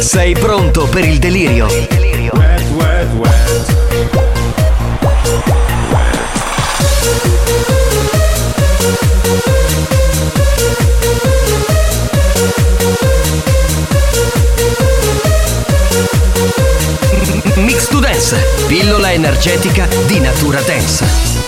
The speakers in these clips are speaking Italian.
Sei pronto per il delirio? Mix to Dance, pillola energetica di natura dance.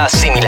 Dance,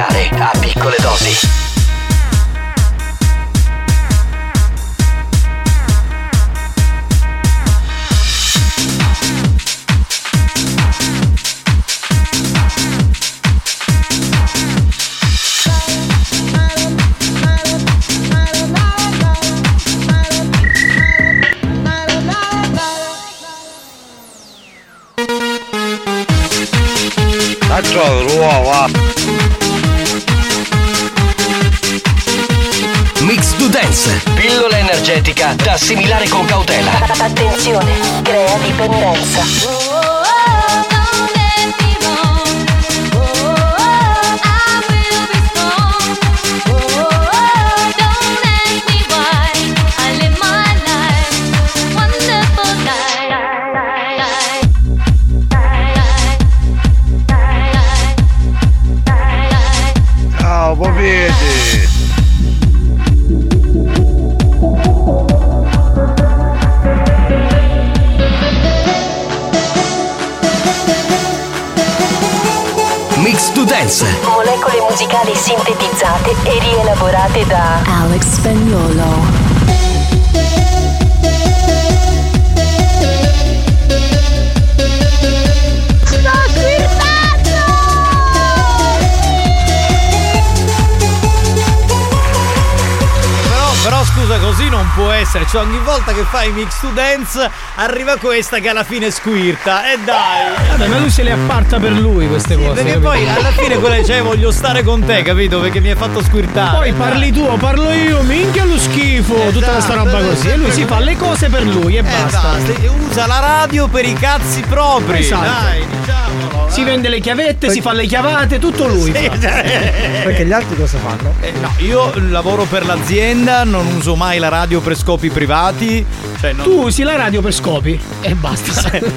può essere. Cioè, ogni volta che fai mix to dance, arriva questa che alla fine squirta. E dai! Vabbè, ma lui se le apparta per lui queste cose. Perché capito? poi alla fine quella dice "Eh, voglio stare con te, capito? Perché mi hai fatto squirtare. Poi parli tu parlo io, minchia lo schifo, tutta questa roba così. E lui si fa le cose per lui e Eh, basta. basta. Usa la radio per i cazzi propri. Esatto. Dai, diciamolo. Si vende le chiavette, si fa le chiavate, tutto lui. Sì, cioè, Perché gli altri cosa fanno? eh, no, io lavoro per l'azienda, non uso mai la radio per scopi privati. Cioè, non- Tu usi la radio per scopi e basta.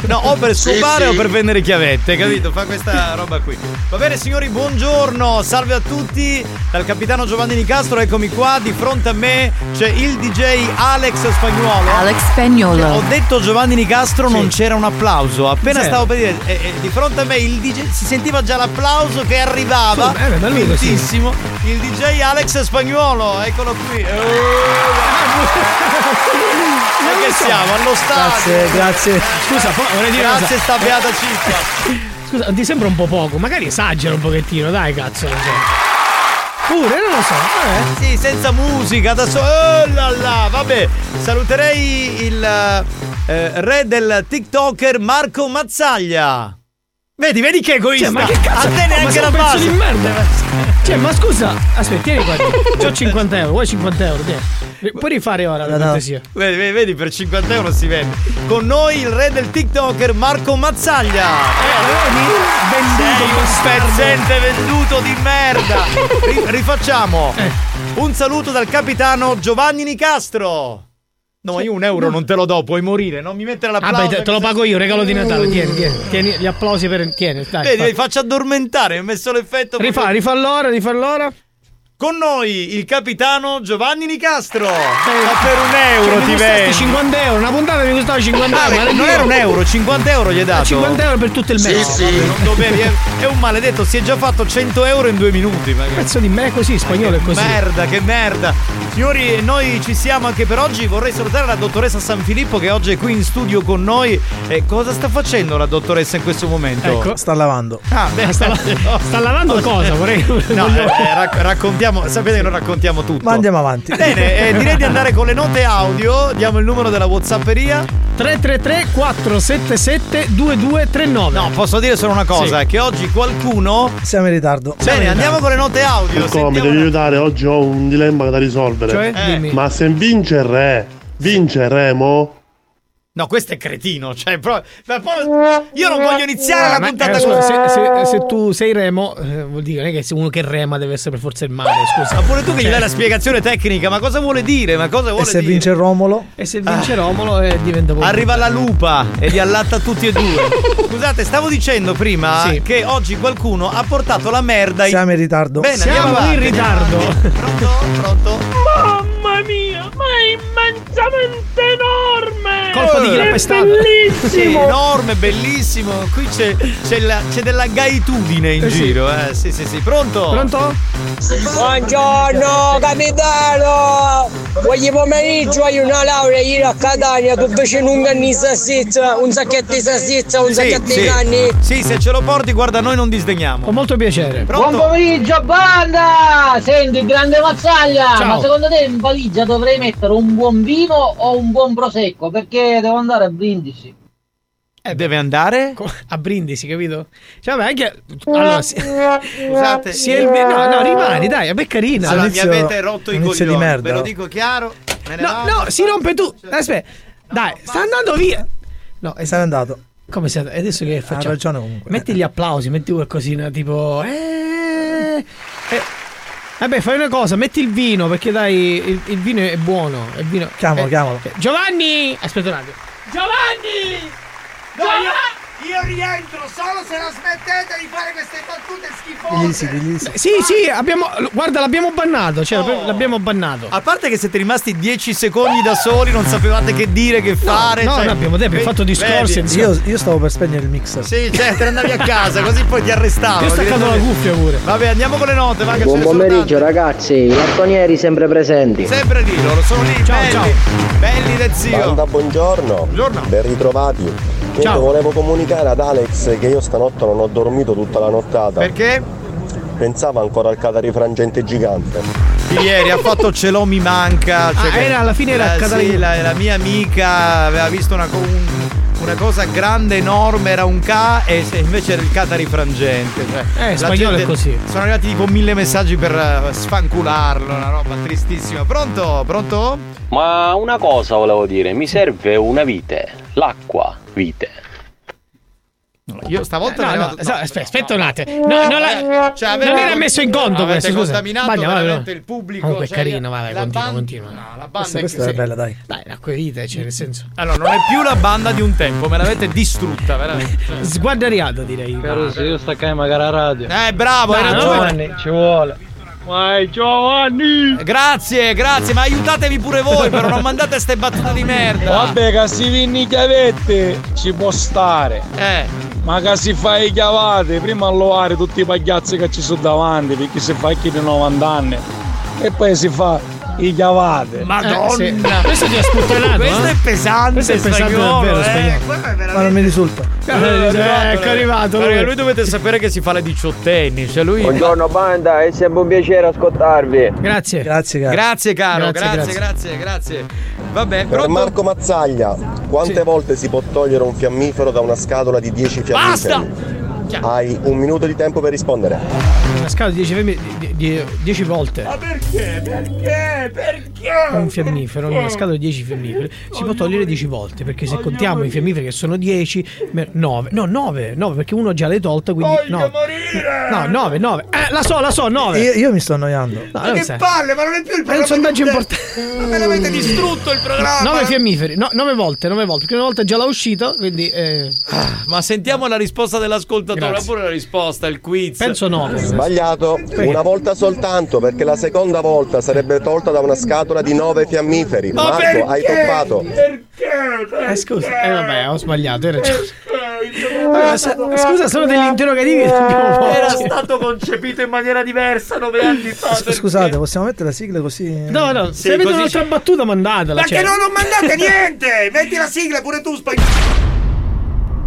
No, o per scopare sì. o per vendere chiavette, capito? Fa questa roba qui. Va bene, signori, buongiorno, salve a tutti. Dal capitano Giovanni Nicastro, eccomi qua. Di fronte a me c'è il DJ Alex Spagnuolo. Alex Ho Spagnolo. detto Giovanni Nicastro, non c'era un applauso. Appena stavo per dire, eh, eh, di fronte a me il DJ si sentiva già l'applauso che arrivava. Sì, bene, da così. Fintissimo. Il DJ Alex Spagnuolo, eccolo qui. Eh, Ma che siamo allo stadio. Grazie, grazie. Scusa, vorrei dire Grazie sta beata cippa. Scusa, ti sembra un po' poco, magari esagera un pochettino, dai cazzo. Pure, non lo so. Vabbè. Sì, senza musica, adesso. Oh là là, vabbè. Saluterei il eh, re del TikToker Marco Mazzaglia. Vedi, vedi che egoista. Cioè, ma che cazzo? A te neanche la base. di merda. Cioè, ma scusa, aspetta, tieni qua. C'ho 50 euro, vuoi 50 euro? Tieni. Puoi rifare ora, per No, no. Vedi, vedi, vedi, per 50 euro si vende. Con noi il re del TikToker Marco Mazzaglia. Sei un pezzente venduto di merda. Ri- rifacciamo. Eh. Un saluto dal capitano Giovanni Nicastro. No, io un euro non te lo do, puoi morire, non mi mettere Ah, l'applauso. beh, te, lo pago io, regalo di Natale. Tieni, tieni, tieni gli applausi per. Tieni, dai. Vedi, fa. faccio addormentare, mi ha messo l'effetto. Rifà, proprio- rifà l'ora, rifà l'ora. Con noi il capitano Giovanni Nicastro. Ma per un euro Cioè, ti vendi. 50 euro, una puntata mi costava 50 Ah, euro. beh, ma non era un euro, 50 euro gli hai dato. 50 euro per tutto il Sì, mese. sì. Non dovevi, è, è un maledetto, si è già fatto 100 euro in due minuti. Ma che Pezzo di me è così, spagnolo è così. merda, che merda. Signori, noi ci siamo anche per oggi. Vorrei salutare la dottoressa San Filippo che oggi è qui in studio con noi. E cosa sta facendo la dottoressa in questo momento? Ecco. Sta lavando. Ah, beh, Sta, sta lavando cosa? Vorrei. No, eh, eh, rac- raccontiamo, sapete che noi raccontiamo tutto. Ma andiamo avanti. Bene, eh, direi di andare con le note audio. Diamo il numero della Whatsapperia. 333 477 2239. No, posso dire solo una cosa: Sì. che oggi qualcuno. Siamo in ritardo. Bene, andiamo con le note audio. Come mi devi una- aiutare? Oggi ho un dilemma da risolvere. Cioè, Eh, dimmi. Ma se vince il re, vince Remo? No, questo è cretino. Cioè, poi- io non voglio iniziare la puntata eh, con. scusa, se, se- se tu sei remo, eh, vuol dire non è che se uno che rema deve essere per forza il mare, scusa. Ma pure tu che gli dai la spiegazione tecnica, ma cosa vuole dire? Ma cosa E vuole se dire? vince Romolo? E se vince Romolo eh, diventa poi- Arriva la lupa e li allatta tutti e due. Scusate, stavo dicendo prima Sì. che oggi qualcuno ha portato la merda in. Siamo in ritardo. Bene, Siamo in ritardo. Pronto? Pronto? Mamma mia, ma è immensamente enorme! Colpa di chi l'ha È pestato. Sì, bellissimo! enorme, bellissimo. Qui c'è, c'è, la- c'è della gaitudine in Eh sì. giro, eh. Sì, sì, sì. Pronto? Pronto? Buongiorno capitano! Oggi pomeriggio hai una laurea ieri a Catania, tu invece non canni salsiccia, un sacchetto di salsiccia, un Sì, sacchetto di sì. canni. Sì, se ce lo porti, guarda, noi non disdegniamo. Con molto piacere. Pronto? pomeriggio banda! Senti, grande mazzaglia, Ciao. ma secondo te in valigia dovrei mettere un buon vino o un buon prosecco? Perché devo andare a Brindisi. Eh, deve andare? A brindisi, capito? Cioè, vabbè, anche. Allora, si, Scusate. sia il. No, no, rimani, dai, è carina. Allora, mi Inizio- avete rotto i di coglioni. merda. Ve lo dico chiaro. Me ne No, vado. no, si rompe tu. Aspetta, dai, sta andando via. No, E se n'è andato. come sei E adesso che Ha facciamo? ragione comunque. Metti gli applausi, metti qualcosina tipo. Eh, eh. Vabbè, fai una cosa, metti il vino perché dai, il, il vino è buono. Il vino, Chiamalo, eh, chiamalo. eh, Giovanni! Aspetta un attimo. Giovanni! No, io, rientro solo se la smettete di fare queste battute schifose. sì, digli sì. Sì, sì, abbiamo. Guarda, l'abbiamo bannato. Cioè, Oh. l'abbiamo bannato. A parte che siete rimasti 10 secondi da soli, non sapevate che dire, che fare. no, cioè, no, abbiamo abbiamo fatto discorsi? Io, io stavo per spegnere il mixer. Sì, cioè, te ne andavi a casa, così poi ti arrestavano. Io ho staccato la cuffia pure. Vabbè, andiamo con le note, va che Buon pomeriggio ragazzi, i lattonieri sempre presenti. Sempre lì, loro sono lì, Ciao, belli, ciao. belli del zio. Banda, buongiorno. Buongiorno. Ben ritrovati. Niente, Ciao. volevo comunicare ad Alex che io stanotte non ho dormito tutta la nottata. Perché? Pensavo ancora al catarifrangente gigante. Ieri ha fatto ce l'ho mi manca. cioè Ah, che- era- alla fine era la, Catari- sì, la, la mia amica aveva visto una, un- una cosa grande, enorme, era un K e invece era il catarifrangente. Cioè, Eh, spagnolo è così. Sono arrivati tipo mille messaggi per eh, sfancularlo, una roba tristissima. Pronto? Pronto? Ma una cosa volevo dire, mi serve una vite, l'acqua, vite. Io stavolta No, ne no, vado- so- aspetta, aspetta un attimo. No, non, la- Cioè, non era messo in conto avete questo. Scusa. contaminato Bagna, veramente vai. il pubblico, Comunque è cioè, carino, vai, vai, la continua, banda- continua. No, la banda Questa, è questa che- è bella, dai. Dai, l'acqua vita, cioè, nel senso. Allora, non è più la banda di un tempo, me l'avete distrutta, veramente. Sguardagliato, direi. Però se io staccai magari la radio. Eh, bravo, hai ragione. Giovanni, ci vuole. Vai Giovanni! Grazie, grazie, ma aiutatevi pure voi, però non mandate ste battute di merda. Vabbè, che si vinni i chiavette ci può stare. Eh, Ma che si fa i chiavate, prima alloware tutti i pagliazzi che ci sono davanti, perché si fa chi di 90 anni. E poi si fa i chiavate. madonna. Eh, sì. Questo ti ha sputtanato. Questo eh? è pesante, Questo è pesante spagnolo, davvero, eh. spagnolo. È Ma non mi risulta. Eh, ecco, arrivato. Perché lui. lui dovete sapere che si fa le diciottenni, cioè lui Buongiorno banda, è sempre un piacere ascoltarvi. Grazie. Grazie, caro. Grazie caro, Grazie, grazie, grazie, grazie. Vabbè, Per pronto? Marco Mazzaglia, quante volte si può togliere un fiammifero da una scatola di 10 Basta! Fiammiferi? Hai un minuto di tempo per rispondere. Di 10 volte. Ma perché? Perché? Perché? Un fiammifero, una scala di 10 fiammiferi si può togliere 10 volte perché se contiamo i fiammiferi che sono 10, 9, no 9, 9 perché uno già l'hai tolta quindi Voglio no. morire! No, 9, 9. Eh, la so, la so, 9. Io, io mi sto annoiando. No, Ma che sai. palle, ma non è più il È un programma sondaggio importante. Ma me l'avete distrutto il programma. 9 fiammiferi, no, 9 volte, 9 volte, perché una volta già l'ha uscito, quindi eh, Ma sentiamo la risposta dell'ascoltatore, Grazie. pure la risposta, il quiz. penso 9. Sbagliato, una volta soltanto perché la seconda volta sarebbe tolta da una scatola di 9 fiammiferi. Ma Marco, perché? hai toppato. Perché? Eh, scusa, eh vabbè, ho sbagliato, hai ragione. Sa- Scusa, sono degli interrogativi che Era stato concepito in maniera diversa nove anni fa. perché? Scusate, possiamo mettere la sigla così? No, no, Sì, se avete un'altra c'è- battuta mandatela. Perché cioè. no, non mandate niente! Metti la sigla pure tu, spagnolo.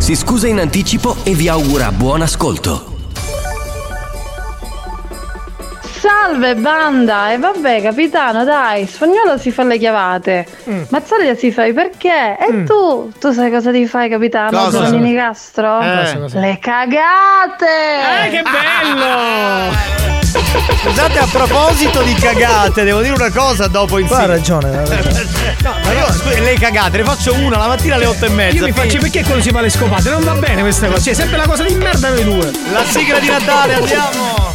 si scusa in anticipo e vi augura buon ascolto. Salve banda! E vabbè capitano dai, spagnolo si fa le chiavate. Mazzaglia si fa i perché? E tu? Tu sai cosa ti fai capitano? Cosa? Giovanni Nicastro? Cosa, cosa? Le cagate! Eh, che bello! Scusate, a proposito di cagate, devo dire una cosa dopo in ha ragione. ha ragione. No, ma io le cagate, ne faccio una la mattina alle otto e mezza. Io mi faccio perché quello si fa le scopate? Non va bene questa cosa. Cioè, è sempre la cosa di merda noi due. La sigla di Natale, andiamo!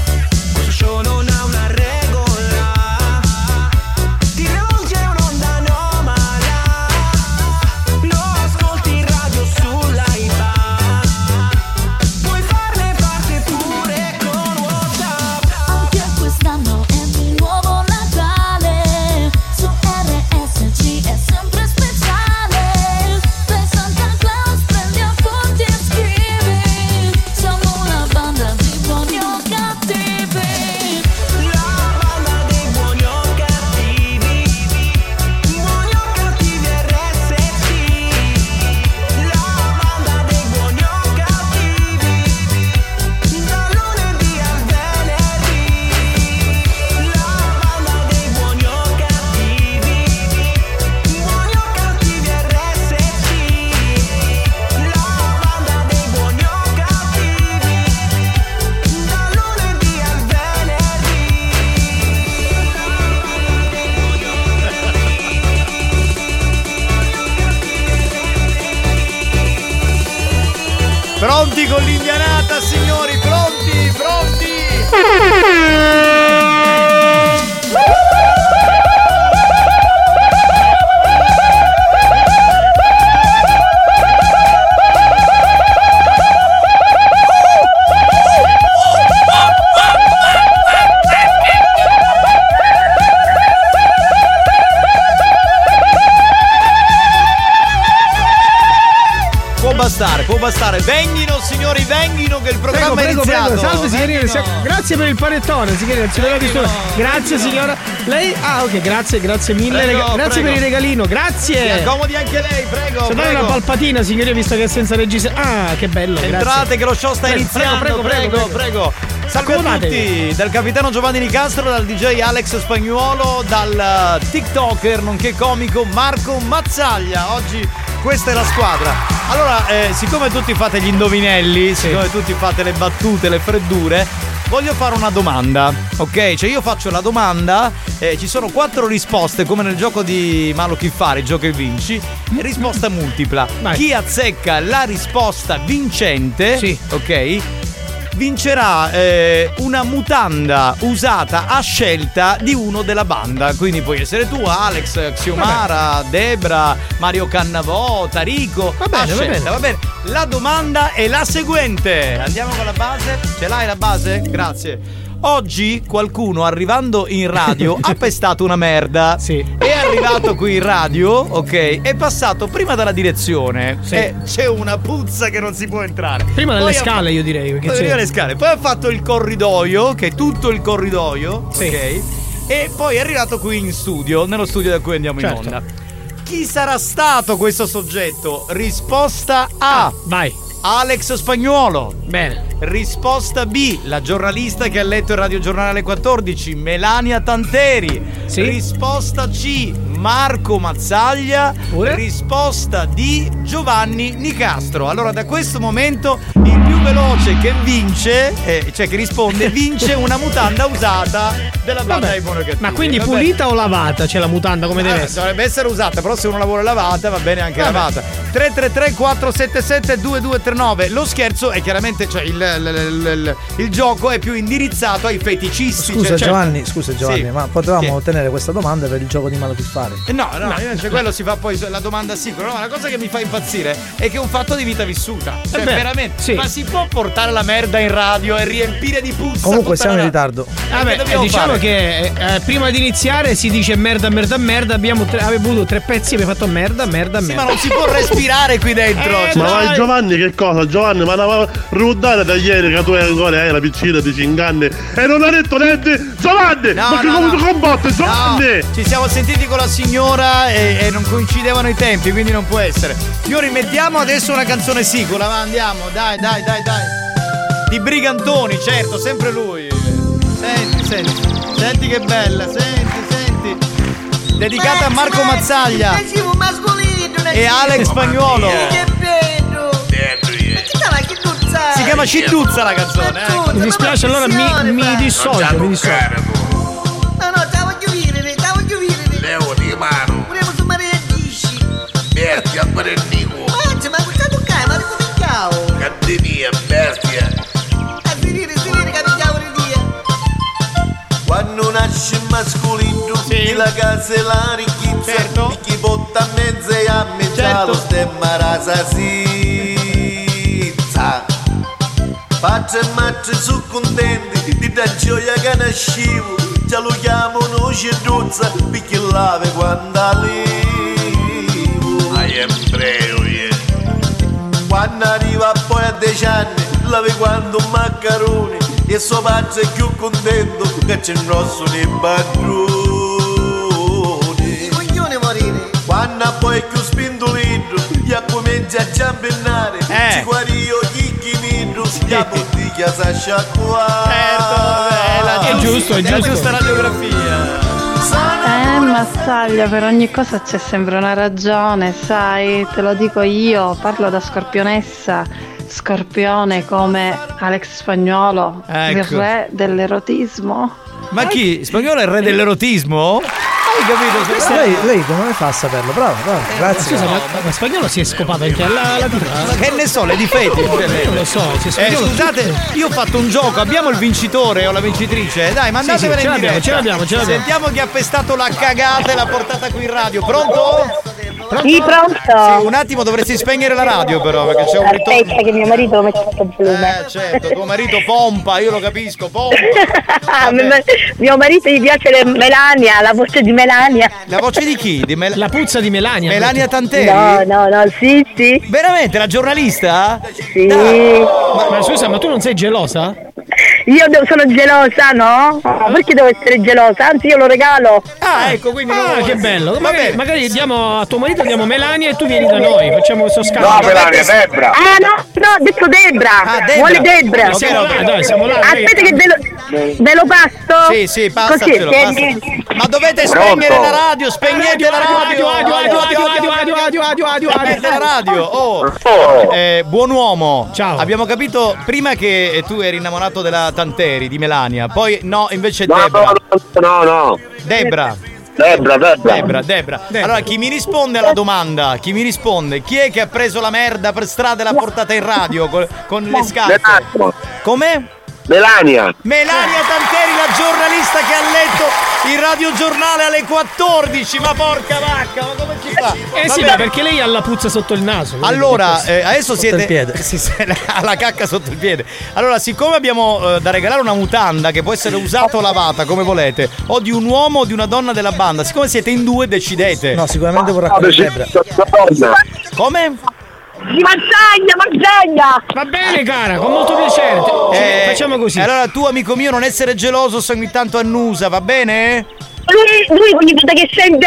Grazie panettone, signorina. ci doveva Venghino, disturba- Grazie signora. Lei Ah, ok, grazie, grazie mille. Prego, rega- grazie prego. per il regalino, Si grazie. accomodi anche lei, prego. Se dai prego. una palpatina, signorina, visto che è senza regista. Ah, che bello. grazie. Entrate che lo show sta Prego, iniziando. prego, prego, prego, prego. Salve a tutti, dal capitano Giovanni Nicastro, dal DJ Alex Spagnuolo, dal eh, TikToker nonché comico Marco Mazzaglia. Oggi questa è la squadra. Allora, eh, siccome tutti fate gli indovinelli, siccome tutti fate le battute, le freddure, voglio fare una domanda, ok? Cioè io faccio la domanda, eh, ci sono quattro risposte come nel gioco di Malo chi fare, gioco e vinci, e risposta multipla. Chi azzecca la risposta vincente, ok? vincerà eh, una mutanda usata a scelta di uno della banda. Quindi puoi essere tu, Alex, Xiomara, Debra, Mario Cannavò, Tarico. Va bene, va bene. va bene. La domanda è la seguente. Andiamo con la base. Ce l'hai la base? Grazie. Oggi qualcuno arrivando in radio ha pestato una merda. Sì. È arrivato qui in radio, ok? È passato prima dalla direzione. E c'è una puzza che non si può entrare. Prima delle Poi ha scale, io direi. Perché poi c'è- prima le scale. Poi ha fatto il corridoio, che è tutto il corridoio, ok? E poi è arrivato qui in studio, nello studio da cui andiamo Certo. in onda. Chi sarà stato questo soggetto? Risposta A. vai. Alex Spagnuolo. Bene. Risposta B, la giornalista che ha letto il radiogiornale 14, Melania Tanteri. Risposta C, Marco Mazzaglia. Risposta D, Giovanni Nicastro. Allora, da questo momento il più veloce che vince, eh, cioè che risponde, vince una mutanda usata della banda Vabbè, dei Buoni Cattivi. Ma quindi Vabbè. pulita o lavata? C'è la mutanda come deve Ah, essere? Dovrebbe essere usata, però se uno lavora lavata va bene anche Vabbè. lavata. 333 477 2239. Lo scherzo è chiaramente, cioè il, il- il- il- il gioco è più indirizzato ai feticisti. Scusa cioè- cioè- Giovanni, scusa Giovanni, Sì. ma potevamo Che- ottenere questa domanda per il gioco di malo fare. Eh, No, no, invece quello si fa poi la domanda sicura. No, la cosa che mi fa impazzire è che è un fatto di vita vissuta. Cioè, Eh beh, veramente. sì. Ma si può portare la merda in radio e riempire di puzza? Comunque siamo la in ritardo. Vabbè, che dobbiamo diciamo fare? che eh, prima di iniziare si dice merda, merda, merda. Abbiamo tre, avuto tre pezzi, abbiamo fatto merda, merda, merda. ma non si può respirare qui dentro. Eh, Ma vai Giovanni che cosa? Giovanni, ma andava rudare da ieri che tu ancora hai la piccina di 5 anni e non ha detto niente Giovanni! No, ma che no, come no. tu combatte Giovanni! No, ci siamo sentiti con la signora e, e non coincidevano i tempi, quindi non può essere. Signori, mettiamo adesso una canzone sicura, va, andiamo, dai, dai, dai, dai. Di Brigantoni, certo, sempre lui. Senti, senti, senti che bella, senti, senti. Dedicata a Marco Mazzaglia e Alex Spagnuolo. Si chiama Scinduzza la canzone, eh. Mi dispiace, allora mi, mi dissocio, mi dissocio. No, no, te la voglio te la voglio vedere. Leo di mano. Volevo sumare a 10. Bestia Brennico. Mangia, ma questa tu cai, ma come cavo? Cattinia, bestia. A finire, finire, che mi cavo di dia. Quando nasce mascolino la casa e la ricchezza Certo. chi porta a mezzo e a mezza lo stemma rasa sizza Faccia e maccia sono contenti di da gioia che nascevo già lo chiamano ceduzza perché lave quando allevo I am breo, yeah. quando arriva poi a 10 anni lave quando un maccarone e suo padre è più contento che c'è il rosso nei padroni quando poi è più spindolito ya comincia a ciambellare Eh. ci guari io chi chimido ya bottiglia sa sciacquare Certo, È giusto, è la giusto. giusta radiografia. Eh, Mazzaglia, per ogni cosa c'è sempre una ragione, sai, te lo dico io, parlo da scorpionessa, scorpione come Alex Spagnuolo, il Ecco. re dell'erotismo. Ma chi? Spagnolo è il re dell'erotismo? Hai capito? Questo lei, lei come fa a saperlo? Bravo, bravo, grazie. Scusa, ma, ma spagnolo si è scopato anche la, la tipa? Che ne so, le difetti. Io lo so, si è Eh, scusate, io ho fatto un gioco, abbiamo il vincitore o la vincitrice? Dai, mandatevela Sì, sì, ce in l'abbiamo, diretta. ce l'abbiamo, ce l'abbiamo. Sentiamo chi ha pestato la cagata e l'ha portata qui in radio. Pronto? Sì, pronto? Sì, un attimo dovresti spegnere la radio però perché c'è un ritorno. Aspetta che mio marito mette il volume. Eh certo, tuo marito pompa, io lo capisco, pompa. mio marito gli piace le Melania, la voce di Melania. La voce di chi? Di Mel- La puzza di Melania. Melania Tanteri? No, no, no, sì, sì. Veramente, la giornalista? Sì. Ma, ma scusa, ma tu non sei gelosa? Io devo- sono gelosa, no? Oh, perché devo essere gelosa? Anzi, io lo regalo. Ah, ecco, quindi. Ah, che bello. Magari, magari diamo a tuo marito diamo Melania e tu vieni da noi. Facciamo questo scambio. No, Melania, Debra. Ah, no, no, ho detto Debra. Ah, Debra. Vuole Debra. Ok, siamo là, dai, siamo là, Aspetta che ve lo, ve lo passo. Sì, sì, tieni- Ma dovete Pronto? spegnere la radio, spegnete la radio. Adio, adio, adio, adio, adio, adio, adio, adio, adio. La radio. Oh. Eh, buon uomo. Ciao. Abbiamo capito prima che tu eri innamorato della Tanteri, di Melania. Poi no, invece Debra. No, no. Debra. Debra, Debra. Debra, Debra. Allora, chi mi risponde alla domanda? Chi mi risponde? Chi è che ha preso la merda per strada e l'ha portata in radio con, con le scarpe? Come? Melania. Melania Tanteri, la giornalista che ha letto il radiogiornale alle 14. Ma porca vacca, ma come si fa? Eh sì, Vabbè. perché lei ha la puzza sotto il naso. Allora, eh, adesso sotto siete. il piede. Sì, sì, ha la cacca sotto il piede. Allora, siccome abbiamo eh, da regalare una mutanda che può essere usata o lavata come volete, o di un uomo o di una donna della banda, siccome siete in due, decidete. No, sicuramente vorrà con Debra. Come? Di Mazzagna, Mazzagna! Va bene, cara, con molto piacere. Eh, facciamo così. Allora, tu, amico mio, non essere geloso se ogni tanto annusa, va bene? Lui, lui ogni volta che sente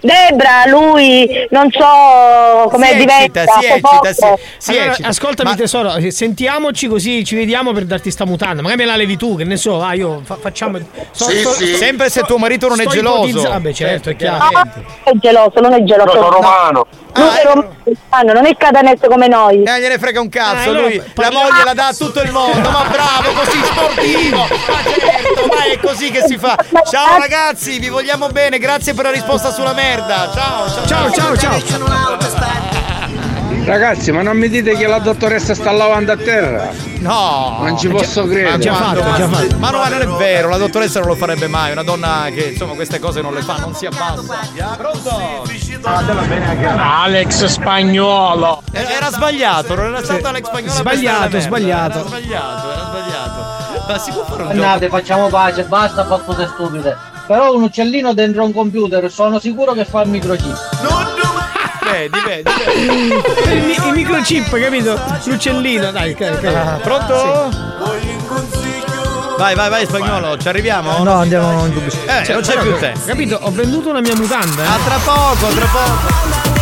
Debra, lui non so come Si diventa. si eccita, si- si Allora, eccita. ascoltami Ma- tesoro, eh, sentiamoci così ci vediamo per darti sta mutanda. Magari me la levi tu, che ne so, ah, io fa- facciamo. so- Sì, so- sì. Sempre se tuo marito non è sto geloso. ipotizza- Vabbè, certo, è chiaro. Ah, è geloso, non è geloso. Io sono romano. Lui è romano, non è catanese come noi. Eh, gliene frega un cazzo, allora, lui la parliamo- moglie la dà a tutto il mondo, ma bravo, così sportivo, ma certo, ma è così che si fa. Ciao ragazzi, vi vogliamo bene, grazie per la risposta sulla merda. Ciao, ciao, ciao, ciao. Ragazzi, ma non mi dite che la dottoressa sta lavando a terra? No, Non ci Già- posso credere. Ma quando- Ma no, ma non è vero, la dottoressa non lo farebbe mai, una donna che insomma queste cose non le fa, non si abbassa. Pronto? Alex Spagnuolo. Era, era sbagliato, non era stato Alex Spagnolo. Sbagliato, sbagliato. Era sbagliato, era sbagliato. Ma si può fare un gioco? Andate, facciamo pace, basta battute stupide. Però un uccellino dentro un computer, sono sicuro che fa il microchip. Vedi, vedi, vedi. Il, mi- il microchip, capito? L'uccellino, dai, ca- ca- Ah, pronto? Vai, vai, vai, spagnolo, ci arriviamo? No, andiamo in pubblicità. Eh, Cioè, non c'è più te. Capito? Ho venduto una mia mutanda. eh. A tra poco, tra poco.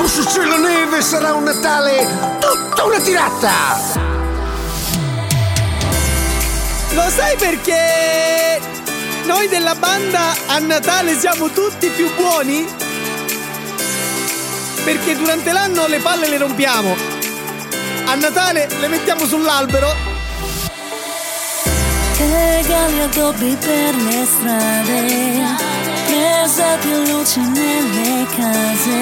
Ma se c'è la neve sarà un Natale tutta una tirata! Lo sai perché noi della banda a Natale siamo tutti più buoni? Perché durante l'anno le palle le rompiamo. A Natale le mettiamo sull'albero. Regali addobbi per le strade, presepi e luci nelle case.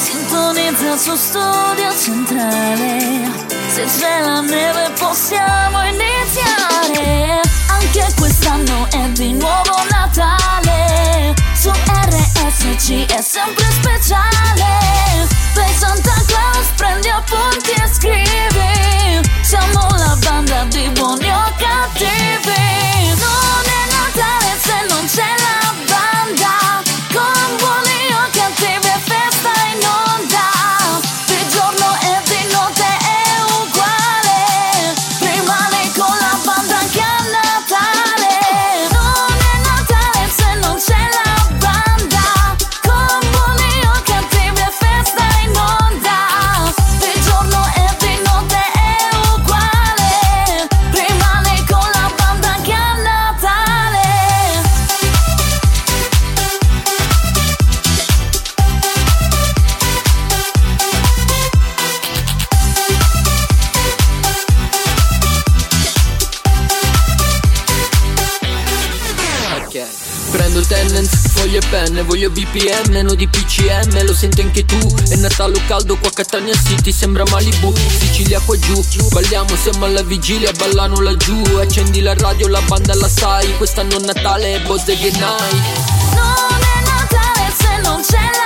Sintonizza su studio centrale. Se c'è la neve possiamo iniziare. Anche quest'anno è di nuovo Natale. Su RSC è sempre speciale. Per Santa Claus prendi appunti e scrivi. Siamo la banda di buoni o penne Voglio BPM, meno di PCM Lo senti anche tu. È Natale caldo qua a Catania City Sembra Malibu, Sicilia qua giù Balliamo, siamo alla vigilia, ballano laggiù. Accendi la radio, la banda la sai Quest'anno Natale è Bozze che night Non è Natale se non c'è la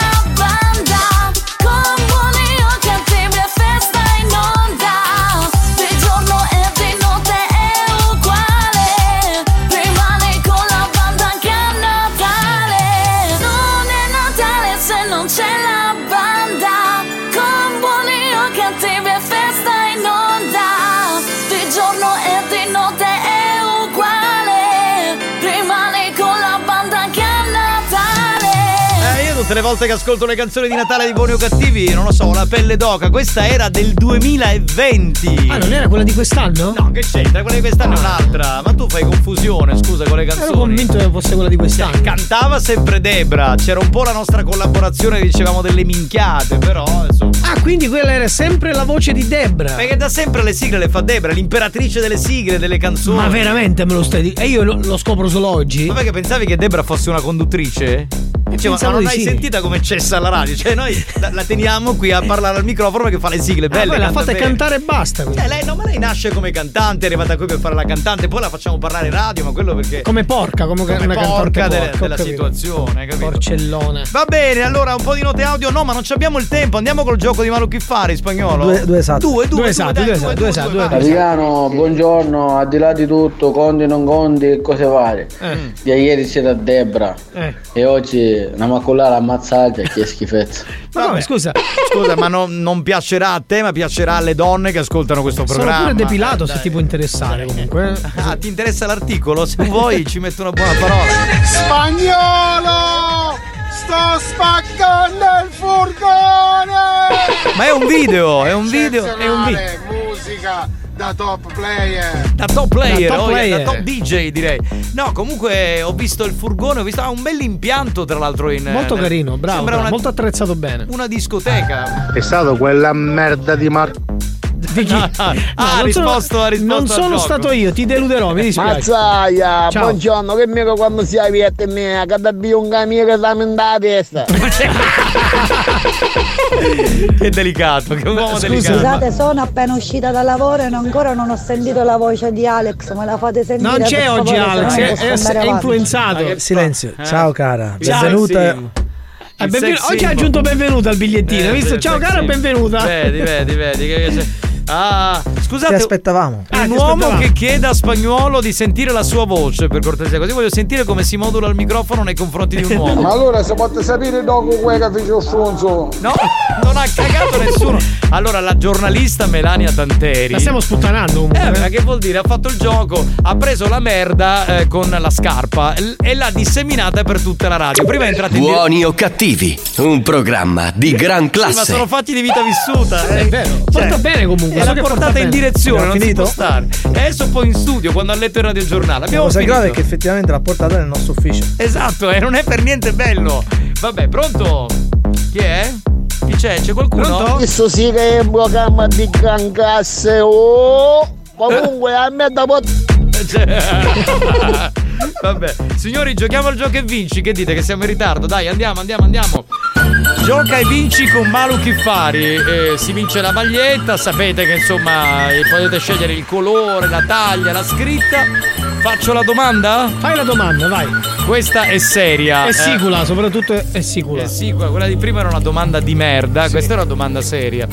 le volte che ascolto le canzoni di Natale di Buoni o Cattivi, non lo so, la pelle d'oca. Questa era del 2020. Ah, non era quella di quest'anno? No, che c'entra? Quella di quest'anno è un'altra. Ma tu fai confusione, scusa, con le canzoni. Ero convinto che fosse quella di quest'anno. Cantava sempre Debra, c'era un po' la nostra collaborazione, dicevamo delle minchiate, però insomma. Ah, quindi quella era sempre la voce di Debra. Perché da sempre le sigle le fa Debra, l'imperatrice delle sigle, delle canzoni. Ma veramente me lo stai dicendo? E io lo, lo scopro solo oggi? Ma perché pensavi che Debra fosse una conduttrice? Cioè, ma non di hai sì. sentita come cessa alla radio? Cioè, noi la, la teniamo qui a parlare al microfono perché fa le sigle Ah, belle. poi la canta fate bene. cantare e basta. quindi. Eh, lei, no, ma lei nasce come cantante, è arrivata qui per fare la cantante, poi la facciamo parlare radio, ma quello perché. Come porca, come, come una cantante porca delle- porca, della capito. situazione, capito? Porcellone. Va bene, allora un po' di note audio. No, ma non ci abbiamo il tempo. Andiamo col gioco di Malo chi fare in spagnolo. Due- due esatto. Due, due, Due esatto, dai, due esatto, due esatto, due esatto. Capitano, buongiorno, al di là di tutto, conti non conti cose varie. Eh. Di ieri c'era Debra Eh. e oggi una maculare ammazzata, che schifezza. Ma come, scusa, Scusa, ma non, non piacerà a te, ma piacerà alle donne che ascoltano questo sono programma. pure depilato Eh, se dai. ti può interessare comunque. eh. Ah, ti interessa l'articolo? Se vuoi ci metto una buona parola. Spagnolo! Sto spaccando il furgone! Ma è un video, è un video, è un video. Musica da top player! Da top player, Da top oh, yeah, player. da top DJ direi. No, comunque ho visto il furgone, ho visto ha un bel impianto tra l'altro in Molto nel- carino, bravo, Sembra bravo, una, molto attrezzato bene. una discoteca. È stato quella merda di Marco. Ah, ah, ha non risposto, sono, ha risposto non sono gioco. stato io, ti deluderò, mi dispiace. Mazzaia, Ciao. buongiorno, che mica quando si avviette me, che da un amico che sta la testa. Che delicato, che uomo delicato. Scusate, sono appena uscita dal lavoro e ancora non ho sentito la voce di Alex, me la fate sentire? Non c'è oggi favore, Alex, no è, è- è influenzato. Silenzio. Ciao cara, Ciao, benvenuta. sì. Eh, sex oggi ha aggiunto benvenuta al bigliettino, Eh, hai visto? Ciao cara, benvenuta. Vedi, vedi, vedi. Che, che- Ah, Ti scusate. aspettavamo. Ah, Un ti uomo aspettavamo. che chiede a spagnolo di sentire la sua voce per cortesia, così voglio sentire come si modula il microfono nei confronti di un uomo. Ma allora se potete sapere dopo quello che fece il stronzo? No, non ha cagato nessuno. Allora, la giornalista Melania Tanteri. La stiamo sputtanando comunque. Eh, ma che vuol dire? Ha fatto il gioco, ha preso la merda eh, con la scarpa l- e l'ha disseminata per tutta la radio. Prima è entrata in. Buoni o cattivi, un programma di gran Ma classe. sono fatti di vita vissuta. È vero. Porta bene comunque. Che porta portata in direzione, non finito? si può stare. E adesso poi in studio quando ha letto il radiogiornale. La Abbiamo cosa finito. grave è che effettivamente l'ha portata nel nostro ufficio. Esatto, e non è per niente bello. Vabbè, pronto? Chi è? Chi c'è? C'è qualcuno? Pronto? Questo sì che è un programma di gran classe, oh! Comunque a me da pot- Vabbè, signori, giochiamo al gioco e vinci. Che dite che siamo in ritardo? Dai, andiamo, andiamo, andiamo. Gioca e vinci con Malu Chiffari. Eh, si vince la maglietta. Sapete che insomma eh, potete scegliere il colore, la taglia, la scritta. Faccio la domanda? Fai la domanda, vai. Questa è seria. È eh. sicula, soprattutto è, è sicula. Eh sì, quella di prima era una domanda di merda, questa è una domanda seria.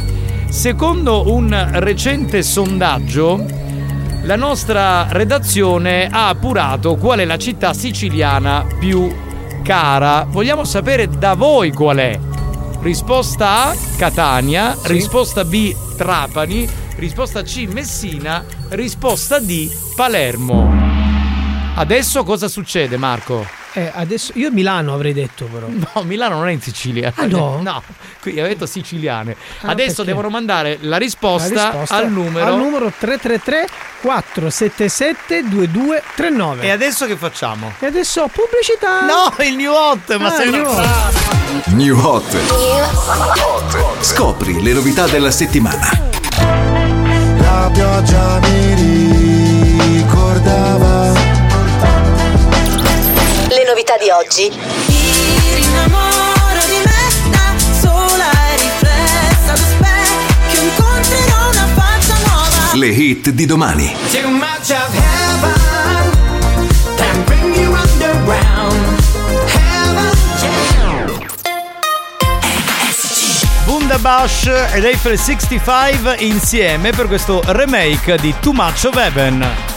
Secondo un recente sondaggio, la nostra redazione ha appurato qual è la città siciliana più cara. Vogliamo sapere da voi qual è. Risposta A, Catania. Risposta B, Trapani. Risposta C, Messina. Risposta D, Palermo. Adesso cosa succede, Marco? Eh, adesso io Milano avrei detto però. No, Milano non è in Sicilia. Ah, no? No, qui ho detto siciliane. Ah, Adesso perché? devono mandare la risposta, La risposta al numero. al numero 333 477 2239. E adesso che facciamo? E adesso pubblicità. No, il new hot, ma Ah, sei una new hot. New Hot. Scopri le novità della settimana. La pioggia mi ricordava Le novità di oggi. oggi? Mi rinnamoro di me da sola e riflessa allo specchio incontrerò una faccia nuova Le hit di domani. Too much of heaven can bring you underground Heaven, yeah Bundabash ed Eiffel 65 insieme per questo remake di Too Much of Heaven.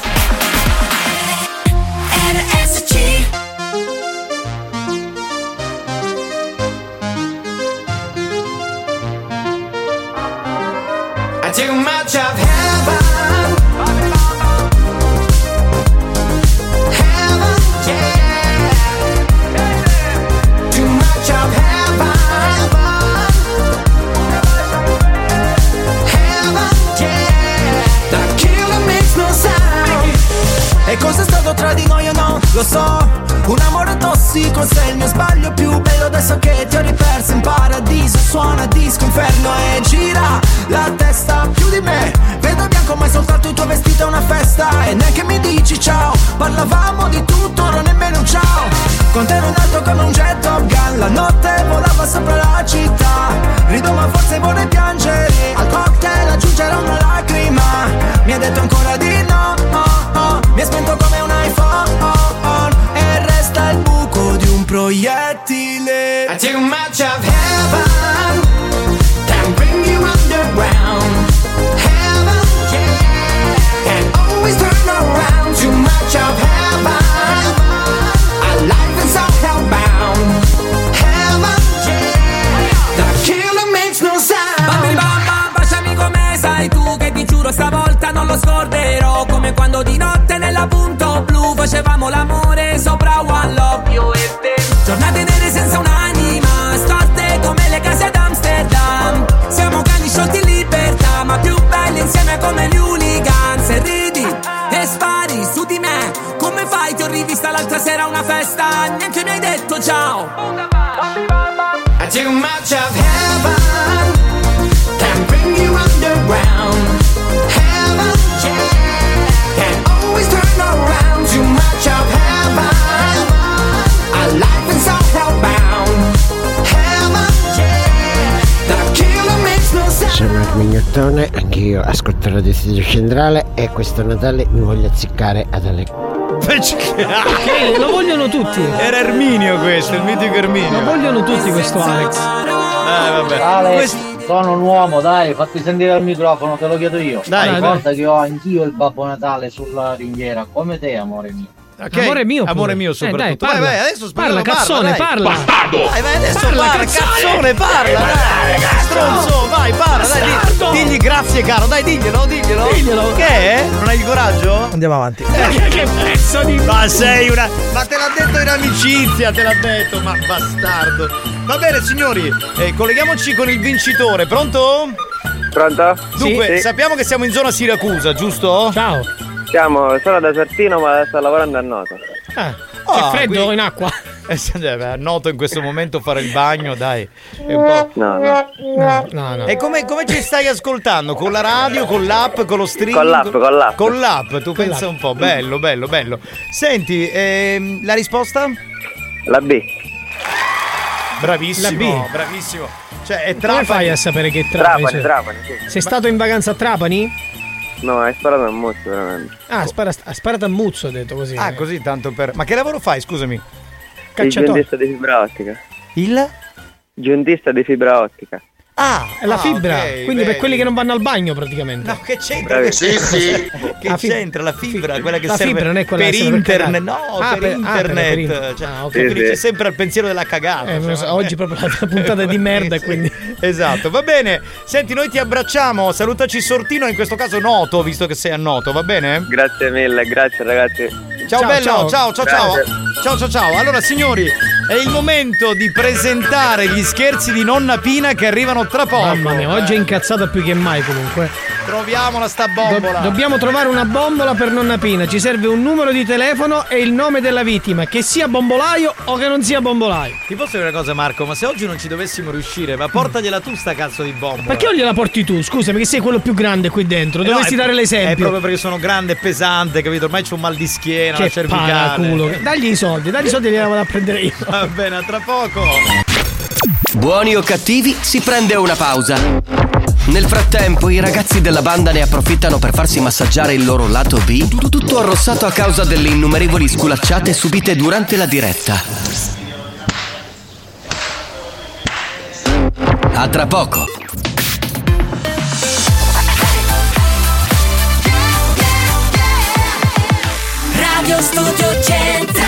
Lo so Un amore tossico sei il mio sbaglio più bello Adesso che ti ho riperso in paradiso. Suona disco inferno e gira la testa più di me. Vedo bianco ma è soltanto il tuo vestito è una festa. E neanche mi dici ciao Parlavamo di tutto, non nemmeno un ciao. Con te ero in alto come un jet Top Gun La notte volava sopra la città. Rido ma forse vorrei piangere. Al cocktail aggiungerò una lacrima. Mi ha detto ancora di no. Mi ha spento come un iPhone E resta il buco di un proiettile. Too much of heaven nella punto blu Facevamo l'amore sopra One Love. Io e te. Giornate nere senza un'anima Storte come le case ad Amsterdam. Siamo cani sciolti in libertà Ma più belli insieme come gli hooligans. E ridi e spari su di me Come fai? Ti ho rivista l'altra sera a una festa Neanche mi hai detto ciao. Too much of Armignottone, anch'io ascolto Radio Studio Centrale e questo Natale mi voglio azzeccare ad Ale. Ok, lo vogliono tutti. Era Erminio questo, il mitico Erminio. Lo vogliono tutti questo Alex. Eh, vabbè. Alex, sono un uomo, dai, fatti sentire al microfono, te lo chiedo io. Dai, ricorda che ho anch'io il Babbo Natale sulla ringhiera, come te, amore mio. Ok, Amore mio pure. Amore mio Eh, soprattutto. dai, vai, parla. vai, adesso Parla, parla, cazzone, dai. parla. Bastardo. Vai, vai, adesso Parla, parla, cazzone. parla, dai. Stronzo, vai, parla, dai, digli grazie caro, dai, diglielo, diglielo. Diglielo. Che è? Non hai il coraggio? Andiamo avanti. che pezzo di Ma sei una. Ma te l'ha detto in amicizia, te l'ha detto, ma bastardo. Va bene, signori, eh, colleghiamoci con il vincitore, pronto? Pronto? Dunque, Sì. sappiamo che siamo in zona Siracusa, giusto? Ciao. Siamo, sono da Sartino ma sto lavorando a Noto. Ah, Ah, c'è freddo quindi- in acqua. Eh, eh, beh, noto in questo momento fare il bagno, dai. È un po'. No, no. No, no, no. E come, come ci stai ascoltando? Con la radio, con l'app, con lo streaming? Con l'app, con l'app. Con l'app, tu Con pensa l'app. un po', bello, bello, bello. Senti, ehm, la risposta? La B. Bravissimo, La B. bravissimo. Cioè, è Come Trapani. fai a sapere che è Trapani? Trapani, Cioè, Trapani, sì. Sei stato in vacanza a Trapani? No, hai sparato a mozzo veramente. Ah, spara- ha sparato a Muzzo, ha detto così. Ah, così tanto per. Ma che lavoro fai, scusami? Il Cacciatore. giuntista di fibra ottica. Il? Giuntista di fibra ottica. Ah, È la ah, fibra. ok, Quindi vedi. per quelli che non vanno al bagno praticamente. No, che c'entra? Bravi. Che, Sì, sì. che fibra. c'entra la fibra, quella che La serve fibra non è quella per che serve per internet, no, Ah, per, per- ah, per- internet. per cioè, ah, ok. tu finisci Sì, sì. sempre al pensiero della cagata. Eh, cioè, so, oggi proprio la puntata di merda, Sì, quindi. Esatto, va bene. Senti, noi ti abbracciamo. Salutaci Sortino, in questo caso Noto, visto che sei a Noto, va bene? Grazie mille, grazie ragazzi. Ciao, Ciao, bello, ciao. ciao, ciao, ciao. Ciao, ciao, ciao. Allora, signori, È il momento di presentare gli scherzi di nonna Pina che arrivano tra poco. Mamma mia, oggi è incazzata più che mai comunque. Troviamola sta bombola. Do- dobbiamo trovare una bombola per nonna Pina. Ci serve un numero di telefono e il nome della vittima, che sia bombolaio o che non sia bombolaio. Ti posso dire una cosa, Marco? Ma se oggi non ci dovessimo riuscire, ma portagliela tu sta cazzo di bombola. Perché non gliela porti tu? Scusami, che sei quello più grande qui dentro. Eh no, Dovresti è- dare l'esempio. È proprio perché sono grande e pesante, capito? Ormai c'ho un mal di schiena, Che cervicale. paraculo. Dagli i soldi, dagli i soldi e gliela vado a prendere io. Va bene, a tra poco. Buoni o cattivi, si prende una pausa. Nel frattempo, i ragazzi della banda ne approfittano per farsi massaggiare il loro lato B, tut- tutto arrossato a causa delle innumerevoli sculacciate subite durante la diretta. A tra poco. Radio Studio Centrale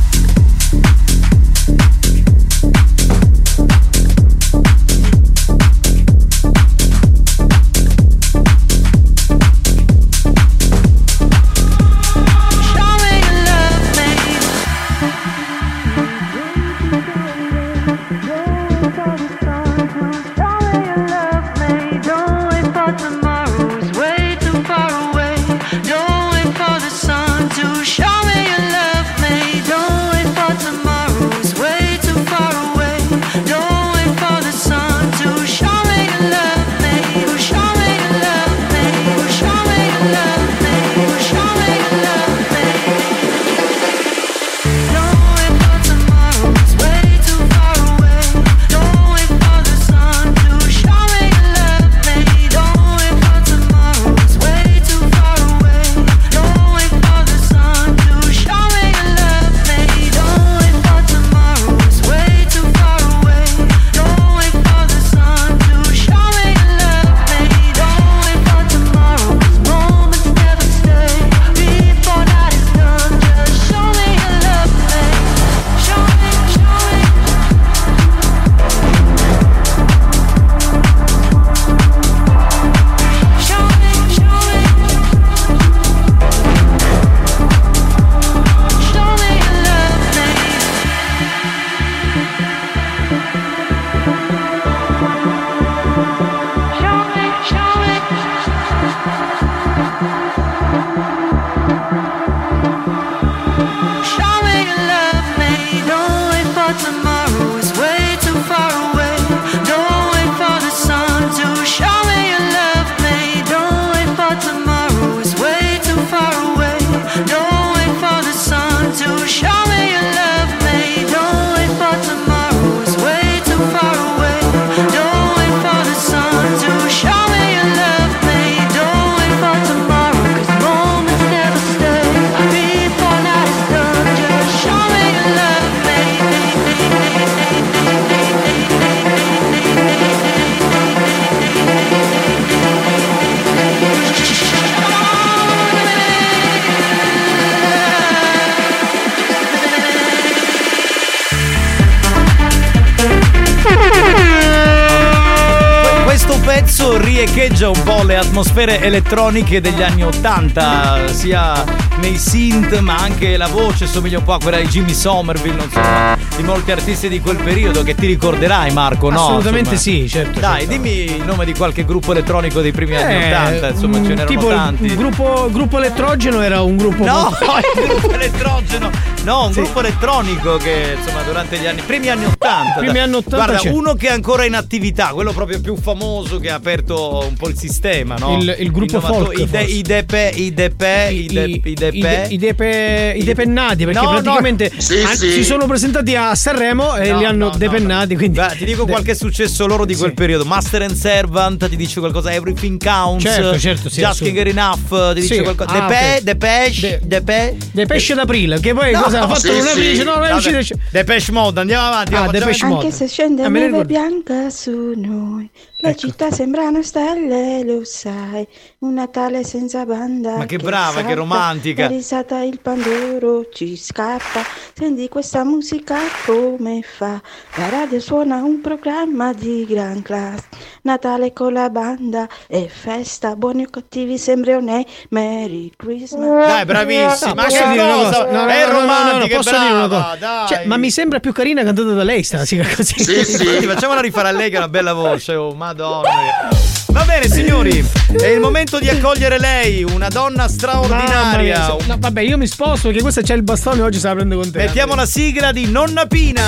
Le atmosfere elettroniche degli anni Ottanta, sia nei synth ma anche la voce somiglia un po' a quella di Jimmy Somerville, insomma, di molti artisti di quel periodo che ti ricorderai Marco, no? Assolutamente Insomma. sì, certo. Dai, certo. dimmi il nome di qualche gruppo elettronico dei primi anni Eh, Ottanta, insomma mm, ce n'erano tipo tanti. Il gruppo, gruppo elettrogeno era un gruppo. No, molto- il gruppo elettrogeno. No, un gruppo elettronico che insomma durante gli anni, primi anni 80. Primi anni 80 Guarda, c'è. uno che è ancora in attività, quello proprio più famoso che ha aperto un po' il sistema, no? Il- il gruppo Innovato- folk, I, de, forse. i depe, i depe, i, de, i I, depe. de- i depe- i depennati perché No, no. praticamente Sì, an- sì. si sono presentati a Sanremo e No, li hanno no, no, depennati quindi Guarda, ti dico qualche successo loro di quel periodo. Master and Servant ti dice qualcosa, Everything Counts. Certo, certo, sì, Just Get Enough ti dice Sì. qualcosa. Ah, Depe. Depeche, Depe. De pesce d'aprile che poi No, cosa? Ha fatto Sì, una sì. dice, no, non è uscito. Depeche Mode, andiamo avanti. Ah, Depeche Mode. Anche se scende Ah, neve bianca su noi, le Ecco. città sembrano stelle, lo sai. Un Natale senza banda. Ma che brava, che romantica. La risata, il pandoro ci scappa. Senti questa musica come fa. La radio suona un programma di gran classe. Natale con la banda e festa. Buoni o cattivi, sempre onei. Merry Christmas. Dai, bravissima. No, Ma posso che dire una cosa? No, no, è no, no, no, no, romantica, posso è dire una brava, cosa? dai. Cioè, ma mi sembra più carina cantata da lei sta sigla così. Infatti, facciamola rifare a lei che ha una bella voce, oh madonna. Va bene signori, è il momento di accogliere lei, una donna straordinaria. mia, se- no, vabbè, io mi sposto perché questa c'è il bastone oggi se la prendo con te. Mettiamo la sigla di Nonna Pina.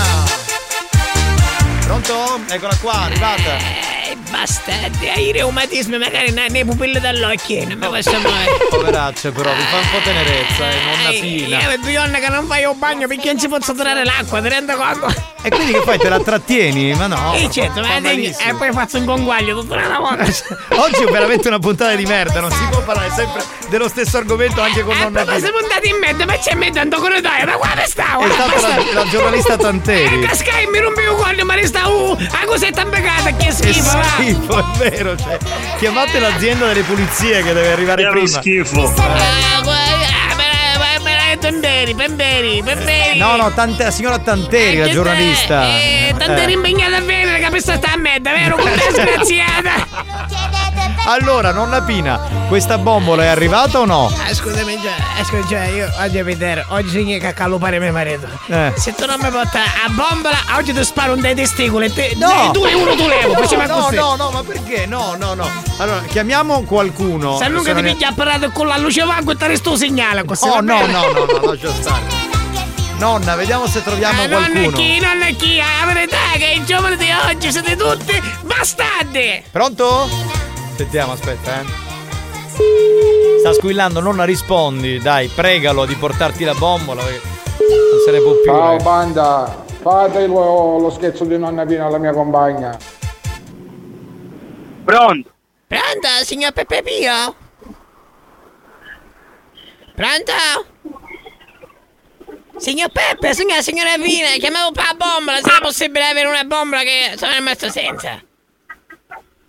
Pronto? Eccola qua, arrivata. Eh, bastardi, hai reumatismi magari ne- nei pupilli dell'occhio, non mi posso mai. Poveraccia però, vi fa un po' tenerezza, eh, Nonna Pina. Io vedo Ionna che non fai un bagno perché non ci posso tirare l'acqua, ti rendo conto? E quindi che fai? Te la trattieni? Ma no. E certo, ma dai, e poi faccio un conguaglio tutta la volta. Oggi è veramente una puntata di merda, non si può parlare sempre dello stesso argomento anche con Nonna Ma Pina. siamo andati in mezzo, ma c'è in mezzo tanto corridoio, ma guarda stavo! È stata la, la giornalista Tanteri. Eh, Sky mi rompe il cuore, ma resta uh, la cosetta beccata, che Che schifo, va! Schifo, è vero. Cioè, chiamate l'azienda delle pulizie che deve arrivare prima. schifo. Tanteri, Tanteri, Tanteri! No, no, tante, la signora Tanteri, la Che giornalista. Eh, Tanteri Eh. impegnata a vedere, capista sta a merda, vero? Con te sgraziata! Allora, nonna Pina, questa bombola è arrivata o no? Ah, scusami, già, eh, scusa, già, io oggi a vedere, oggi segna che accalupare mio marito. Eh. Se tu non mi porti a bombola, oggi ti sparo un dei testicoli e te, No! tu e uno tu levo, no, così. no, no, ma perché? No, no, no. Allora, chiamiamo qualcuno. Se non Se ti è- piglia apparato con la luce vago e ti resto un segnale così. Oh, no, no, no, no, lascia stare. Nonna, vediamo se troviamo Ah, non è qualcuno. chi, non è chi, la verità che i giovani di oggi siete tutti bastardi! Pronto? Sentiamo, aspetta, eh. Sta squillando, nonna rispondi. Dai, pregalo di portarti la bombola. Non se ne può più. Ciao eh. banda, fate lo, lo scherzo di nonna Pina alla mia compagna. Pronto? Pronto, signor Peppe Pio? Pronto? Signor Peppe, signora, signora Pina, chiamavo per la bombola, se è possibile avere una bombola che sono rimasto senza.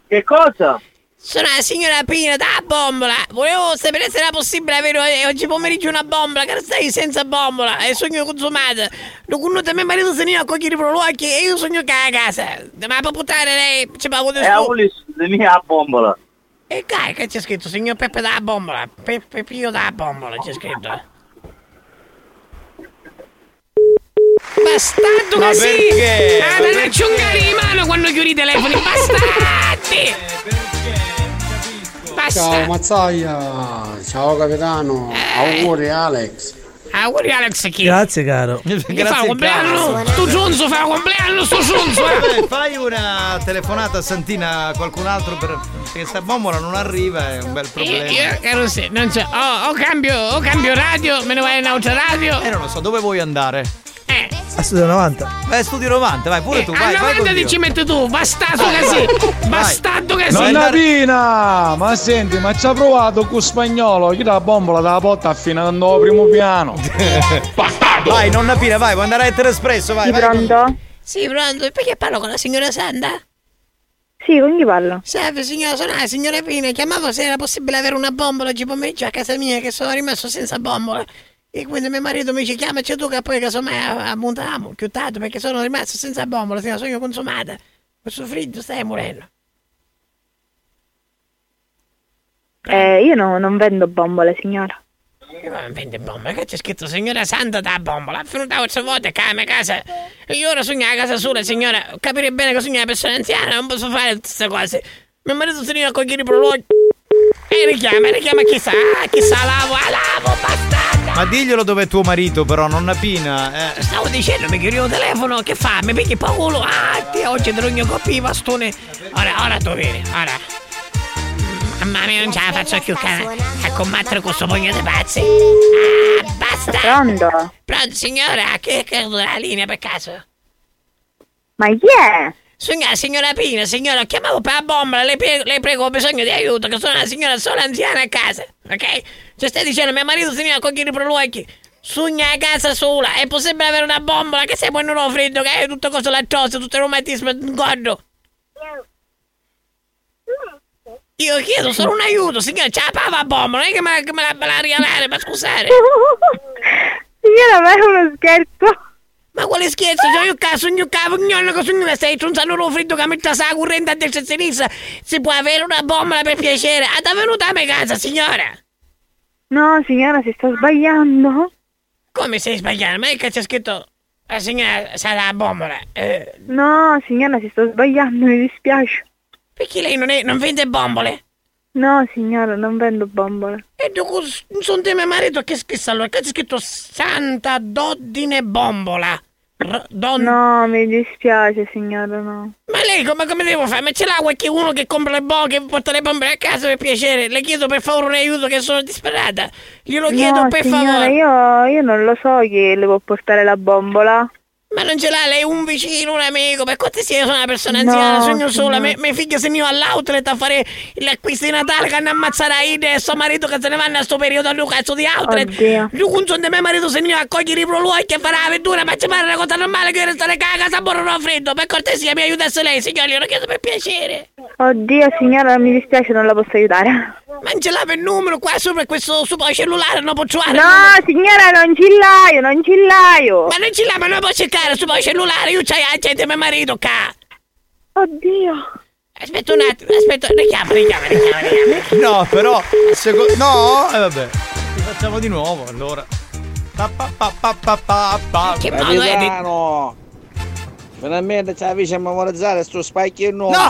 Che cosa? Sono la signora Pina da bombola. Volevo sapere se era possibile avere eh, oggi pomeriggio una bombola, che stai senza bombola. E sogno consumato. Lo conosco mio marito se ne a cogliere per l'occhio e io sogno che a casa. Ma per puttare lei ci pago di È a volessi di mia bombola. E cai che c'è scritto signor Peppe da bombola. Peppe Pio da bombola c'è scritto. Bastardo Ma così! perché? Ah, Ma da acciungare di mano quando chiudi i telefoni, bastardi! Ciao Basta! Mazzaglia, ciao capitano, auguri Alex. Auguri Alex chi? Grazie, caro. Che fa un compleanno? Tu Giunzo fa un compleanno, sto Giunzo! eh. Vabbè, fai una telefonata a Santina a qualcun altro per- perché sta bombola non arriva, è un bel Io, problema. io che non so, non so, o, o cambio, o cambio radio, me ne vai in un'altra radio. Eh, non lo so, dove vuoi andare? Eh, A Studio 90. Vai, studio 90, vai, pure tu, a vai, vai 90 con ti Dio. ci metti tu, bastardo Vai, così! vai. Bastardo così! Nonna Pina! Ma senti, ma ci ha provato con spagnolo? Chi la bombola dalla porta affinando al primo piano? Vai, nonna Pina, vai, vuoi andare a Ether Espresso, vai, vai. pronto? Sì, pronto, e perché parlo con la signora Sanda? Sì, con chi parlo? Salve signora, sono la signora Pina, chiamavo se era possibile avere una bombola oggi pomeriggio a casa mia che sono rimasto senza bombola. E quindi mio marito mi dice chiamaci tu che poi casomai a- a montiamo, chiudato perché sono rimasto senza bombola, signora, sono consumata. Questo freddo stai morendo. Eh, io no- non vendo bombole, signora. Io non vende bombola, che c'è scritto signora Santa da bombola, è venuta quattro volte a mia casa. E io ora sogno a casa sola, signora, capire bene che sogno una persona anziana, non posso fare tutte queste cose. Mio marito si viene a cogliere i prologhi. E richiama, richiama chissà, chissà lavo, lavo, bastarda! Ma diglielo dove è tuo marito, però, nonna Pina. Eh. Stavo dicendo, mi chiudi il telefono, che fa? Mi pigli culo? Ah, ti oggi te lo coppia i bastoni. Ora, ora tu vieni, ora. Mamma mia, non ce la faccio più cane. A combattere con questo pugno di pazzi. Ah, basta! Pronto? Pronto, signora? Che è caduta la linea per caso? Ma chi è? Signora, signora Pina, signora, chiamavo per la bombola, le prego, le prego, ho bisogno di aiuto, che sono una signora sola anziana a casa, ok? Ci stai dicendo, mio marito si viene a cogliere i prologhi. Sogna a casa sola. È possibile avere una bombola che se poi non ho freddo, che è tutto cosa lattosio, tutto il reumatismo gordo. Io chiedo solo un aiuto, signora, c'è la pava bombola, non è che me la, me la regalare, ma scusate. Signora, ma è uno scherzo. Ma quale scherzo? Cioè io caso, io cavo, gnollo, che sono stai tronzando lo freddo che mette la corrente a destra e a sinistra. Si può avere una bombola per piacere. Ha venuta a me casa, signora. No, signora, si sta sbagliando. Come sei sbagliando? Ma è che c'è scritto la signora sarà la bombola. Eh, No, signora, si sta sbagliando, mi dispiace. perché lei non, è, non vende bombole? No, signora, non vendo bombole. E dopo sono di mio marito che scrisse allora, che c'è scritto Santa Doddine Bombola. R- don- No, mi dispiace, signora, no. Ma lei come, come devo fare? Ma ce l'ha qualcuno che compra le bombe, che porta le bombe a casa per piacere? Le chiedo per favore un aiuto che sono disperata. Glielo chiedo no, per signora, favore. Io, io non lo so chi le può portare la bombola. Ma non ce l'ha lei un vicino, un amico? Per cortesia, io sono una persona No, anziana, sogno sola. signora. Me- Mia figlia se ne va all'outlet a fare l'acquisto di Natale che hanno ammazzato la Ide e suo marito che se ne vanno a sto periodo a un cazzo di outlet. Oddio. Io con son di mio marito se ne va a cogliere i proluoi che farà la vettura, ma ci pare una cosa normale che io restare a casa a borro freddo. Per cortesia, mi aiutasse lei, signore, glielo chiedo per piacere. Oddio, signora, mi dispiace, non la posso aiutare. Ma non ce l'ha per numero qua sopra questo suo cellulare, non può trovare. No, signora, non ci l'aio, non ci l'aio. Ma non ce l'ha, ma non può cercare sul cellulare, io c'hai la gente mio marito qua. Oddio. Aspetta un attimo, aspetta, richiama, richiama, richiama, richiama. No, però. seco- no, e vabbè. Rifacciamo di nuovo allora. Pa, pa, pa, pa, pa, pa, pa. Che modo è di... Finalmente ci avvici a memorizzare sto specchio nuovo. No,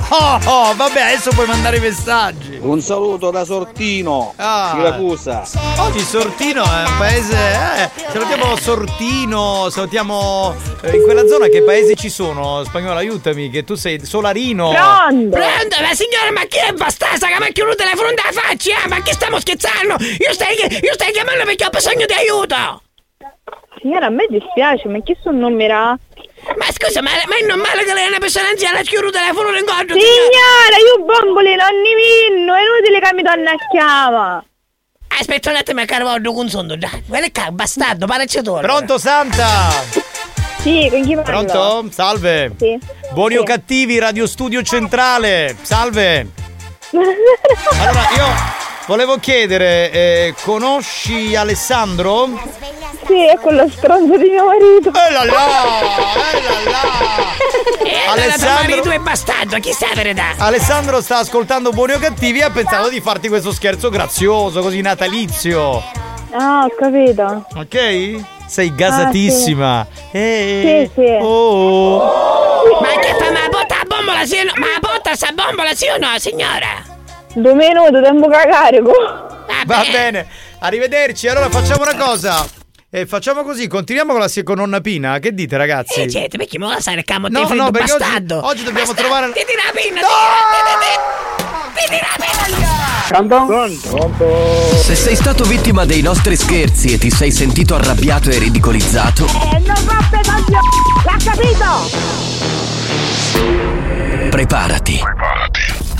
oh, vabbè, adesso puoi mandare i messaggi. Un saluto da Sortino, Ah. Siracusa. Oggi Sortino è un paese. Eh, salutiamo Sortino, salutiamo. eh, in quella zona che paesi ci sono? Spagnolo, aiutami, che tu sei Solarino. Pronto, ma signora, ma chi è bastarda che mi ha chiuso il telefono dalla faccia? eh? Ma che stiamo scherzando? Io stai, io stai chiamando perché ho bisogno di aiuto. Signora, a me dispiace, ma chi sono numera? Ma scusa, ma, ma è normale che lei è una persona anziana e il telefono in incontro? Signora, io bombole non ne vinno, è inutile che mi torna a chiama. Aspetta un attimo, caro, voglio con sondo, dai. Guarda che bastardo, parecchiatore. Pronto, Santa? Sì, con chi parlo? Pronto? Salve. Sì. Buoni o Sì. cattivi, Radio Studio Centrale. Salve. Allora, io volevo chiedere, eh, conosci Alessandro? Sì, è quello stronzo di mio marito. Eh là là, E allora tuo Alessandro- marito è bastardo, chissà verità. Alessandro sta ascoltando Buoni o Cattivi e ha pensato di farti questo scherzo grazioso, così natalizio. Ah, ho capito. Ok? Sei gasatissima. Eh, Sì, sì. Oh. Ma che fa, ma la botta la bombola sì o no? Ma la botta sta bombola sì o no, signora? Due minuti, tempo cagare. Va bene, arrivederci. Allora facciamo una cosa. Eh, facciamo così, continuiamo con la con nonna Pina. Che dite, ragazzi? Eh, certo, perché mi vuole stare il camo No, no, perché oggi- bastardo. oggi dobbiamo Bastardo, trovare- Ti tira la pinna, ti tira la pinna. Se sei stato vittima dei nostri scherzi e ti sei sentito arrabbiato e ridicolizzato, Eh, non roppe coglio! L'ha capito! preparati.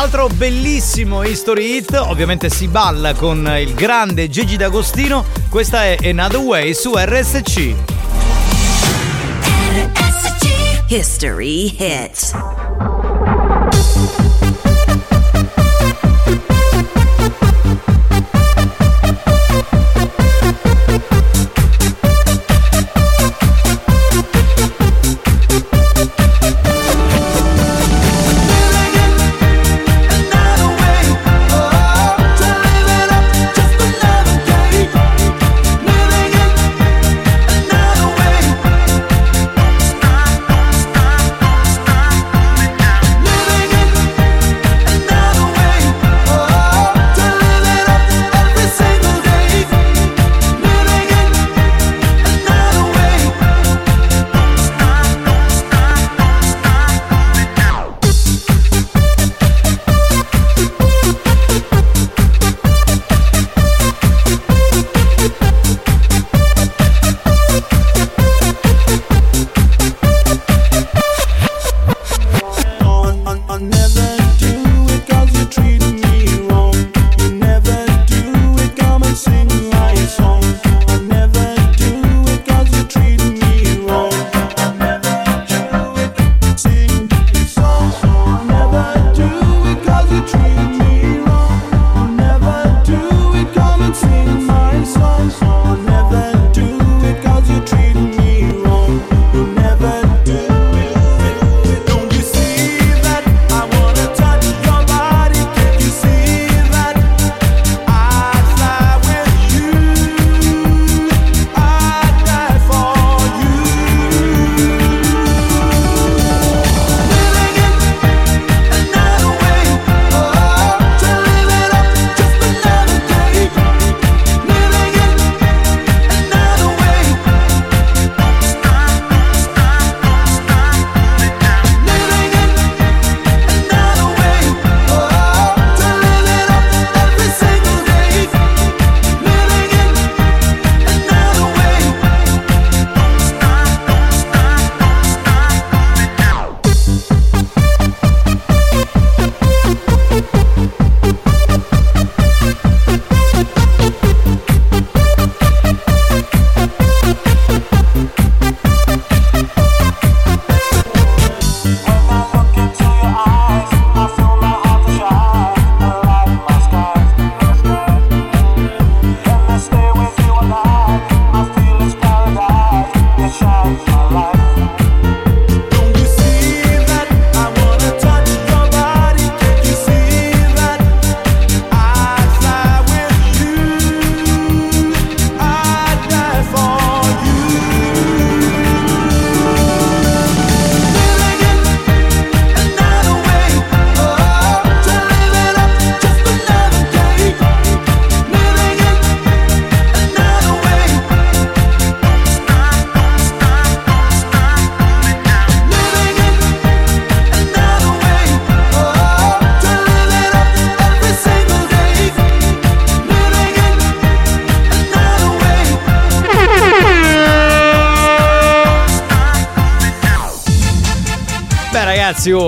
Altro bellissimo history hit, ovviamente si balla con il grande Gigi D'Agostino. Questa è Another Way su RSC. History Hits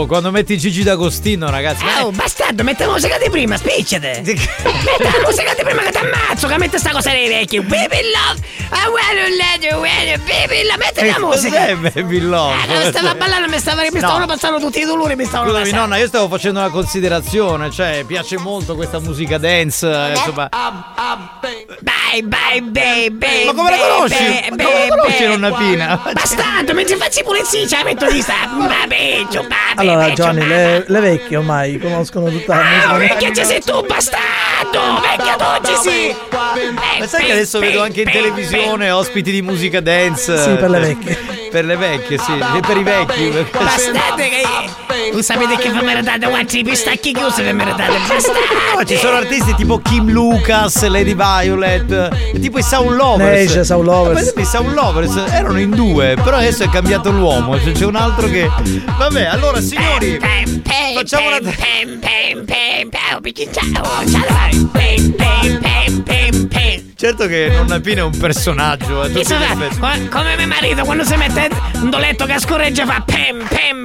oh, quando metti Gigi D'Agostino, ragazzi. Oh, bastardo, mette la musica di prima, spicciate! Mette la musica di prima che ti ammazzo, che mette sta cosa dei vecchi! Baby love, I wanna let you, wanna baby love, metti la musica! Cos'è Baby Love? Ah, stava ballando, mi, stava, mi No. stavano passando tutti i dolori, mi stavano Scusami, passando. nonna, io stavo facendo una considerazione, cioè, piace molto questa musica dance, eh, insomma. Bye baby! Ma come la conosci? Ma come la conosci, nonna Pina? Bastardo, mentre facci pulizia, ce la metto di sta! Ma Allora, ma- le, le vecchie ormai conoscono tutta la musica. Ah, vecchia ci sei tu, bastardo! Vecchia tu ci sei! Ma sai che adesso vedo anche in televisione ospiti di musica dance? Sì, per le vecchie. Per le vecchie, sì, e per i vecchi. Bastardo che... Non sapete che vi meritate quanti pistacchi chiusi vi meritate, bastardo! No, ci sono artisti tipo Kim Lucas, Lady Violet, e tipo i Sound Lovers. Neige, Sound Lovers. I Sound Lovers erano in due, però adesso è cambiato l'uomo, cioè c'è un altro che. Vabbè, allora signori, facciamo una. Pem, pem, pem, pem, picchinciao, ciao, pem, pem, pem, pem, pem. Certo che Nonna Pina è un personaggio effetti. co- come mio marito quando si mette un doletto che scorreggia fa pem pem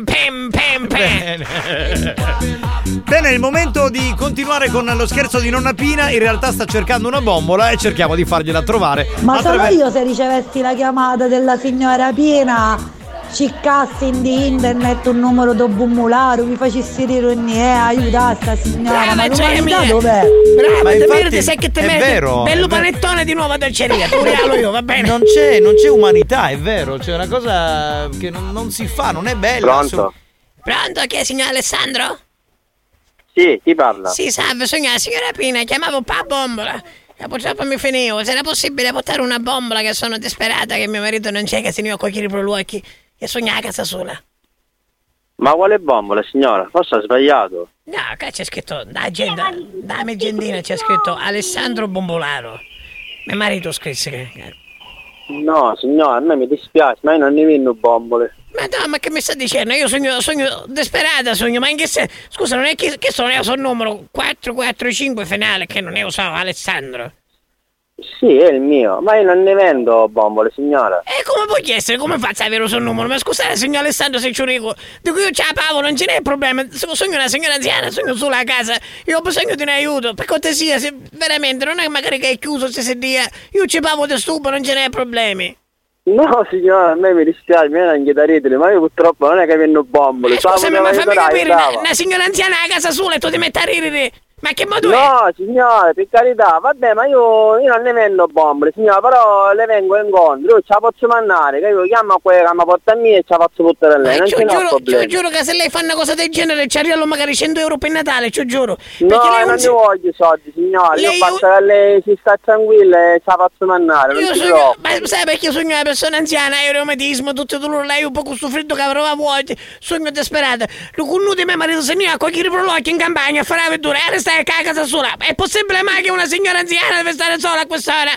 pem Bene, è il momento di continuare con lo scherzo di Nonna Pina. In realtà sta cercando una bombola e cerchiamo di fargliela trovare. Ma sono attraver- io se ricevessi la chiamata della signora Pina, ciccassi in di internet un numero do bummularo, mi facessi dire un e aiuta sta signora, Brava, ma l'umanità Jamie. dov'è? Brava, Ma te infatti meriti, sai che te è meriti. vero, Bello è vero. panettone di nuova dolceria, tu regalo io, va bene? Non c'è, non c'è umanità, è vero. C'è una cosa che non, non si fa, non è bella. Pronto? Pronto, chi è signor Alessandro? Sì, chi parla? Sì, salve, sono la signora Pina, chiamavo pa bombola. E purtroppo mi finivo, se era possibile portare una bombola che sono disperata che mio marito non c'è, che se ne ho cogliere per l'occhi e sogna a casa sola. Ma quale bombola, signora? Forse ha sbagliato. No, qua c'è scritto, da agenda, da megendina c'è scritto Alessandro Bombolaro. Mio marito scrisse che... No, signora, a me mi dispiace, ma io non ne vendo bombole. Ma no, ma che mi sta dicendo? Io sogno, sogno disperata, sogno, ma in che senso? Scusa, non è che, che sono io sul numero 445 finale, che non è usato Alessandro. Sì, è il mio, ma io non ne vendo bombole, signora. E come può essere? Come faccio ad avere il suo numero? Ma scusate, signor Alessandro Secciurico, di cui io ce la pavo, non ce n'è problema. So- Sono una signora anziana, sono sola a casa. Io ho bisogno di un aiuto. Per cortesia, se veramente non è magari che è chiuso se si dia. Io ci pavo di stupo, non ce n'è problemi. No, signora, a me mi dispiace, mi viene anche da ridere, ma io purtroppo non è che vendo bombole. Scusami, ma fammi capire, una, una signora anziana a casa sola e tu ti metti a ridere. Ma che modo è? No, signore, per carità, vabbè, ma io, io non ne vendo bombole, signora, però le vengo incontro, io ce la posso mandare, che io chiamo quella che mi porta a me e ce la faccio portare a lei, non Ci ce n'è giuro, problema. ci giuro che se lei fa una cosa del genere ci arrivano magari 100 euro per Natale, ci giuro. No, lei non ne si- voglio i soldi, signore, io basta che lei si sta tranquilla e ce la faccio mandare, non Io si sogno, preoccupi. ma sai perché io sogno una persona anziana, io reumatismo, tutto dolore, lei un po' questo freddo che avrò a vuoto, sogno disperata. Lo connuto mio marito se ne a cogliere prolocchi in campagna a fare la vettura e restare a casa sola. È possibile mai che una signora anziana deve stare sola a quest'ora?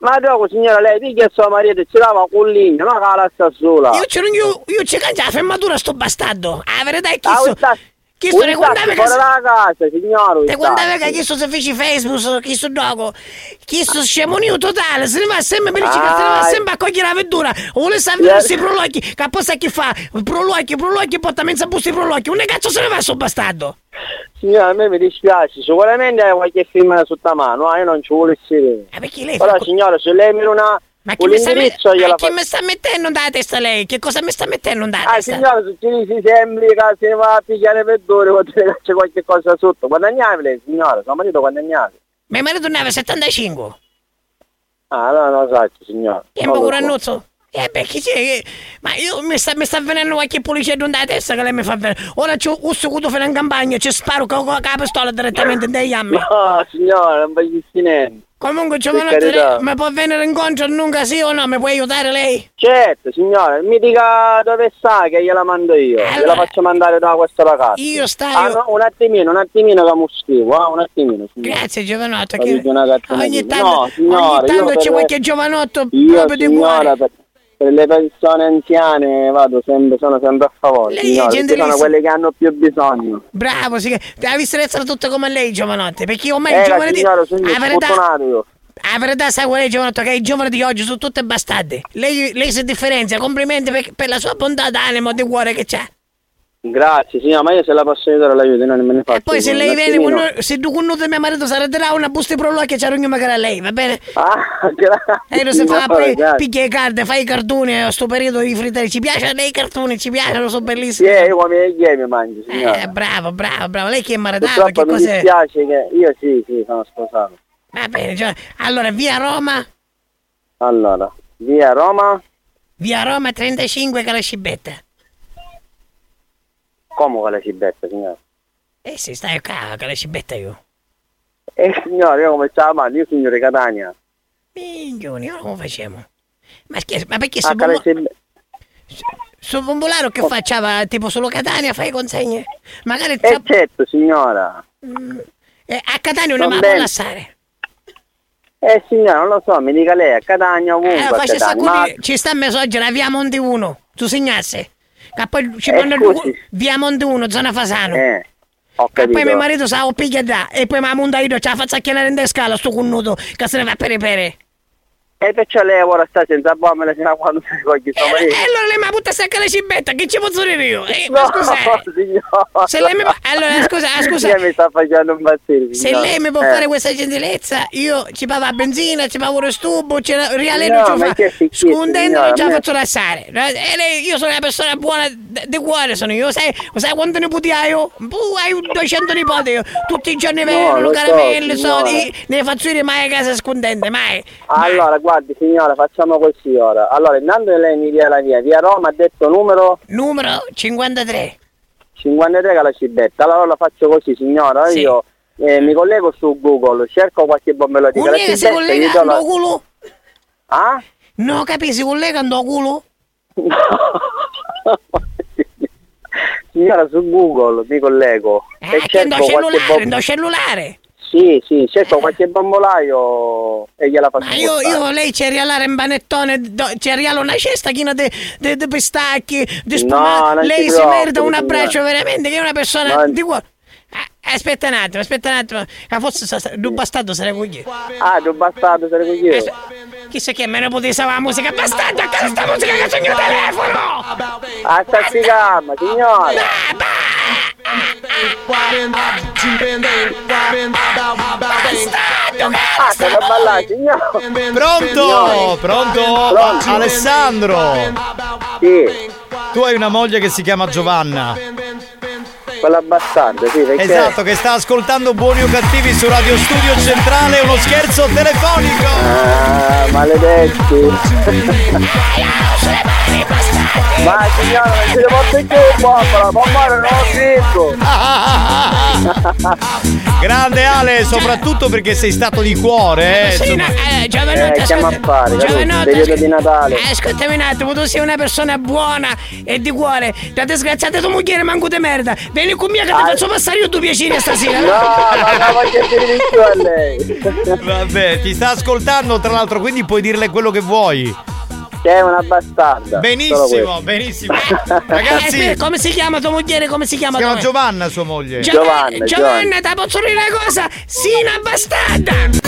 Ma dopo, signora, lei dica a suo marito, ci dava un ligno, ma che la lascia sola. Io ci io, io ci cangia la fermatura sto bastardo. Ah, verità è chi Ah, so? Chi ricordava taxi che... fuori dalla casa, signore, Te un guardava taxi. che chi sto se feci Facebook, chi sto dogo, chi sto scemonio totale, se ne va sempre per dice che se ne va Ah. sempre a cogliere la vettura, vuole Yeah. questi prologhi, che poi sa chi fa, prologhi, prologhi, porta mezza busta di prologhi, un cazzo se ne va sto bastardo. Signora, a me mi dispiace, sicuramente hai qualche film sotto mano, ah, io non ci volessi vedere. Eh, perché lei Però fa... signora, se lei mi una... Ma chi mi, sta me- indirizzo gliela ma chi mi sta mettendo da testa lei? Che cosa mi sta mettendo da Ah, testa? signora, se ci dici sempre che se ne va a pigliare per due, vuol dire che c'è qualche cosa sotto. Guadagnavi lei, signora, suo marito guadagnavi. Mio marito ne aveva 75. Ah, no, non lo so, signora. E un po'. Rannuzzo? Eh beh, chi c'è? Ma io mi sta, mi sta venendo qualche polizietto da testa che lei mi fa venire. Ora c'ho un secondo fino in campagna, ci sparo con con la pistola direttamente dai gambe. No, signora, non voglio niente. Comunque, lei mi può venire incontro nunca sì o no? Mi può aiutare lei? Certo, signora, mi dica dove sta che gliela mando io. Gliela faccio mandare da questa ragazza. Io stai- Ah, no, un attimino, un attimino che mi scrivo, ah, un attimino. signora. Grazie, giovanotto. Che... Ogni tanto, No, signora, ogni tanto c'è qualche giovanotto Io, proprio di signora, cuore. per, per le persone anziane vado sempre, sono sempre a favore, Lei perché sono quelle che hanno più bisogno. Bravo, sì. Essere tutte come lei, giovanotte. Perché ormai Eh, i la giovani di... sono La verità, io. la verità sa qual è, giovanotto, che i giovani di oggi sono tutte bastarde. Lei, lei si differenzia. Complimenti per, per la sua bontà d'animo di cuore che c'ha. Grazie, signora, ma io se la posso aiutare l'aiuto, non me ne faccio. Poi se lei viene, quando- se tu con mio marito si arreterà una busta di prologhi c'è ogni magari a lei, va bene? Ah, grazie. E lo si fa, grazie. picchia le carte, fai i cartoni a sto periodo di frittare. Ci piace lei i cartoni, ci piacciono, sono bellissimi. Sì, io come gli mi mangio, signora. Eh, bravo, bravo, bravo. Lei che è maritato, che mi cos'è? dispiace che io sì, sì, sono sposato. Va bene, già. Allora, via Roma, Allora, via Roma, via Roma 35 Calascibetta. Come con la cibetta, signora? Eh sì, stai qua, Calascibetta io. Eh, signora, io come stavo male, io signore Catania. Minchioni, ora come facciamo? Ma scherzo, ma perché A sto bombo- Calacibetta. sto bombolaro che facciava tipo solo Catania, fai consegne? Magari Eh certo, signora. eh, a Catania non ne va a bene. lasciare. Eh signora, non lo so, mi dica lei, a Catania ovunque, Eh, a faccia sta Catania. Ma ci sta a Mesoggia, via Monte 1, tu segnasse. Che poi ci Eh, mandano scusi. via 1, zona Fasano. eh, E poi mio marito sa o piglia da e poi mi ha montato io, ce la faccio chiamare in descala sto connuto che se ne va per pere. E perciò lei ora sta senza bombe, fino a quando si coglie suo E marito. allora lei mi ha buttato a la cibetta, che ci posso dire io? Eh, ma No, scusate. signora. Se lei mi... Allora, scusa, ah, scusa. Lei mi sta facendo impazzire, Se signora. lei mi può Eh. fare questa gentilezza, io ci pago la benzina, ci pago lo stubo, ci rialeno, No, ci fa. Scondendo non ce la a me- faccio lasciare. E lei, io sono una persona buona di cuore, sono io. Sai, sai quanti nipoti hai io? Puh, hai 200 nipoti io. Tutti i giorni vengono, lo so, caramelli, signora. soldi. Ne faccio io mai a casa scondente, mai. Allora, guardi signora, facciamo così ora. Allora, intanto lei mi dia la via. Via Roma ha detto numero Numero 53. 53 che la cibetta. Allora la faccio così, signora. Sì. Io eh, mi collego su Google, cerco qualche bombello di nega si collega la... culo? Ah? No, capisci, si collega ando culo? Signora, su Google mi collego Eh, e che cerco qualche cellulare, bom- ando cellulare. Sì, sì, cerco qualche bombolaio e gliela faccio Ma io, io lei ci rialare un panettone, do- ci una cesta china di pistacchi, di spuma. No, lei si merita un abbraccio veramente, che è una persona Non- di cuore. Aspetta un attimo, aspetta un attimo. Ah, forse un bastardo con io. Ah, tu bastardo, sarei con io. Chissà che me ne poteva la musica bastardo, a casa sta musica che c'è il mio telefono! Ah, sta calma, signore. Ah, ballare, signore. Pronto? Pronto? Pronto? Alessandro? Sì. Tu hai una moglie che si chiama Giovanna. Quella bastarda, sì, perché... Esatto, che sta ascoltando Buoni o Cattivi su Radio Studio Centrale, uno scherzo telefonico. Ah, maledetti. Ma signore, non ci devo più bombola, bombola non ho scritto. Grande Ale, soprattutto perché sei stato di cuore, eh. Sì, no, eh, Giovanotto, Eh, chiama a ascolta- fare, capito? Giovanotto, Periodo di Natale. Eh, ascoltami un attimo, tu sei una persona buona e di cuore. Da disgraziata tua moglie manco di merda. Vieni con me che ti faccio passare io due piacere stasera. No, ma la voglio dire di più a lei. Vabbè, ti sta ascoltando tra l'altro, quindi puoi dirle quello che vuoi. Che è una bastarda. Benissimo, benissimo. Eh, Ragazzi, aspetta, come si chiama tua moglie? Come si chiama? si chiama Giovanna sua moglie. Giovanna, Giovanna, ti posso dire una cosa? Sì, una bastarda!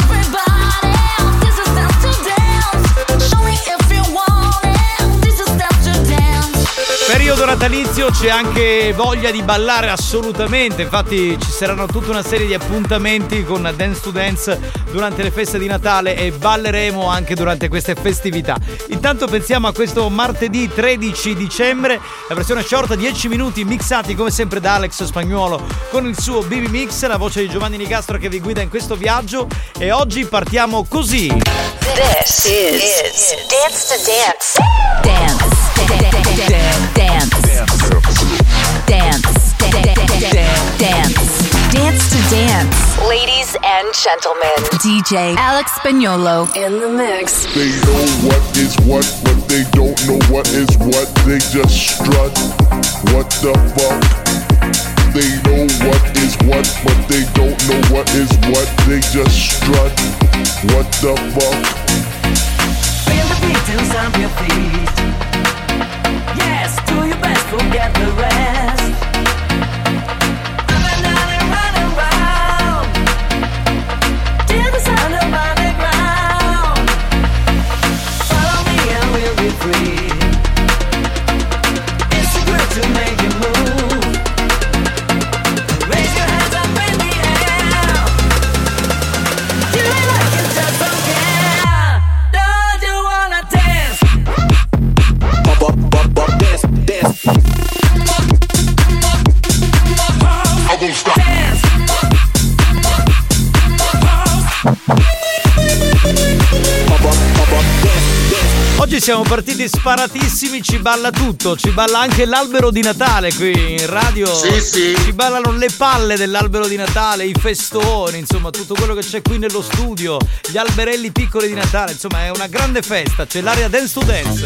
Periodo natalizio c'è anche voglia di ballare assolutamente, infatti ci saranno tutta una serie di appuntamenti con Dance to Dance durante le feste di Natale e balleremo anche durante queste festività. Intanto pensiamo a questo martedì 13 dicembre, la versione short 10 minuti mixati come sempre da Alex Spagnuolo con il suo BB Mix, la voce di Giovanni Nicastro che vi guida in questo viaggio e oggi partiamo così. This is, Dance to Dance. Dance. Dance. Dance. Dance. Dance to Dance. Ladies and gentlemen, DJ Alex Spagnolo in the mix. They know what is what, but they don't know what is what. They just strut. What the fuck? They know what is what, but they don't know what is what. They just strut. What the fuck? Feel the beat stamp your feet get the red. Siamo partiti sparatissimi, ci balla tutto, ci balla anche l'albero di Natale qui in radio. Sì, sì. Ci ballano le palle dell'albero di Natale, i festoni, insomma, tutto quello che c'è qui nello studio, gli alberelli piccoli di Natale, insomma, è una grande festa, c'è l'area dance to dance.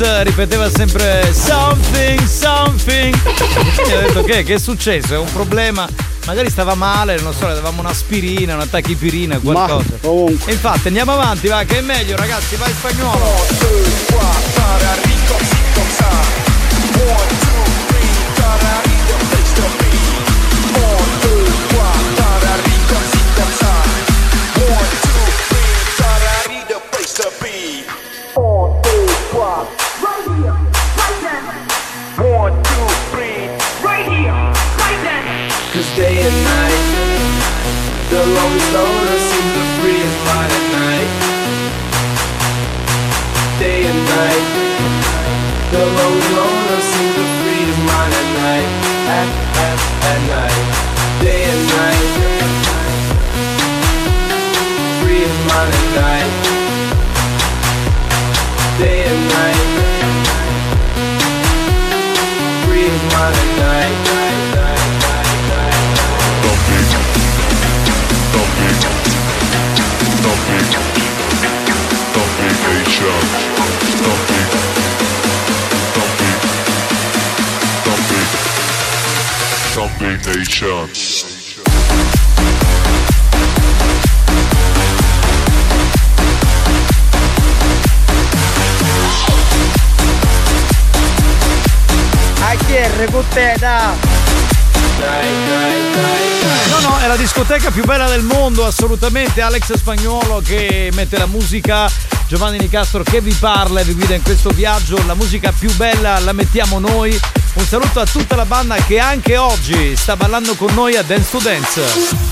Ripeteva sempre something, something. Quindi ho detto che, che è successo? È un problema. Magari stava male, non so, le davamo un'aspirina, una tachipirina, qualcosa. E infatti andiamo avanti, va, che è meglio, ragazzi, vai spagnolo. Cause day and night, the lonely loner seems to free his mind at night. Day and night, the lonely loner seems to free his mind at night. At, at, at night. Day and night, free his mind at night. Day and night, free his mind at night. più bella del mondo, assolutamente. Alex Spagnolo che mette la musica Giovanni Nicastro che vi parla e vi guida in questo viaggio. La musica più bella la mettiamo noi. Un saluto a tutta la banda che anche oggi sta ballando con noi a Dance to Dance.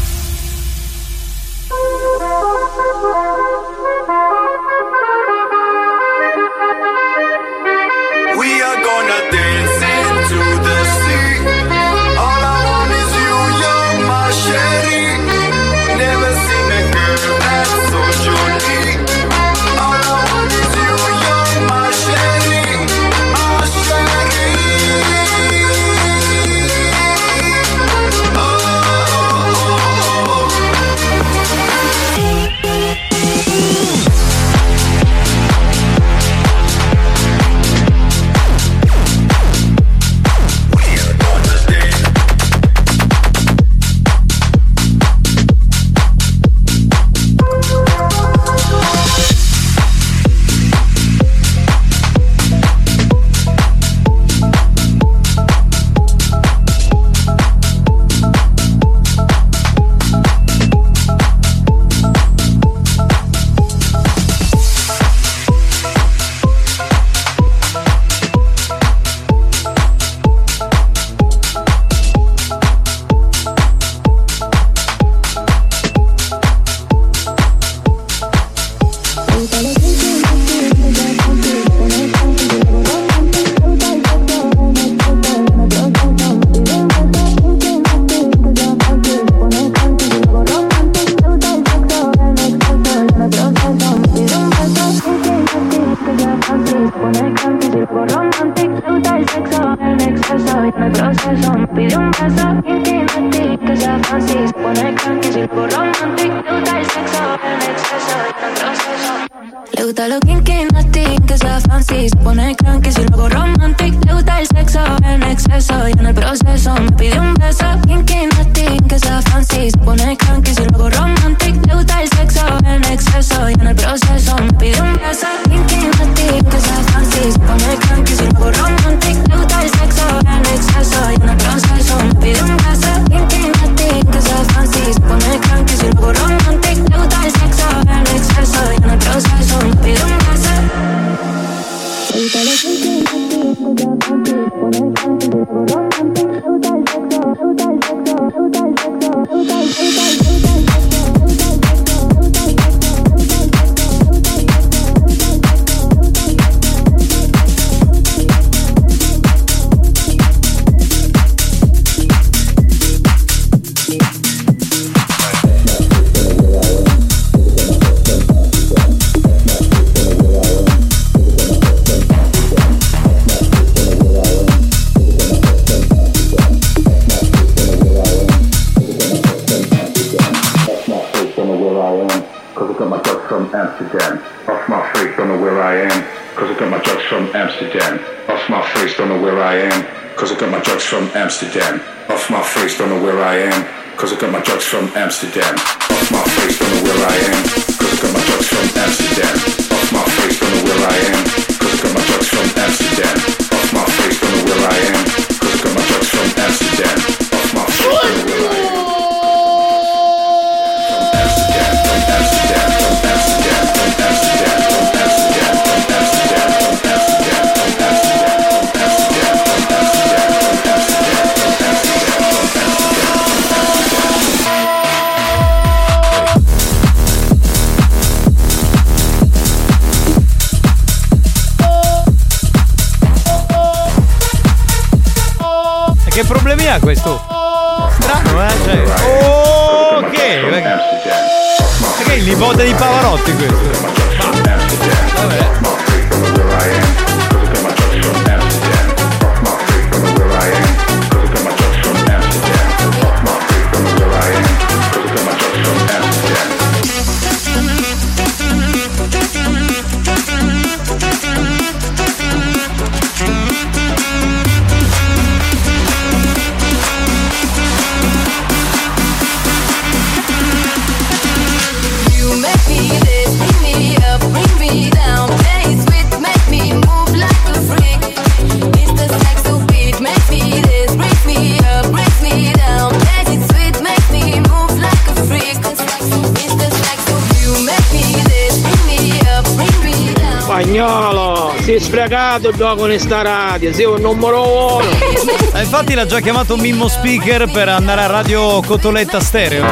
Sprecato il gioco in sta radio, sei un numero uno. Eh, infatti l'ha già chiamato Mimmo Speaker per andare a Radio Cotoletta Stereo.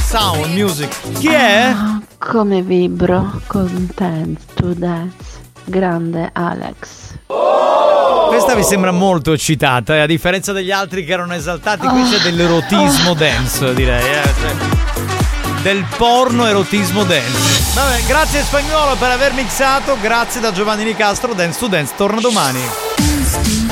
Sound, music. Chi è? Come vibro con Dance to Dance. Grande Alex. Questa mi sembra molto eccitata, eh, a differenza degli altri che erano esaltati, qui c'è dell'erotismo dance, direi. eh, cioè, del porno erotismo dance. Vabbè, grazie spagnolo per aver mixato, grazie da Giovanni Nicastro, Dance to Dance torna domani. Dance to.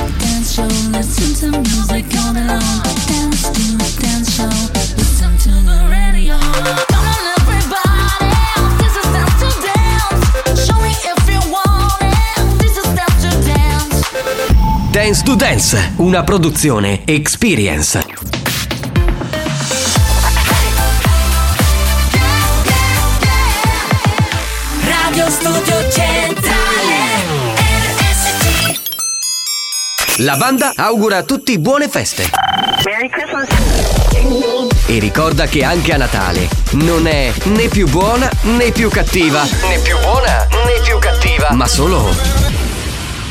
Dance to dance show, Studio Centrale. RSC. La banda augura a tutti buone feste. Merry Christmas. E ricorda che anche a Natale non è né più buona né più cattiva. Né più buona né più cattiva. Ma solo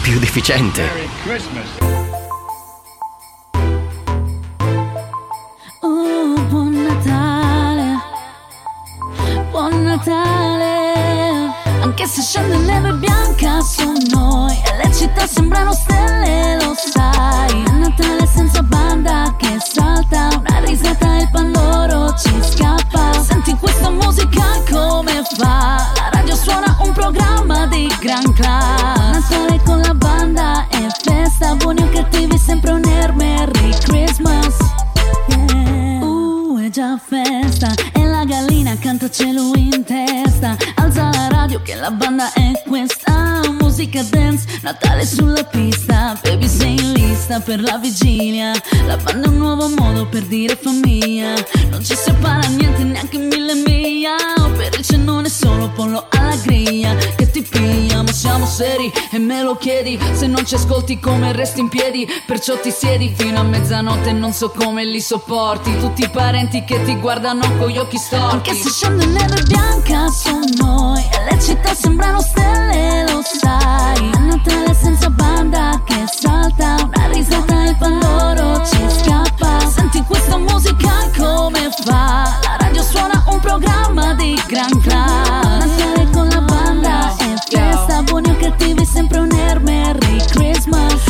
più deficiente. Oh, se scende neve bianca su noi e le città sembrano stelle, lo sai. È Natale senza banda che salta, una risata e il pandoro ci scappa. Senti questa musica come fa? La radio suona un programma di gran class. Natale con la banda e festa, buoni o cattivi sempre un air Merry Christmas. Yeah. Uh, è già festa e la gallina canta cielo in testa. Alza la radio che la banda è questa. Musica dance, Natale sulla pista. Baby sei in lista per la vigilia. La banda è un nuovo modo per dire famiglia. Non ci separa niente, neanche mille miglia. Per il cenone solo pollo alla griglia. Che ti piglia, ma siamo seri e me lo chiedi. Se non ci ascolti come resti in piedi. Perciò ti siedi fino a mezzanotte non so come li sopporti. Tutti i parenti che ti guardano con gli occhi storti. Anche se scende neve bianca su noi città sembrano stelle, lo sai. A Natale senza banda che salta, una risata e pandoro ci scappa. Senti questa musica come fa? La radio suona un programma di gran class. Natale con la banda e festa, buoni o cattivi sempre un.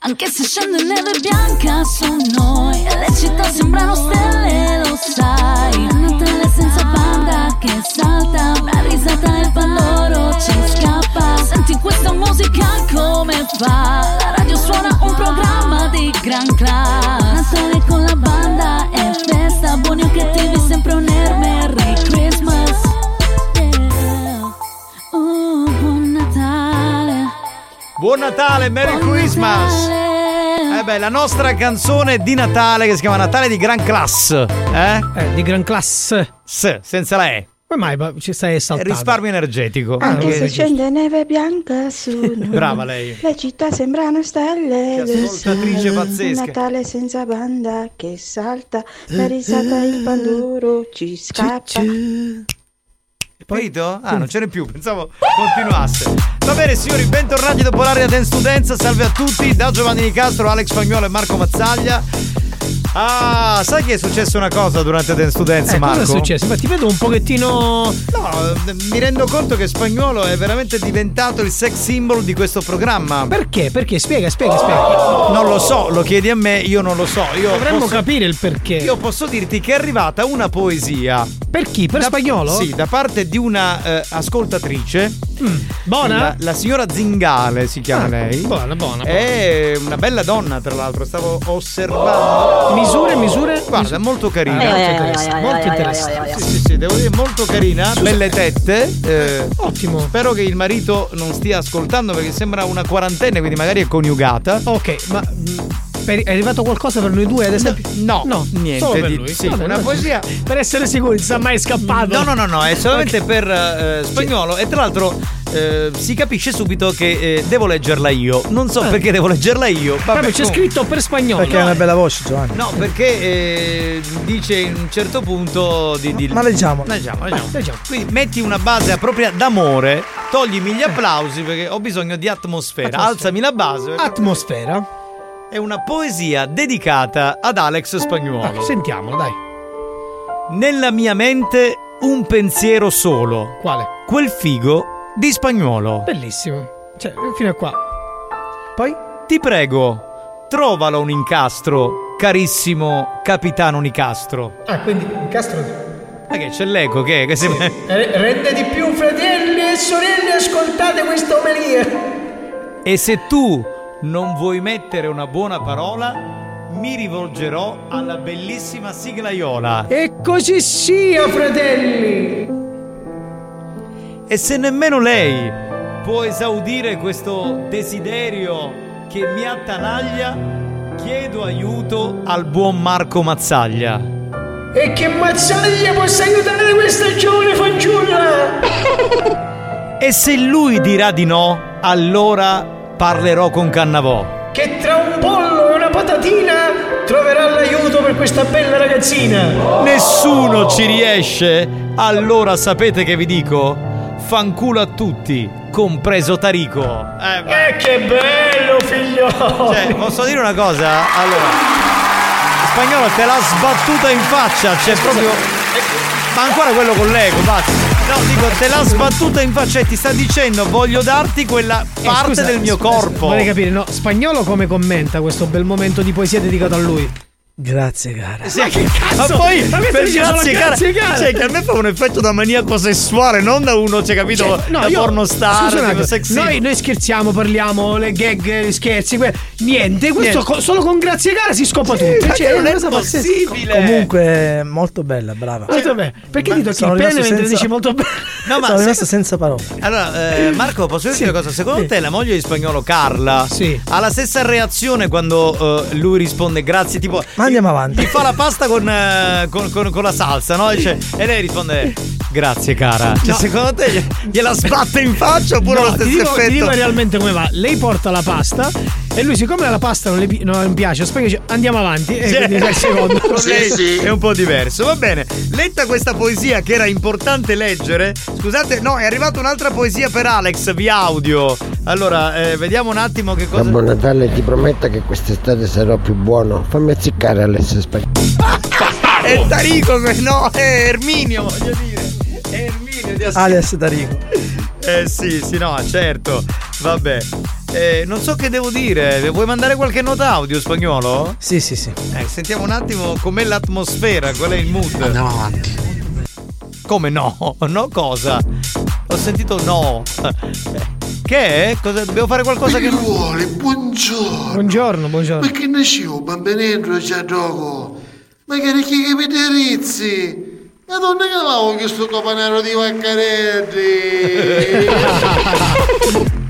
Anche se scende neve bianca su noi E le città sembrano stelle, lo sai. A Natale senza banda che salta Una risata e il pandoro ci scappa. Senti questa musica come fa? La radio suona un programma di gran class Natale con la banda e festa Buoni o cattivi sempre un air Buon Natale, Merry Christmas! Eh beh, la nostra canzone di Natale che si chiama Natale di Gran Class. Eh? di Gran Class. S, senza la E. Come mai ci stai esaltando? Risparmio energetico. Anche Ah, se scende neve bianca su noi. Brava lei. Le città sembrano stelle. Che ascoltatrice pazzesca. Un Natale senza banda che salta. La risata il pandoro ci scappa. Capito? Ah, non ce n'è più, pensavo continuasse. Va bene, signori, bentornati dopo l'area Dance Dance. Salve a tutti, da Giovanni Nicastro, Alex Spagnuolo e Marco Mazzaglia. Ah, sai che è successa una cosa durante Dance to Dance, Eh, Marco? cosa è successo? Ma ti vedo un pochettino. No, eh, mi rendo conto che Spagnuolo è veramente diventato il sex symbol di questo programma. Perché? Perché? Spiega, spiega, spiega. Non lo so, lo chiedi a me, io non lo so. Io Dovremmo posso- capire il perché. Io posso dirti che è arrivata una poesia. Per chi? Per Da- spagnolo? Sì, da parte di una eh, ascoltatrice. buona? La, la signora Zingale si chiama Ah, lei. buona, buona, buona. È una bella donna, tra l'altro. Stavo osservando. Mi Misure, misure? Guarda, è molto carina. Molto interessante. eh, Molto eh, interessante. eh, Sì, sì, sì, devo dire molto carina, belle tette. eh, Ottimo. Spero che il marito non stia ascoltando perché sembra una quarantenne, quindi magari è coniugata. Ok, ma per- è arrivato qualcosa per noi due, ad esempio? No, no, niente Solo per di- lui. sì, Vabbè, una poesia. Per essere sicuri, non sa mai scappato. No, no, no, no, è solamente per eh, spagnolo e tra l'altro eh, si capisce subito che eh, devo leggerla io. Non so Ah. perché devo leggerla io. Vabbè, Proprio c'è scritto per spagnolo. Perché ha una bella voce, Giovanni. No, perché eh, dice in un certo punto di. di Ma leggiamo. Leggiamo, leggiamo. Quindi metti una base propria d'amore, toglimi gli applausi perché ho bisogno di atmosfera. Atmosfera. Alzami la base. Atmosfera. È una poesia dedicata ad Alex Spagnuolo. Sentiamolo, dai. Nella mia mente un pensiero solo. Quale? Quel figo di Spagnuolo. Bellissimo. Cioè, fino a qua. Poi? Ti prego, trovalo un incastro, carissimo capitano Nicastro. Ah, quindi incastro. Ma che c'è l'eco che? che si- Rende di più, fratelli e sorelle, ascoltate questa omelia. E se tu non vuoi mettere una buona parola, mi rivolgerò alla bellissima siglaiola. E così sia, fratelli. E se nemmeno lei può esaudire questo desiderio che mi attanaglia, chiedo aiuto al buon Marco Mazzaglia. E che mazzaglia possa aiutare questa giovane fanciulla? E se lui dirà di no, allora parlerò con Cannavò. Che tra un pollo e una patatina troverà l'aiuto per questa bella ragazzina. Nessuno ci riesce? Allora sapete che vi dico? Fanculo a tutti, compreso Tarico. Eh, Eh, che bello, figlio! Cioè, posso dire una cosa? Allora, spagnolo te l'ha sbattuta in faccia, c'è proprio. Ma ancora quello con l'ego, basta. No, dico, te l'ha sbattuta in faccia e ti sta dicendo voglio darti quella Eh, parte scusa, del mio scusa, corpo. Vorrei capire, no? Spagnolo come commenta questo bel momento di poesia dedicato a lui? Grazie, cara. Sì, ma poi Ma questo per grazie, cara, grazie, cara. Cioè, che a me fa un effetto da maniaco sessuale, non da uno, c'è capito? Cioè, no, da io- pornostar, scusa un tipo noi, noi scherziamo, parliamo, le gag, gli scherzi, que- niente, questo Niente. co- solo con grazie cara si scopa Sì, tutto. Cioè, che non è una cosa pazzesca. possibile. Comunque, molto bella, brava. Molto bene. Perché Ma ti tocchi il pene rimasto mentre senza- dici molto bene? No, ma Sono se- rimasto senza parole. Allora, eh, Marco, posso dirti Sì. una cosa? Secondo te la moglie di spagnolo Carla Sì. ha la stessa reazione quando eh, lui risponde grazie? Tipo, Ma andiamo avanti. ti fa la pasta con, eh, con- con- con la salsa, no? E, dice- e lei risponde grazie cara. Cioè, No. secondo te gli- gliela sbatte in faccia oppure No, lo stesso ti dico, effetto? ti dico realmente come va. Lei porta la pasta e lui, siccome la pasta non le, pi- non piace, spiega dice andiamo avanti. E Sì. quindi il secondo. Con lei è un po' diverso. Va bene. Letta questa poesia che era importante leggere. Scusate, no, è arrivata un'altra poesia per Alex via audio. Allora, eh, vediamo un attimo che cosa. Babbo Natale ti prometto che quest'estate sarò più buono. Fammi azziccare Alessio Spagnolo. È Tarico, que- no, è Erminio, voglio dire. È Erminio di Assi- Alias Tarico. Eh sì, sì, no, certo. Vabbè. Eh, non so che devo dire. Vuoi mandare qualche nota audio spagnolo? Sì, sì, sì. Eh, sentiamo un attimo com'è l'atmosfera, qual è il mood. Andiamo avanti. Come no? No cosa? Ho sentito no. Che è? Cosa, dobbiamo fare qualcosa che. Figliuoli, buongiorno. Buongiorno, buongiorno. Ma che ne scivo, bambinetto, già dopo? Ma che chi che mi derizzi? Madonna che lavo che sto copanero di vaccaretti!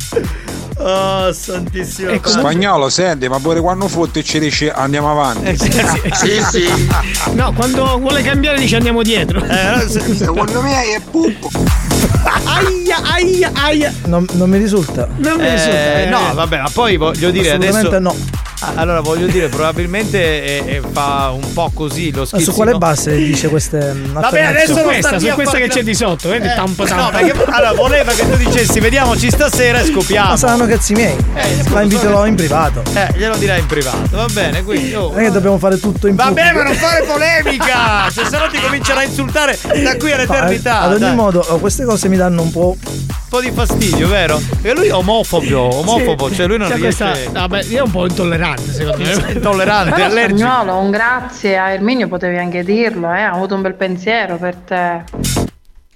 Oh, santissimo. Ecco, Spagnolo, senti, ma pure quando fotti ci dici andiamo avanti. sì, sì. No, quando vuole cambiare dice andiamo dietro. Eh, Secondo me è puppo. Aia, aia, aia. Non, non mi risulta. Non mi Eh, risulta. eh. no, vabbè, ma poi voglio dire adesso. no. Ah, Allora, voglio dire, probabilmente eh, eh, fa un po' così lo Ma schizzo. su quale base dice queste mm, Vabbè, adesso questa, su questa che c'è di sotto, vedi? Eh, tampo No, tampo. perché allora voleva che tu dicessi vediamoci stasera e scopiamo. Ma saranno cazzi miei. La inviterò in privato. Eh, glielo dirai in privato, va bene, quindi. oh. Non è che dobbiamo fare tutto in Vabbè, pubblico. ma non fare polemica! Cioè, se no ti comincerà a insultare da qui No, all'eternità. ad ogni dai. modo, oh, queste cose mi danno un po'. Un po' di fastidio, vero? E lui è omofobo, omofobo, Sì. cioè lui non C'è riesce. questa- vabbè, io è un po' intollerante, secondo me. Intollerante, Però allergico. spagnolo, un grazie a Erminio potevi anche dirlo, eh? ha avuto un bel pensiero per te.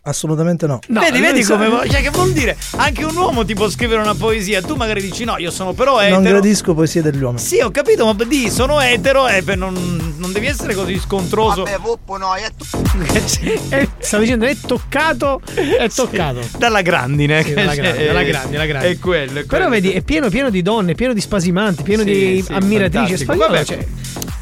Assolutamente no. vedi, lui vedi sa- come cioè, che vuol dire? Anche un uomo ti può scrivere una poesia. Tu magari dici no, io sono però etero. Non gradisco poesie degli uomini. Sì, ho capito, ma di sono etero e per non, non devi essere così scontroso. Vabbè, Poppo no, è Eh, stavo dicendo è toccato, è toccato. Dalla grandine. Sì, dalla grande, Cioè, dalla grande, dalla grande. È quello, è quello. Però vedi, è pieno, pieno di donne, pieno di spasimanti, pieno Sì, di sì, ammiratrici spagnole. Vabbè. Cioè,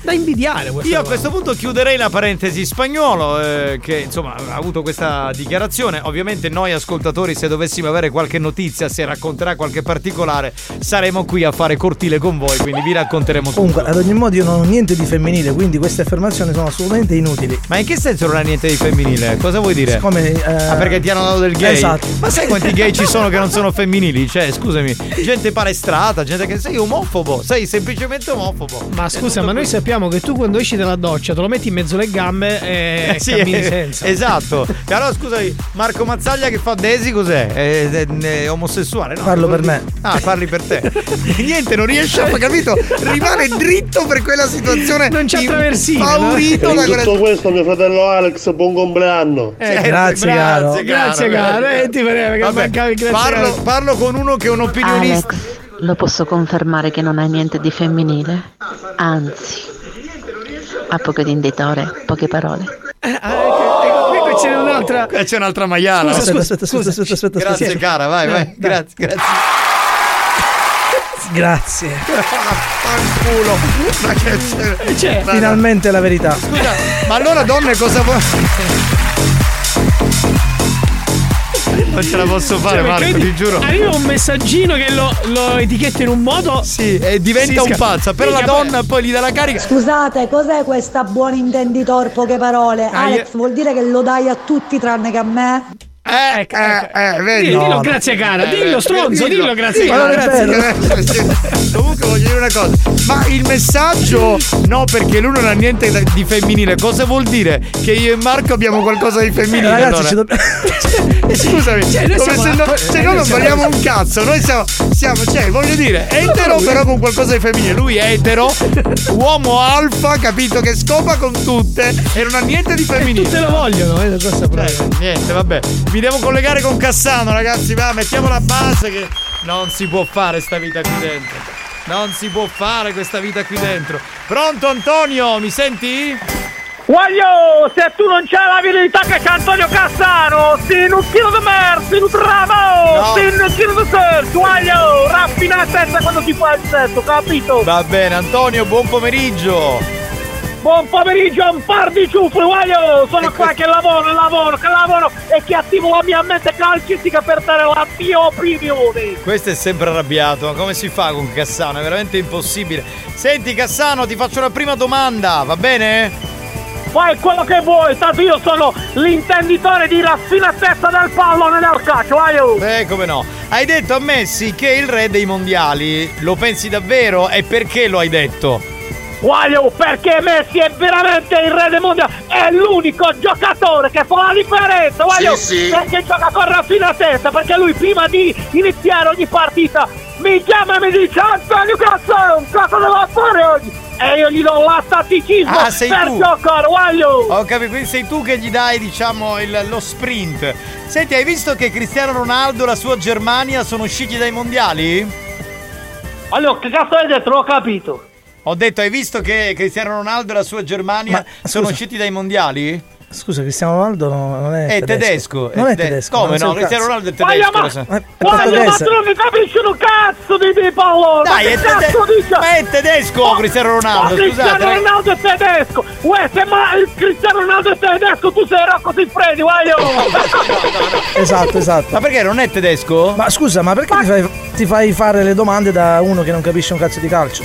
da invidiare Io a cosa. questo punto chiuderei la parentesi spagnolo eh, che insomma ha avuto questa dichiarazione. Ovviamente noi ascoltatori se dovessimo avere qualche notizia, se racconterà qualche particolare, saremo qui a fare cortile con voi, quindi vi racconteremo tutto. Comunque, ad ogni modo io non ho niente di femminile, quindi queste affermazioni sono assolutamente inutili. Ma in che senso non ha niente di femminile? Cosa vuoi dire? Siccome, eh, Ah, perché ti hanno dato del gay? Esatto. Ma sai quanti gay ci sono che non sono femminili? Cioè, scusami, gente palestrata, gente che sei omofobo, sei semplicemente omofobo. Ma scusa, ma noi qui. Sappiamo che tu quando esci dalla doccia te lo metti in mezzo alle gambe e Eh, sì, cammini eh, senza. Esatto. E allora scusami, Marco Mazzaglia che fa Desi cos'è? È, è- è omosessuale? No, Parlo per dire- Ah, parli per te. Niente, non riesce a capito? Rimane dritto per quella situazione. Non c'ha traversino, Paurito da In quella tutto questo mio fratello Alex, buon compleanno. Eh, Certo, grazie, caro. Grazie, caro. Eh, ti che Vabbè, mancavi grazie parlo, caro. parlo con uno che è un opinionista. Alex, lo posso confermare che non hai niente di femminile? Anzi, ha poco di inditore, poche parole. Ah, ecco, ecco, qui c'è un'altra. C'è un'altra maiala. Scusa, aspetta, aspetta, aspetta, aspetta, aspetta, Grazie cara, vai, vai. Grazie, grazie. Grazie. Fanculo. Ma che c'è? Cioè, Ma- Finalmente la verità. Scusa, ma allora donne cosa vuoi? Non ce la posso fare, Cioè, Marco, ti giuro. Arriva un messaggino che lo, lo etichetta in un modo. Sì, e diventa un pazzo. Però la donna poi gli dà la carica. Scusate, cos'è questa buon intenditor poche parole? Ah, Alex, vuol dire che lo dai a tutti tranne che a me? Eh, eh, eh, vedi? Dillo, dillo No, grazie cara, Eh, dillo eh, stronzo, dillo, grazie Dillo, cara. grazie, grazie. Comunque voglio dire una cosa. Ma il messaggio no, perché lui non ha niente di femminile. Cosa vuol dire? Che io e Marco abbiamo qualcosa di femminile. Ragazzi, allora? ci dobbiamo. Scusami, Cioè, come se, no- se eh, no noi non siamo- valiamo un cazzo. Noi siamo, siamo cioè, voglio dire, etero però con qualcosa di femminile. Lui è etero, uomo alfa, capito, che scopa con tutte e non ha niente di femminile. Tutte lo vogliono, eh, Eh, niente, vabbè. Mi devo collegare con Cassano, ragazzi. Va, mettiamo la base che non si può fare sta vita qui dentro. Non si può fare questa vita qui dentro. Pronto Antonio, mi senti? Voglio, se tu non c'hai la virilità che c'è Antonio Cassano, sei un chilo di merda, sei un bravo, No. sei un chilo di sesso, voglio, raffinatezza quando si fa il sesso, capito? Va bene, Antonio, buon pomeriggio. Buon pomeriggio, un par di ciuffoli, voglio, sono qua che lavoro, lavoro, che lavoro e che attivo la mia mente calcistica per dare la mia opinione. Questo è sempre arrabbiato, ma come si fa con Cassano? È veramente impossibile. Senti Cassano, ti faccio una prima domanda, va bene? Fai quello che vuoi, tanto io sono l'intenditore di raffinatezza del pallone del calcio, voglio. Eh, come no. Hai detto a Messi che è il re dei mondiali. Lo pensi davvero? E perché lo hai detto? Voglio perché Messi è veramente il re del mondiale, è l'unico giocatore che fa la differenza, voglio Sì, sì. perché gioca con raffinatezza, perché lui prima di iniziare ogni partita mi chiama e mi dice Antonio Cazzone, cosa devo fare oggi? E io gli do l'attaticismo Ah, sei per tu. giocare, voglio! Ho capito, quindi sei tu che gli dai, diciamo, il- lo sprint. Senti, hai visto che Cristiano Ronaldo e la sua Germania sono usciti dai mondiali? Allora, che cazzo hai detto? Non ho capito. Ho detto, hai visto che Cristiano Ronaldo e la sua Germania Ma, sono usciti dai mondiali? Scusa, Cristiano Ronaldo no- non è, È tedesco. Non è te- tedesco. Come no? Cristiano. Ronaldo è tedesco. ma-. Ma ma portoghese. tu non ne capisci un cazzo di, di pallone! Dai, ma è, che cazzo tede- dice? ma è tedesco Cristiano Ronaldo, Ma Cristiano scusate. ragazzi. Ronaldo è tedesco! Uè, se ma il Cristiano Ronaldo è tedesco, tu sei Rocco Siffredi, voglio! Esatto, esatto. Ma perché non è tedesco? Ma scusa, ma perché ti fai, ti fai fare le domande da uno che non capisce un cazzo di calcio?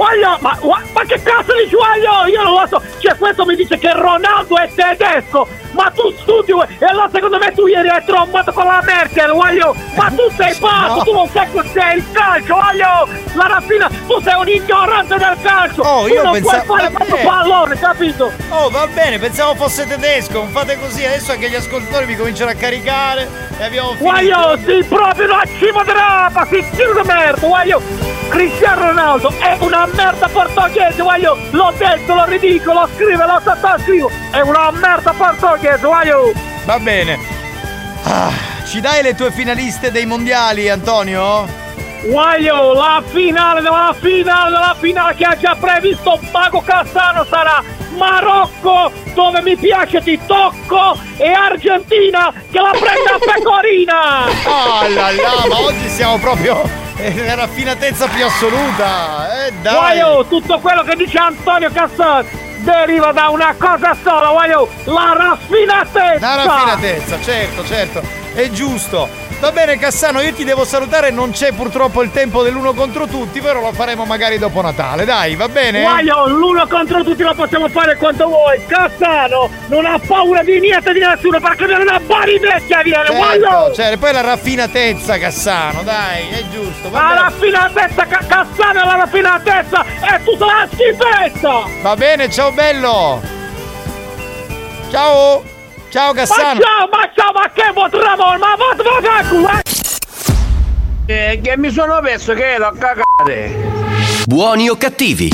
Voglio, ma, ma che cazzo dici voglio? Io non lo so, cioè questo mi dice che Ronaldo è tedesco, ma tu studi uè, e allora secondo me tu ieri hai trombato con la Merkel, voglio, ma tu sei pazzo, No. tu non sai cos'è il calcio, voglio, la raffina, tu sei un ignorante del calcio, Oh, tu io non pensavo- puoi fare questo pallone, capito? Oh, va bene, pensavo fosse tedesco. Non fate così, adesso anche gli ascoltatori mi cominciano a caricare e abbiamo finito. Voglio, sei proprio una cima di rapa, sei tiro di merda, voglio. Cristiano Ronaldo è una merda portoghese, voglio. L'ho detto, lo ridicolo, lo scrive, lo sottoscrivo. È una merda portoghese, voglio. Va bene. Ah, ci dai le tue finaliste dei mondiali, Antonio? Guaglio, la finale della finale della finale che ha già previsto Mago Cassano sarà Marocco, dove mi piace ti tocco, e Argentina che la prende a pecorina! Oh là là, ma oggi siamo proprio nella raffinatezza più assoluta. Eh dai. Guaglio, tutto quello che dice Antonio Cassano deriva da una cosa sola, guaglio, la raffinatezza! La raffinatezza, certo, certo, è giusto. Va bene Cassano, io ti devo salutare, non c'è purtroppo il tempo dell'uno contro tutti, però lo faremo magari dopo Natale, dai, va bene? Guaglio, l'uno contro tutti lo possiamo fare quanto vuoi. Cassano non ha paura di niente di nessuno perché viene da Bari vecchia viene, Certo, guaglio! certo, poi la raffinatezza Cassano, dai, è giusto. Va La bene. raffinatezza, Ca- Cassano, la raffinatezza è tutta la schifezza! Va bene, ciao bello. Ciao. Ciao Ma Cassano. ciao, ma ciao, ma che potremmo, ma vado Eh, che mi sono perso che ero a cagare. Buoni o cattivi?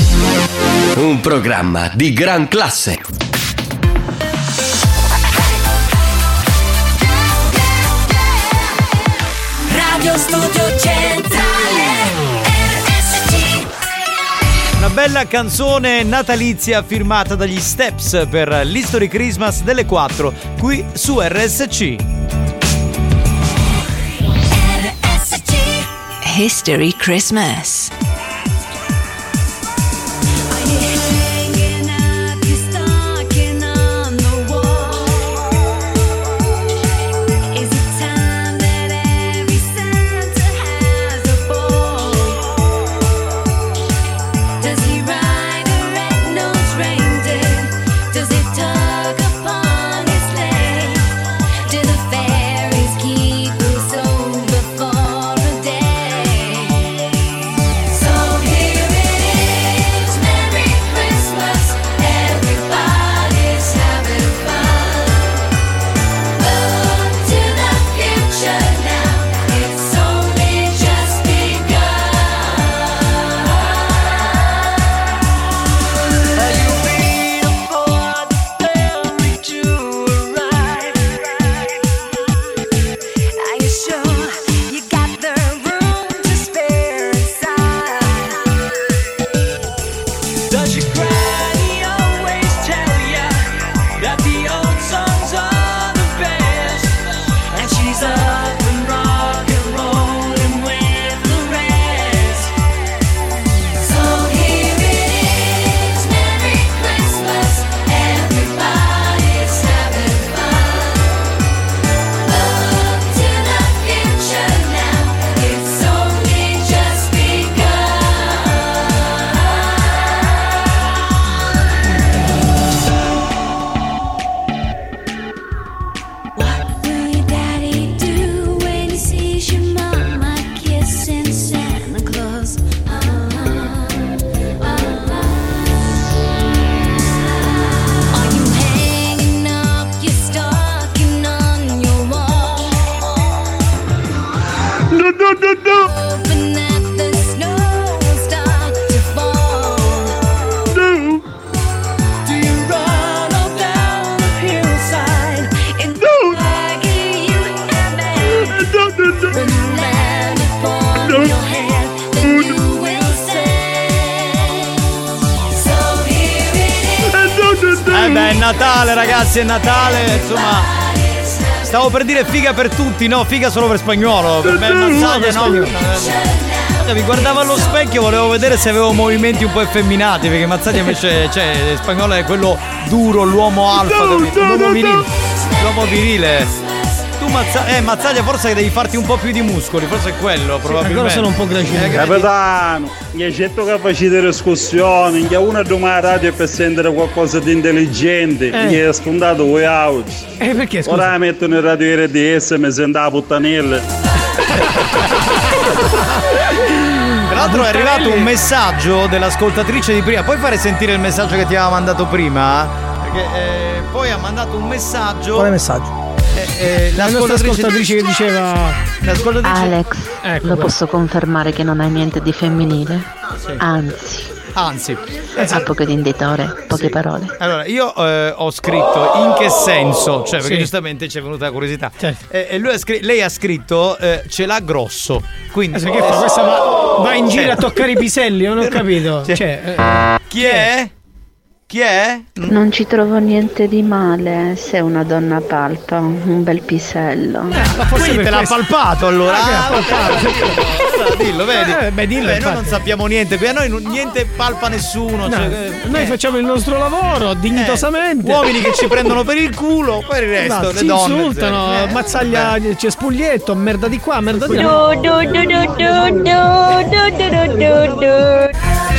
Un programma di gran classe. Radio Studio bella canzone natalizia firmata dagli Steps per l'History Christmas delle 4 qui su RSC. History Christmas. È Natale, insomma. Stavo per dire figa per tutti, no, figa solo per spagnolo. Per me mazzaglia no. Eh, Mi guardavo allo specchio, volevo vedere se avevo movimenti un po' effeminati, perché Mazzaglia invece, cioè, spagnolo è quello duro, l'uomo alfa, l'uomo virile. L'uomo virile. Tu Mazza- eh, Mazzaglia forse devi farti un po' più di muscoli, forse è quello, probabilmente. ancora sono un po' gracile. Eh, Capitano, mi hai detto che facete l'escursione, che uno domani radio per sentire qualcosa di intelligente, Eh. mi è spuntato voi out. Eh, perché scusa? Ora metto nel radio RDS e mi sento la puttanella. Tra l'altro è arrivato un messaggio dell'ascoltatrice di prima. Puoi fare sentire il messaggio che ti aveva mandato prima? Perché eh, poi ha mandato un messaggio. Quale messaggio? Eh, La ascoltatrice che diceva. Alex, Ecco lo qua. posso confermare che non hai niente di femminile? Anzi, Anzi, A poco di inditore, poche parole. Allora, io eh, ho scritto in che senso, cioè perché Sì. giustamente ci è venuta la curiosità. Certo. Eh, e lui ha scri- lei ha scritto eh, ce l'ha grosso. Quindi che fa? Questa va, va in giro Cioè- a toccare i piselli, non ho capito. Cioè- Cioè, eh, Chi è? Chi è? Non ci trovo niente di male eh, Sei una donna palpa un bel pisello. Eh, ma forse te l'ha palpato allora. Ah, ah, palpato. dillo, eh, vedi. Eh, beh, dillo, beh, noi non sappiamo niente, qui a noi niente palpa nessuno. No, cioè, noi eh. eh. facciamo il nostro lavoro dignitosamente. uomini che ci prendono per il culo, poi il resto no, le donne. insultano, cioè, eh, mazzaglia beh. cespuglietto, merda di qua, merda di là.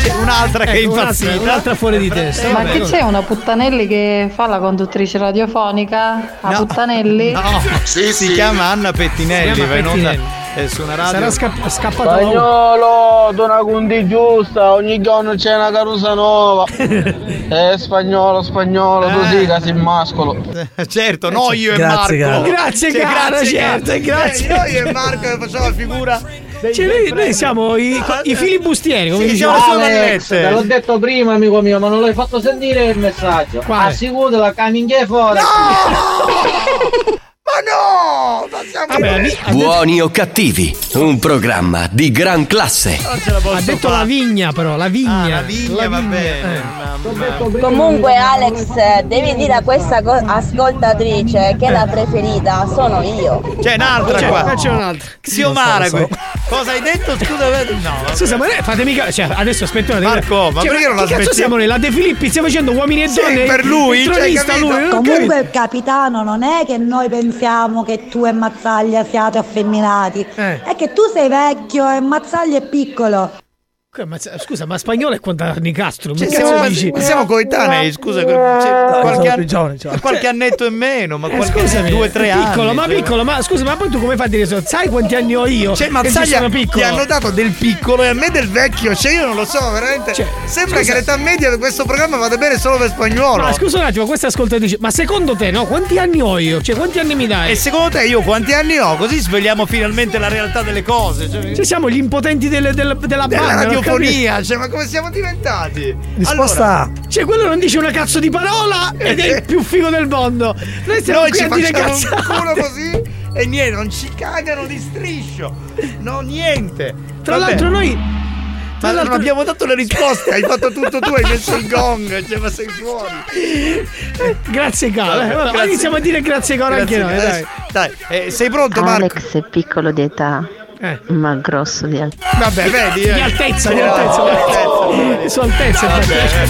C'è un'altra che è ecco, impazzita. Un'altra fuori di testa. Ma che c'è una Puttanelli che fa la conduttrice radiofonica? La No. Puttanelli? No, si chiama Anna Pettinelli, Si chiama Pettinelli. eh, su una radio. Sarà scapp- scappato Spagnolo, dona gundi giusta, ogni giorno c'è una carusa nuova. Eh, spagnolo, spagnolo, tu sì che sei mascolo. certo, no io e Grazie, Marco. cara. Grazie, Cioè, cara, certo, cara. grazie. Eh, Noi e Marco che facciamo la figura. Cioè, noi, noi siamo i, i filibustieri, come Sì, diciamo. Alex, te l'ho detto prima, amico mio, ma non l'hai fatto sentire il messaggio. Quale? Assicura la minchia fuori. No! Ma siamo Vabbè, Buoni o cattivi, un programma di gran classe. Posso ha detto fare. la vigna, però, la vigna. Ah, la vigna va bene. eh. Comunque Alex, devi dire a questa co- ascoltatrice che la preferita sono io. C'è un'altra C'è- qua. qua c'è un'altra. Xiomara so, qui. Cosa hai detto? Scusa, no. Scusa, ma fatemi ca- cioè, adesso aspetta. Marco, ma Cioè, perché non la smetti- siamo noi? La De Filippi stiamo facendo uomini e Sì, donne. per lui, il cioè, lui. Comunque, capitano, non è che noi pensiamo che tu e Mazzaglia siate affemminati. Eh. È che tu sei vecchio e Mazzaglia è piccolo. Ma, scusa, ma spagnolo è quanto anni Castro? Cioè, siamo, ma- dici? ma siamo coetanei, scusa, cioè, Dai, qualche, sono anno- più giovani, ciao. qualche annetto in meno, ma Eh, qualche scusami, due, tre anni. piccolo, ma cioè. piccolo, ma scusa, ma poi tu come fai a dire so- Sai quanti anni ho io? Cioè, che Mazzaglia sono ti piccolo. hanno dato del piccolo e a me del vecchio. Cioè, io non lo so, veramente. Sembra scusa. che l'età media di questo programma vada bene solo per spagnolo. Ma scusa un attimo, questa ascoltatrice, ma secondo te, no? Quanti anni ho io? Cioè, quanti anni mi dai? E secondo te io quanti anni ho? Così svegliamo finalmente la realtà delle cose. Cioè, Cioè, siamo gli impotenti del- del- della della banda. Radiofonia. Cioè, ma come siamo diventati? Risposta Allora? Cioè, quello non dice una cazzo di parola ed è il più figo del mondo. Noi stiamo noi qui ci a dire facciamo un cazzate. culo così e niente, non ci cagano di striscio. No, niente. Tra Vabbè. l'altro noi Ma non abbiamo dato le risposte, hai fatto tutto tu, hai messo il gong, cioè ma sei fuori. Grazie caro. Vabbè, eh, allora, grazie. iniziamo a dire grazie caro anche Grazie, noi, dai. adesso- Dai, eh, sei pronto Marco? Alex è piccolo di età, Eh. ma grosso di altezza. Vabbè, vedi. Di eh. altezza, di Oh, altezza, di altezza, altezza. vedi. Su altezza, Vabbè.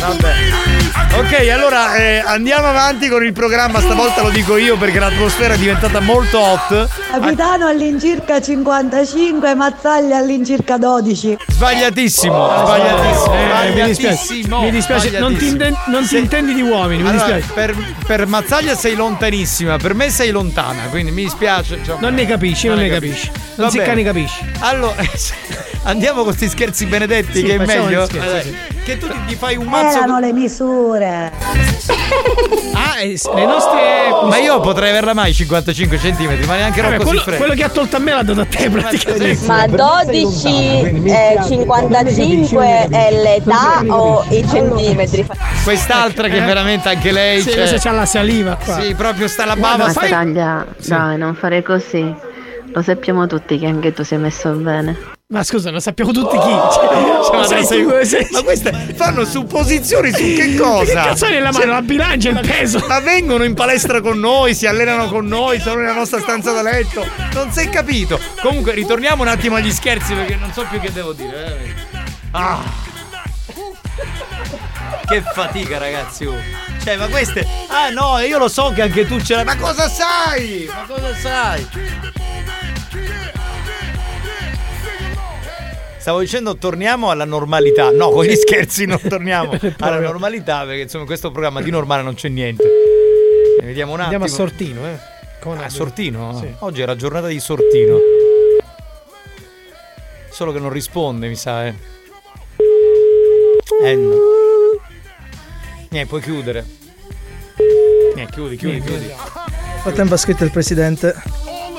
Vabbè. Ok, allora eh, andiamo avanti con il programma, stavolta lo dico io perché l'atmosfera è diventata molto hot. Capitano all'incirca 55, Mazzaglia all'incirca 12. Sbagliatissimo, sbagliatissimo. Eh, mi dispiace, mi dispiace, non ti, non intendi di uomini, mi Allora, dispiace. per, per Mazzaglia sei lontanissima, per me sei lontana, quindi mi dispiace. cioè- Non ne capisci, non ne capisci. Non Va si ne capisci. Allora, andiamo con questi scherzi benedetti Sì, che è meglio. gli scherzi, Allora, sì. Che tu ti, ti fai un mazzo. Erano le misure. Ah, eh, le nostre. Ma io potrei averla mai 55 cm, ma neanche Vabbè, Rocco quello, quello che ha tolto a me l'ha dato a te praticamente. Ma 12 eh, 55 è l'età o i centimetri? Quest'altra che veramente anche lei. Sì, cioè- c'ha la saliva qua. Sì, proprio sta la Ma bava. Fai... taglia, dai, non fare così. Lo sappiamo tutti che anche tu sei messo bene. Ma scusa, lo sappiamo tutti chi. Cioè, Cioè, ma, sei- tu, sei- ma queste fanno supposizioni su che cosa? Che cazzo hai nella mano? Cioè, La bilancia, il peso. Ma vengono in palestra con noi, si allenano con noi, sono nella nostra stanza da letto. Non si è capito. Comunque, ritorniamo un attimo agli scherzi perché non so più che devo dire. eh. Ah. Che fatica, ragazzi. oh. Cioè, ma queste. Ah, no, io lo so che anche tu ce l'hai. Ma cosa sai? Ma cosa sai? Stavo dicendo torniamo alla normalità. No, con gli scherzi non torniamo alla normalità perché insomma in questo programma di normale non c'è niente. Ne vediamo un attimo. Andiamo a Sortino, eh. Come Ah, Sortino? Sì. Oggi era giornata di Sortino. Solo che non risponde, mi sa, eh. Eh no. Niente, puoi chiudere. Niente, chiudi, chiudi, chiudi. Nel frattempo ha scritto il presidente.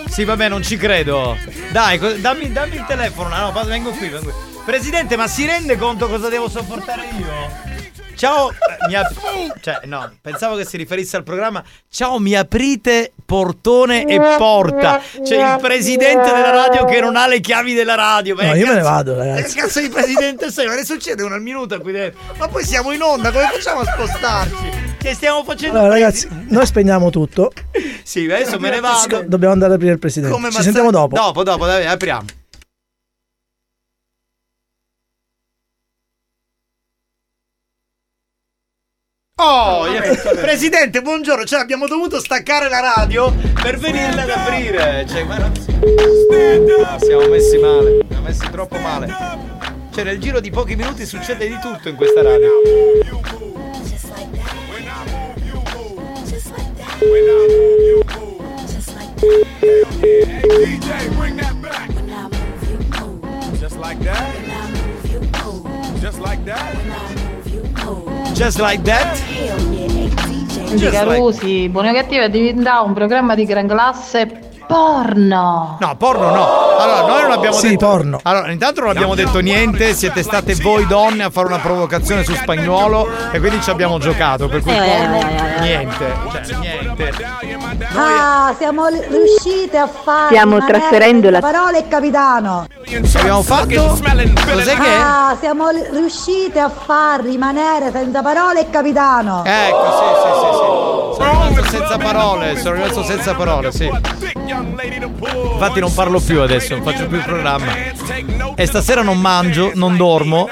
Sì, vabbè, non ci credo. Dai, co- dammi, dammi il telefono. No, no, vengo qui, vengo qui. Presidente, ma si rende conto cosa devo sopportare io? Ciao, eh, mi ap- cioè no, pensavo che si riferisse al programma. Ciao, mi aprite portone e porta. C'è il presidente della radio che non ha le chiavi della radio. Ma No, che io me ne cazzo- vado, Che ragazzi. cazzo di presidente sei? Ma ne succede uno al minuto qui dentro? Ma poi siamo in onda, come facciamo a spostarci? Che stiamo facendo? Allora, ragazzi, noi spegniamo tutto. Sì, adesso me ne vado. Dobbiamo andare ad aprire il presidente. Come Ci Mazza- sentiamo dopo. Dopo, dopo, dai, apriamo. Oh. Presidente, buongiorno. Cioè, abbiamo dovuto staccare la radio per venirla ad aprire. Cioè, non si- Siamo messi male. Siamo messi troppo male. Cioè, nel giro di pochi minuti succede di tutto in questa radio. Just like that. Just like that. Just like that. Quindi Carusi, Buoni o Cattivo è diventato un programma di gran classe porno. No, porno no. Allora, noi non abbiamo Sì, detto. porno. Allora, intanto non abbiamo detto niente. Siete state voi donne a fare una provocazione su spagnolo. E quindi ci abbiamo giocato. Per cui Eh, porno, eh, eh, niente. Cioè, niente. Ah, siamo riuscite a fare Stiamo rimanere trasferendo la- senza parole capitano. Abbiamo fatto. Cos'è che? Ah, siamo riuscite a far rimanere senza parole il capitano. Ecco, sì, sì, sì, sì. Sono rimasto senza parole. Sono rimasto senza parole, sì. Infatti non parlo più adesso, non faccio più il programma. E stasera non mangio, non dormo.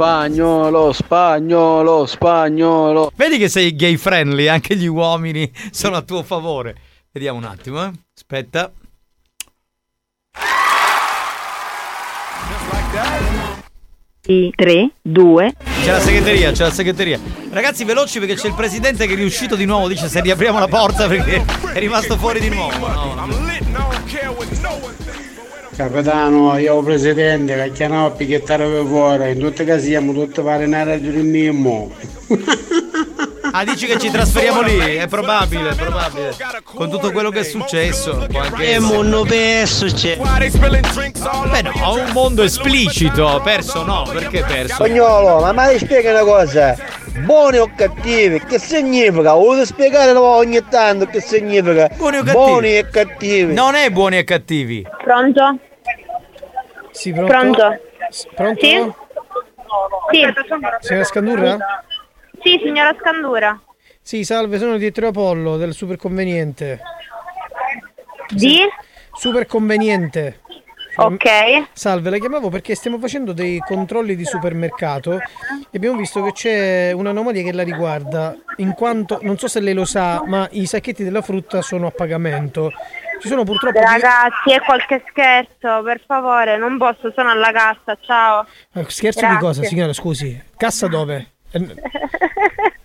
Spagnolo, spagnolo, spagnolo. Vedi che sei gay friendly, anche gli uomini sono a tuo favore. Vediamo un attimo, eh. Aspetta. I 3, 2, C'è la segreteria, c'è la segreteria. Ragazzi, veloci perché c'è il presidente che è riuscito di nuovo. Dice se riapriamo la porta perché è rimasto fuori di nuovo. No, no. Capitano, io presidente che chiamavo a picchiettare per fuori, in tutti i casi siamo tutti pari in area di Nimmo. Ah, dici che ci trasferiamo lì? È probabile, è probabile. Con tutto quello che è successo. E essere. mondo perso c'è. Beh no, un mondo esplicito. Perso no, perché perso? Spagnolo, ma mai spiega una cosa? Buoni o cattivi, che significa? Vuoi spiegare ogni tanto che significa? Buoni o cattivi? Buoni e cattivi. Non è buoni e cattivi. Pronto? Sì, pronto? Pronto? Pronto? Sì? Sì. Signora Scandurra? Sì, signora Scandura. Sì, salve, sono il direttore Apollo del Super Conveniente. Di? Super Conveniente. Ok. Salve, la chiamavo perché stiamo facendo dei controlli di supermercato e abbiamo visto che c'è un'anomalia che la riguarda, in quanto, non so se lei lo sa, ma i sacchetti della frutta sono a pagamento. Ci sono purtroppo... di- Ragazzi, è qualche scherzo, per favore, non posso, sono alla cassa, ciao. Eh, Scherzo di Grazie. cosa, signora? Scusi. Cassa dove?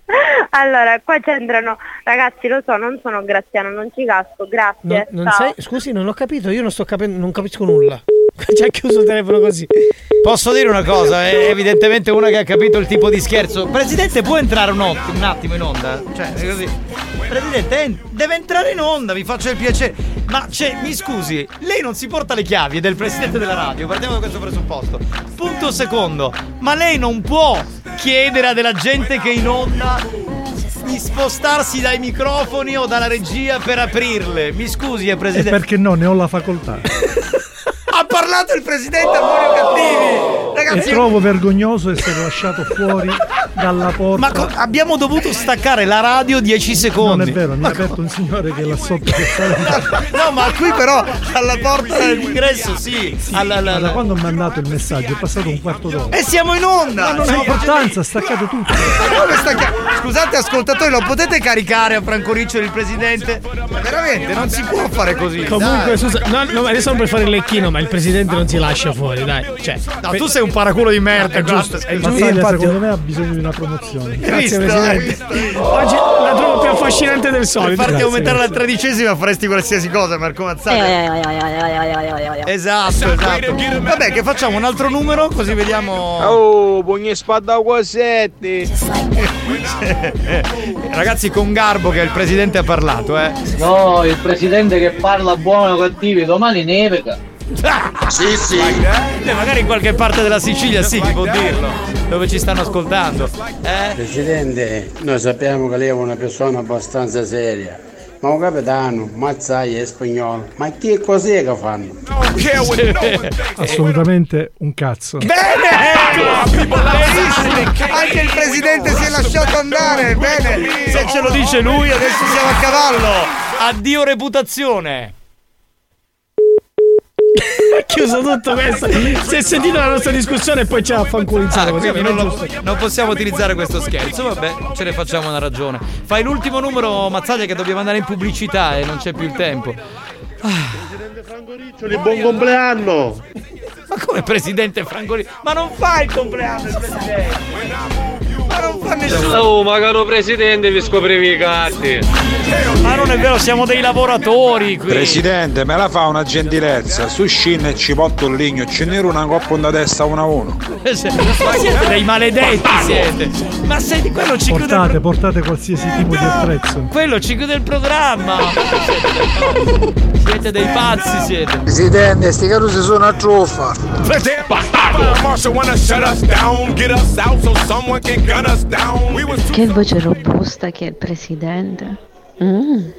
Allora, qua c'entrano, ragazzi, lo so, non sono Graziano, non ci casco, grazie. non- non sai? Scusi, non ho capito, io non sto capendo, non capisco nulla. Ci ha chiuso il telefono così. Posso dire una cosa? È evidentemente una che ha capito il tipo di scherzo. Presidente, può entrare un, ott- un attimo in onda? Cioè, è così. Presidente, en- deve entrare in onda, mi faccia il piacere. Ma c'è, mi scusi, lei non si porta le chiavi, è del presidente della radio. Partiamo da questo presupposto. Punto secondo, ma lei non può chiedere a della gente che è in onda di spostarsi dai microfoni o dalla regia per aprirle. Mi scusi, eh, E presidente. perché no, ne ho la facoltà. Parlato il presidente a buoni o cattivi! E Ragazzi, trovo vergognoso essere lasciato fuori dalla porta. Ma co- abbiamo dovuto staccare la radio 10 secondi. Non è vero, mi ha aperto un signore che là sotto che sta No, ma qui però alla porta dell'ingresso sì. Alla- alla- Da quando ho mandato il messaggio è passato un quarto d'ora. E siamo in onda! Ma non ha importanza, ha staccato tutto. facendo- Come sta chi- Scusate ascoltatori, lo potete caricare a Franco Riccioli il presidente? Ma veramente non si può fare così. Comunque, dai. scusa, no, no, adesso non per fare il lecchino, ma il presidente non si lascia fuori, dai. Cioè, No, tu sei un paraculo di merda, È giusto, guarda. è Ma giusto. Taglia, secondo me ha bisogno di una promozione. Grazie, Presidente. Oggi la trovo più affascinante del Per solito. farti Grazie, aumentare grazie. la tredicesima faresti qualsiasi cosa, Marco Mazzaglia. Esatto, esatto. Vabbè, che facciamo un altro numero così vediamo. Oh, buoni spada quasetti. Ragazzi, con garbo che il presidente ha parlato, eh. No, il presidente che parla buono cattivi, domani nevica. Sì, sì. Eh, magari in qualche parte della Sicilia sì, chi può dirlo. Dove ci stanno ascoltando. Eh? Presidente, noi sappiamo che lei è una persona abbastanza seria. Ma un capitano, Mazzai è spagnolo. Ma che cos'è che fanno? Assolutamente un cazzo. Anche il presidente si è lasciato andare. Bene. Se ce lo dice lui, adesso siamo a cavallo. Addio reputazione. Ha chiuso tutto questo. Si è sentita la nostra discussione e poi ci ha fanculizzato. Ah, così, non lo- non possiamo utilizzare questo scherzo. Vabbè, ce ne facciamo una ragione. Fai l'ultimo numero, Mazzaglia, che dobbiamo andare in pubblicità e non c'è più il tempo. Di buon compleanno! Ma come presidente Francolini? Ma non fa il compleanno il presidente! Ma non fa nessuno! Oh, ma caro presidente, vi scoprivi i catti. Ma non è vero, siamo dei lavoratori qui! Presidente, me la fa una gentilezza. Su Shin e ci porto il ligno, ce n'era una coppa da testa 1 a 1. Ma siete dei maledetti siete! Ma senti, quello ci chiude il Portate, portate qualsiasi tipo di attrezzo. Quello ci chiude il programma! Siete dei pazzi, siete! Presidente, sti carusi sono a truffa. Bastardo! Che voce robusta che è il presidente. Mm.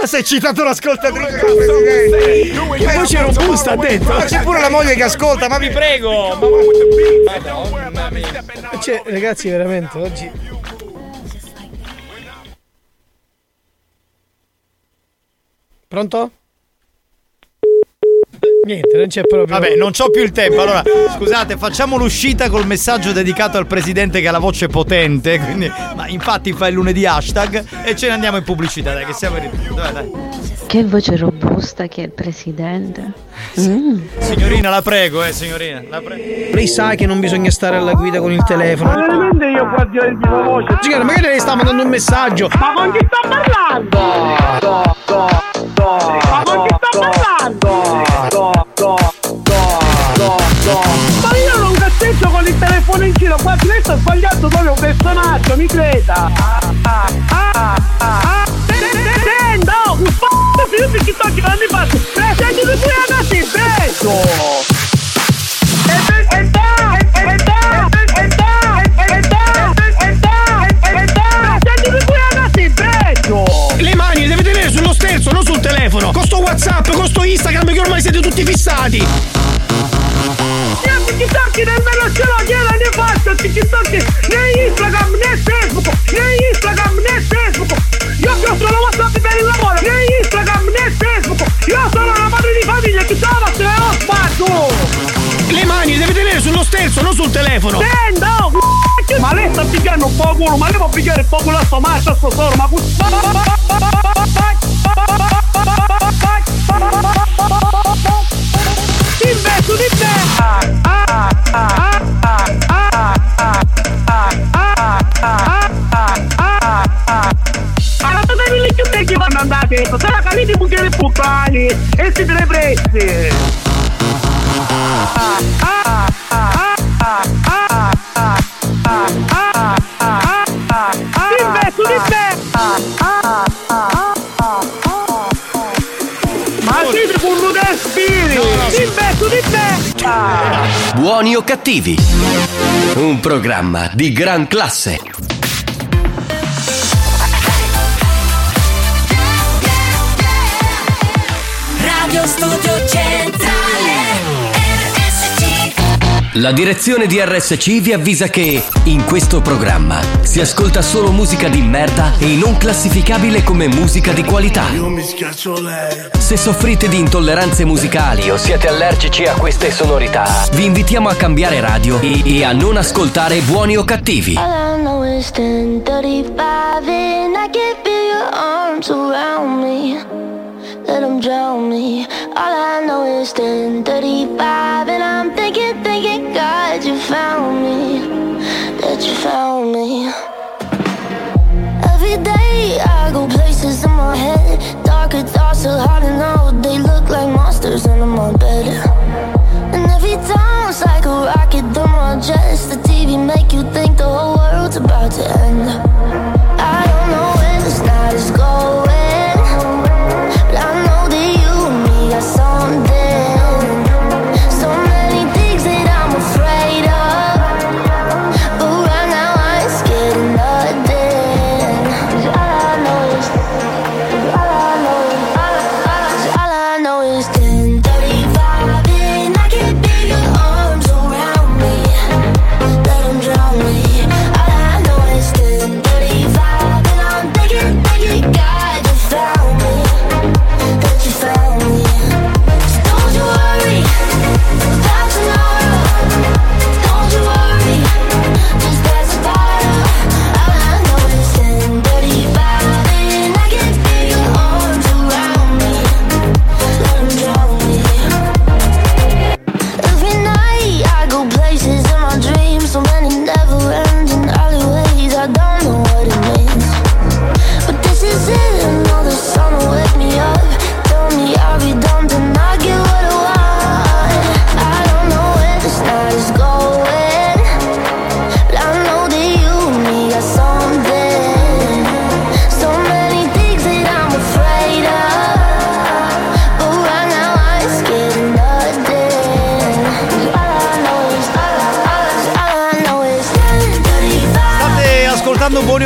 Ma sei citato l'ascoltatrice del presidente! Che voce robusta ha detto! Ma c'è pure la moglie che ascolta, ma vi prego! Ma Cioè, ragazzi, veramente oggi. Pronto? Niente, non c'è proprio. Vabbè, non c'ho più il tempo. Allora, scusate, facciamo l'uscita col messaggio dedicato al presidente che ha la voce potente. Quindi, ma infatti fa il lunedì hashtag e ce ne andiamo in pubblicità. Dai, che siamo in ritardo. Dai, dai. Che voce robusta che è il presidente. Mm. Signorina, la prego, eh, signorina. La prego. Lei sa che non bisogna stare alla guida con il telefono. Ma veramente io qua di di voce. Signora, magari lei sta mandando un messaggio. Ma con chi sto parlando? Ma con chi sto parlando? Ma io non cazzeggio con il telefono in giro, qua lei sta sbagliando proprio un personaggio, mi creda. Oh, un p***o io ti sto girando i passi. Presidente di cui ragazzi, beso. E telefono. Con sto WhatsApp, con sto Instagram che ormai siete tutti fissati. Io TikTok nemmeno ce l'ho, gliela ne faccio TikTok né Instagram né Facebook, né Instagram né Facebook. Io che ho solo WhatsApp per il lavoro, né Instagram né Facebook. Io sono una madre di famiglia, chi stava se ho sbatto. Le mani le deve tenere sullo sterzo, non sul telefono. Senta, oh, c***o, ma lei sta pigliando un po' culo, ma lei può pigliare un po' culo a sto marcio, a sto solo, ma la calite bucchiere puttani e siete le prezze! Investo Buoni o cattivi? Un programma di gran classe. Radio Studio Centrale La direzione di RSC vi avvisa che in questo programma si ascolta solo musica di merda e non classificabile come musica di qualità. Io mi schiaccio lei. Se soffrite di intolleranze musicali o siete allergici a queste sonorità, vi invitiamo a cambiare radio e, e a non ascoltare buoni o cattivi. All I know is 10:35 and I can feel your arms around me. Let 'em drown me. All I know is 10:35 and I'm thinking, God, you found me. That you found me. Every day I go places in my head. Darker thoughts are hard to know. They look like monsters under my bed. And every time it's like a rocket through my chest. The TV make you think the whole world's about to end. I don't know where this night is going,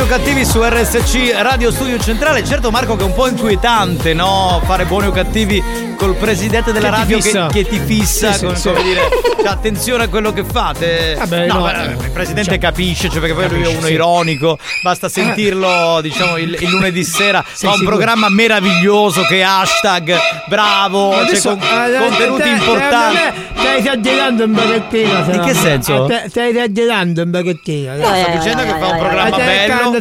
o Cattivi su RSC Radio Studio Centrale. Certo Marco che è un po' inquietante, no? Fare Buoni o Cattivi col presidente della Che radio che, che ti fissa, Sì, con- sì. come dire, cioè, attenzione a quello che fate. Vabbè, no, no, beh, il presidente cioè, capisce, cioè, perché poi lui è capisce, uno ironico, basta sentirlo, diciamo, il, il lunedì sera. Fa un programma meraviglioso che hashtag bravo, adesso- con- eh, contenuti te- importanti. Stai esagerando un pochettino. In che senso? Eh, Stai esagerando un pochettino. No, sto dicendo che fa un programma bello.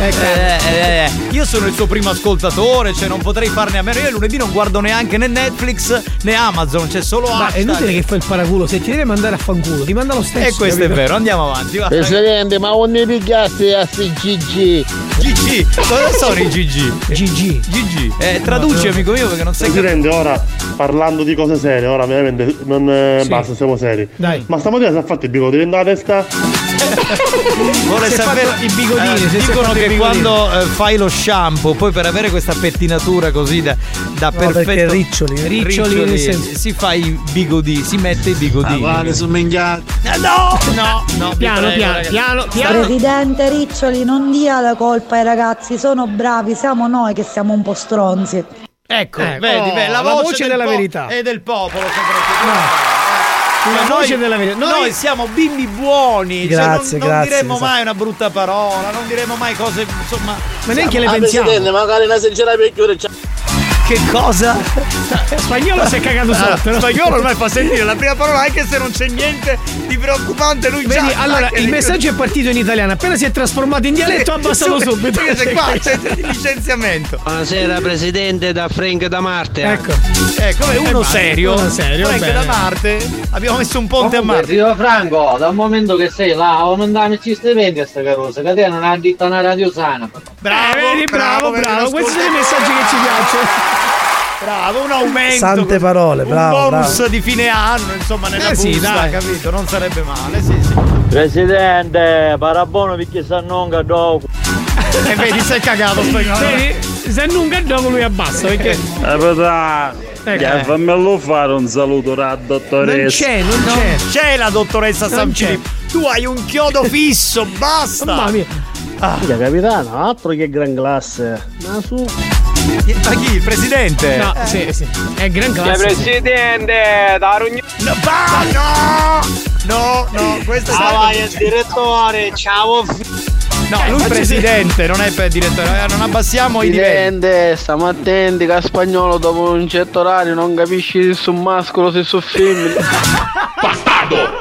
Eh, eh, eh, io sono il suo primo ascoltatore, cioè non potrei farne a meno. Io lunedì non guardo neanche né Netflix né Amazon, c'è solo Ma è hashtag. inutile che fai il paraculo, se ti deve mandare a fanculo, ti manda lo stesso. E questo è capito? vero, andiamo avanti. va. Presidente, ma non ne pigliasti a GG? GG, cosa sono i GG? GG. GG. Eh, traduci, amico mio, perché non sai Presidente, ora parlando di cose serie, ora veramente non eh, Sì. basta, siamo seri. Dai. Ma stamattina si è fatto il dentro la testa? Vuole sapere i bigodini, Eh, dicono che bigodini. quando eh, fai lo shampoo, poi per avere questa pettinatura così da, da No, perfetto perché riccioli. Riccioli, nel senso- si fa i bigodi, si mette i bigodini. quale sono minchiati? Eh, no, no, no, Piano, prego, piano, ragazzi. piano, piano. Presidente Riccioli, non dia la colpa ai ragazzi, sono bravi, siamo noi che siamo un po' stronzi. Ecco, Eh, vedi, oh, vedi, la la voce, voce del della po- verità. E del popolo soprattutto. La Cioè, voce noi, della verità. Noi, Noi- siamo bimbi buoni, cioè, Grazie, non, non grazie, diremo esatto. mai una brutta parola, non diremo mai cose, insomma, Ma neanche le pensiamo. Presidente, magari una sincera per chiudere. Che cosa? Spagnolo si è cagato sotto. no? spagnolo ormai fa sentire la prima parola anche se non c'è niente di preoccupante lui Vedi, già allora il messaggio è partito in italiano, appena si è trasformato in dialetto, abbassalo Sì, subito. sì, qua c'è il licenziamento Buonasera Presidente da Frank da Marte. Ecco. eh, come uno basta, serio uno serio, Frank bene. da Marte abbiamo messo un ponte a Marte Zio Franco, dal momento che sei là, o non dammi ci stipendi a sta carosa, che te non ha detto una radio sana. bravo Eh, vedi, bravo, bravo. lo Questi sono i messaggi che ci piacciono. Bravo un aumento Sante parole, un bravo, bonus bravo. di fine anno insomma nella Eh sì, busta dai. capito non sarebbe male sì sì Presidente, parabono perché sa non dopo. e vedi sei cagato spagnolo Vedi? Se non dopo lui abbassa perché Eh, Ecco. eh, fammelo fare un saluto alla non dottoressa. c'è, non c'è. c'è la dottoressa Non. Filippo tu hai un chiodo fisso basta Mamma mia. Figa, capitano, altro che gran classe. Ma su. Ma chi il presidente No, sì, sì. È gran classe. Presidente da Rugno. no, no no no questo è Ah, vai, il direttore, ciao. no lui è presidente non è per direttore eh, non abbassiamo i livelli Presidente, stiamo attenti che a spagnolo dopo un certo orario non capisci se su mascolo se su femmina.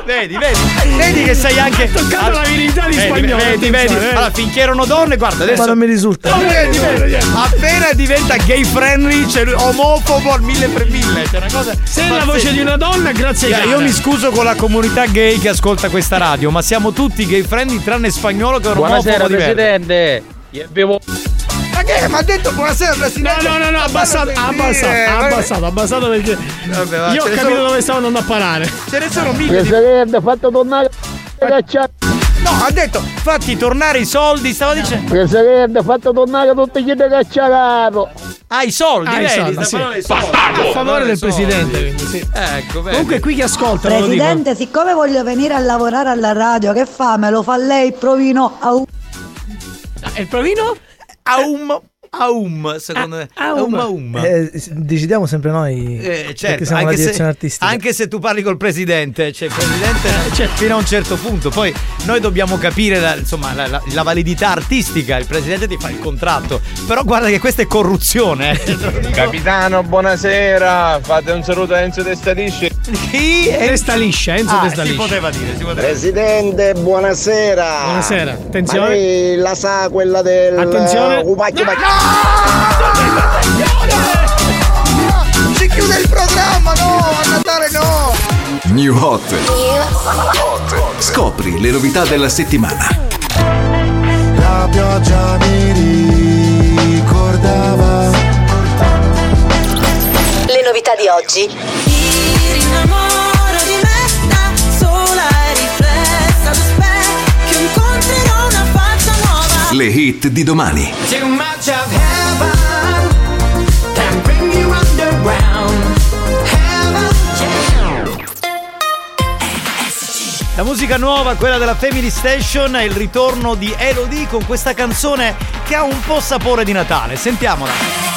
Vedi, vedi, vedi che sei anche. toccato la virilità di Vedi, spagnolo, Vedi, vedi. attenzione, eh. Allora, finché erano donne, guarda, Ma adesso. non mi risulta. Vedi, vedi, appena diventa gay friendly, c'è lui- omofobo al mille per mille. C'è una cosa. Se è la voce di una donna, grazie Io, cara. io mi scuso con la comunità gay che ascolta questa radio, ma siamo tutti gay friendly tranne spagnolo che è un Buonasera omofobo di merda. Presidente. Bevo Ma che? Ma ha detto buonasera No, presidente? no, no, no, abbassato, Fammi abbassato, sentire, ma- abbassato, abbassato perché Vabbè, va, io ho capito sono- dove stavo andando a parare. Ce ne sono mille di Presidente, fatto tornare cacciare. No, ha detto fatti tornare i soldi, stava dicendo. Presidente, fatto tornare tutti gli da cacciato. Ah, i soldi, Ah, i vedi? soldi, sì. soldi. A favore del soldi. presidente, quindi sì. Ecco, vedi. Comunque qui chi ascolta. Presidente, siccome voglio venire a lavorare alla radio, che fa? Me lo fa lei, provino a un... E il provino? Aum, aum, secondo me. aum. Aum, aum. Eh, decidiamo sempre noi. Eh, certo, anche se, artistica. anche se tu parli col presidente, cioè il presidente fino a un certo punto, poi noi dobbiamo capire la, insomma, la, la- la validità artistica, il presidente ti fa il contratto, però guarda che questa è corruzione. eh. Capitano, buonasera. Fate un saluto a Enzo Testalisci. Chi? Testa liscia, Enzo Ah, testa si poteva dire, si poteva dire. Presidente, buonasera. Buonasera, Ma attenzione. lei la sa quella del Attenzione. Si chiude il programma, no, a Natale no. New Hot. Scopri le novità della settimana. La pioggia mi ricordava Le novità di oggi. Mi rinnamoro Le hit di domani. Too much of heaven can bring you underground La musica nuova, quella della Family Station, è il ritorno di Elodie con questa canzone che ha un po' sapore di Natale. Sentiamola.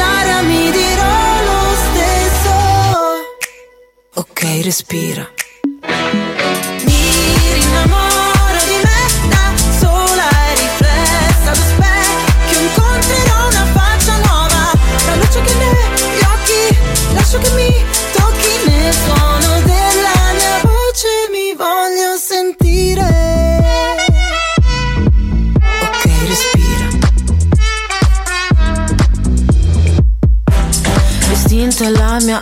Ok, respira. Mi rinnamoro di me da sola e riflessa allo specchio Incontrerò una faccia nuova La luce che negli occhi Lascio che mi tocchi nel suono della mia voce Mi voglio sentire Ok, respira L'istinto è la mia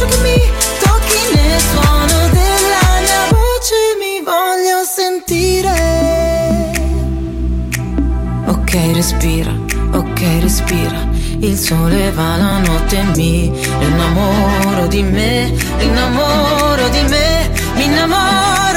Tocchi nel suono della mia voce Mi voglio sentire. Ok respira, ok respira. Il sole va la notte mi innamoro di me Innamoro di me, mi innamoro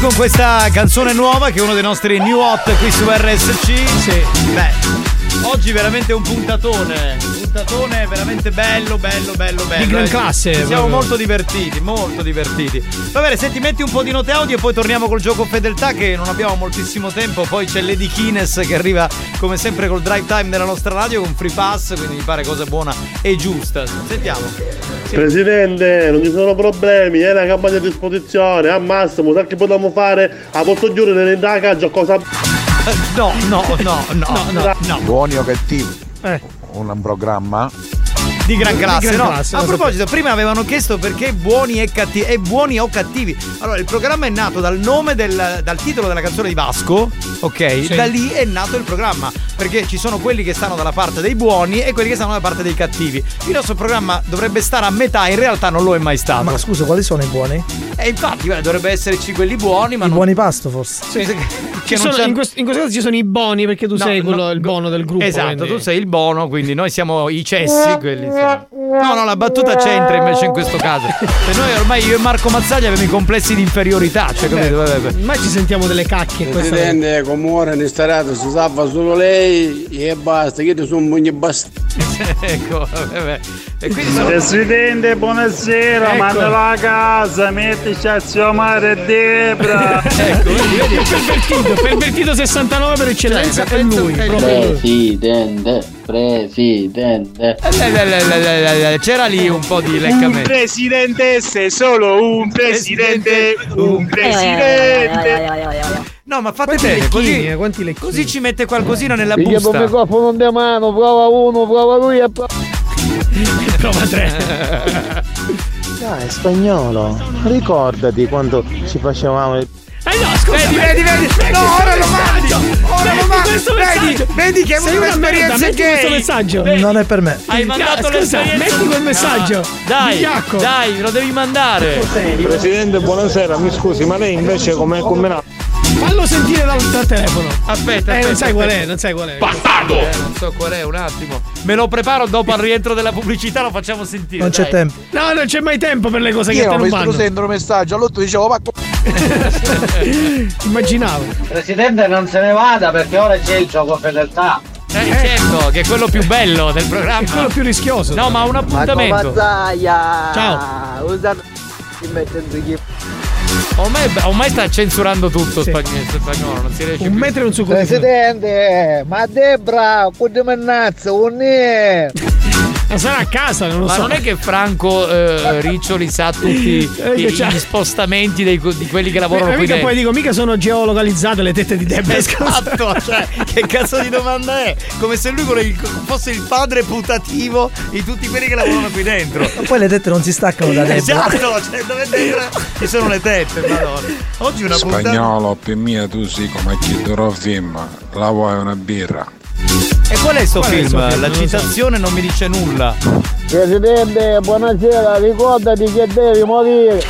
con questa canzone nuova che è uno dei nostri new hot qui su RSC. Sì. Beh, oggi veramente un puntatone. Un puntatone veramente bello, bello, bello, bello. Di gran Eh, classe, ci Siamo molto divertiti, molto divertiti. Va bene, senti, metti un po' di note audio e poi torniamo col gioco fedeltà che non abbiamo moltissimo tempo. Poi c'è Lady Kines che arriva come sempre col drive time della nostra radio con free pass, quindi mi pare cosa buona e giusta. Sentiamo. Presidente, non ci sono problemi, è una campagna a disposizione, al massimo, sai che possiamo fare? A posto giuro nell'indagaggio cosa... No, no, no, no, no, no. Buoni o cattivi? Eh. Un programma? Di gran Di classe, gran no? classe, A proposito, prima avevano chiesto perché buoni e cattivi. E buoni o cattivi. Allora, il programma è nato dal nome del, dal titolo della canzone di Vasco. Ok? Sì. Da lì è nato il programma. Perché ci sono quelli che stanno dalla parte dei buoni e quelli che stanno dalla parte dei cattivi. Il nostro programma dovrebbe stare a metà, in realtà non lo è mai stato. Ma scusa, quali sono i buoni? E infatti, guarda, dovrebbe esserci quelli buoni, ma I non. buoni pasto forse. Sì, sì, Ci che non sono- in, questo, in questo caso ci sono i boni perché tu No, sei quello, no, il bono del gruppo. Esatto, quindi- tu sei il bono, quindi noi siamo i cessi. Quelli No, no, la battuta c'entra invece in questo caso. Se noi ormai io e Marco Mazzaglia abbiamo i complessi di inferiorità, cioè capito? Vabbè, vabbè. Ma ci sentiamo delle cacche Presidente, come ora in starato si salva solo lei e basta, che sono moglie basta. ecco, vabbè. E quindi sono... Presidente, buonasera, Ecco. mandalo a casa, mettici a ziomare Debra. ecco, vedi, vedi. Pervertito, pervertito 69 per eccellenza è lui. Presidente, presidente. Eh, C'era lì un po' di Un leccamento. presidente, solo un presidente, un presidente. No, ma fate Quanti bene, così, eh, così ci mette qualcosina nella Piglia il busta. microfono di mano, prova uno, prova lui e prova... Prova tre. Dai, spagnolo, ricordati quando ci facevamo il Eh no, scusa, Vedi, vedi, vedi. metti No, ora lo mandi. Ora lo mandi. questo Vedi, messaggio. vedi che merda, un'esperienza questo gay. messaggio. Non è per me. Hai mandato Scusa, l'esperienza- metti quel No. messaggio. Dai, Vigliacco. dai, lo devi mandare. Presidente, buonasera, mi scusi, ma lei invece come è combinato? Fallo sentire dal, dal telefono. Aspetta, Eh, aspetta, non sai qual è, non sai qual è. Bastardo! Eh, non so qual è, un attimo. Me lo preparo dopo al rientro della pubblicità, lo facciamo sentire. Non c'è dai. tempo. No, non c'è mai tempo per le cose che Io te ho non vanno. sento un messaggio, allora dicevo, ma co- Immaginavo. Presidente non se ne vada perché ora c'è il gioco fedeltà. Eh, certo, che è quello più bello del programma. Quello più rischioso. No, ma un appuntamento. Mazzaia! Ciao. Usa ti mette in chi Ormai, ormai sta censurando tutto spagnolo, spagnolo, non si riesce Un più. metro e un di Presidente, ma Debra, come mannazza, un? Ma sarà a casa, non lo Ma so. non è che Franco eh, Riccioli sa tutti Eh, i- gli spostamenti dei- di quelli che lavorano Eh, qui mica dentro. poi dico, mica sono geolocalizzate le tette di Debra. Esatto, cioè, che cazzo di domanda è? Come se lui fosse il padre putativo di tutti quelli che lavorano qui dentro. Ma poi le tette non si staccano da dentro. Esatto, cioè dove dentro ci sono le tette, madonna. Oggi una puntata. Spagnolo, per mia tu sì, come chi dovrò film, la vuoi una birra? E qual è sto Qual è film? film? La Non lo so. citazione non mi dice nulla. Presidente, buonasera, ricordati che devi morire.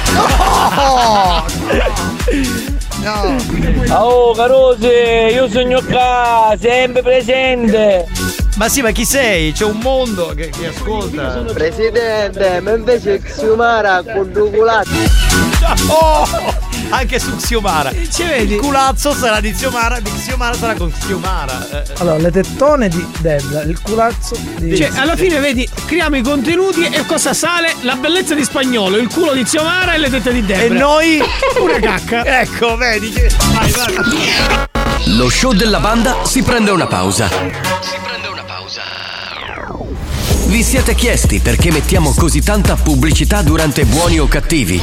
No! Oh, Carosi, io sono qua, sempre presente. Ma sì, ma chi sei? C'è un mondo che, che ascolta. Presidente, ma invece Xiumara con due culati. Oh! Anche su Xiomara. Ci vedi? Il culazzo sarà di Xiomara, di Xiomara sarà con Xiomara. Eh, Allora, le tettone di Debra, il culazzo di. Cioè, alla fine vedi, creiamo i contenuti e cosa sale? La bellezza di spagnolo, il culo di Xiomara e le tette di Debra. E noi? Una cacca. Ecco, vedi che. Vai, vai. Lo show della banda si prende una pausa. Vi siete chiesti perché mettiamo così tanta pubblicità durante buoni o cattivi?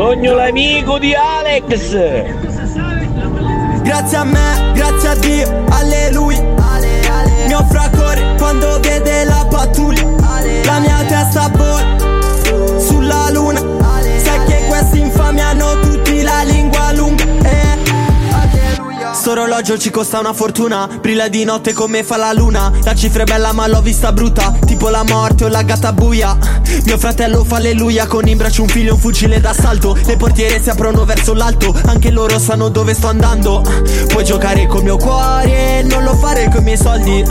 Sogno l'amico di Alex. Grazie a me, grazie a Dio, alleluia. Mi offre a cuore quando vede la pattuglia. La mia testa vola Sto orologio ci costa una fortuna. Brilla di notte come fa la luna. La cifra è bella ma l'ho vista brutta. Tipo la morte o la gatta buia. Mio fratello fa alleluia Con in braccio un figlio e un fucile d'assalto. Le portiere si aprono verso l'alto. Anche loro sanno dove sto andando. Puoi giocare col mio cuore Non lo fare con i miei soldi.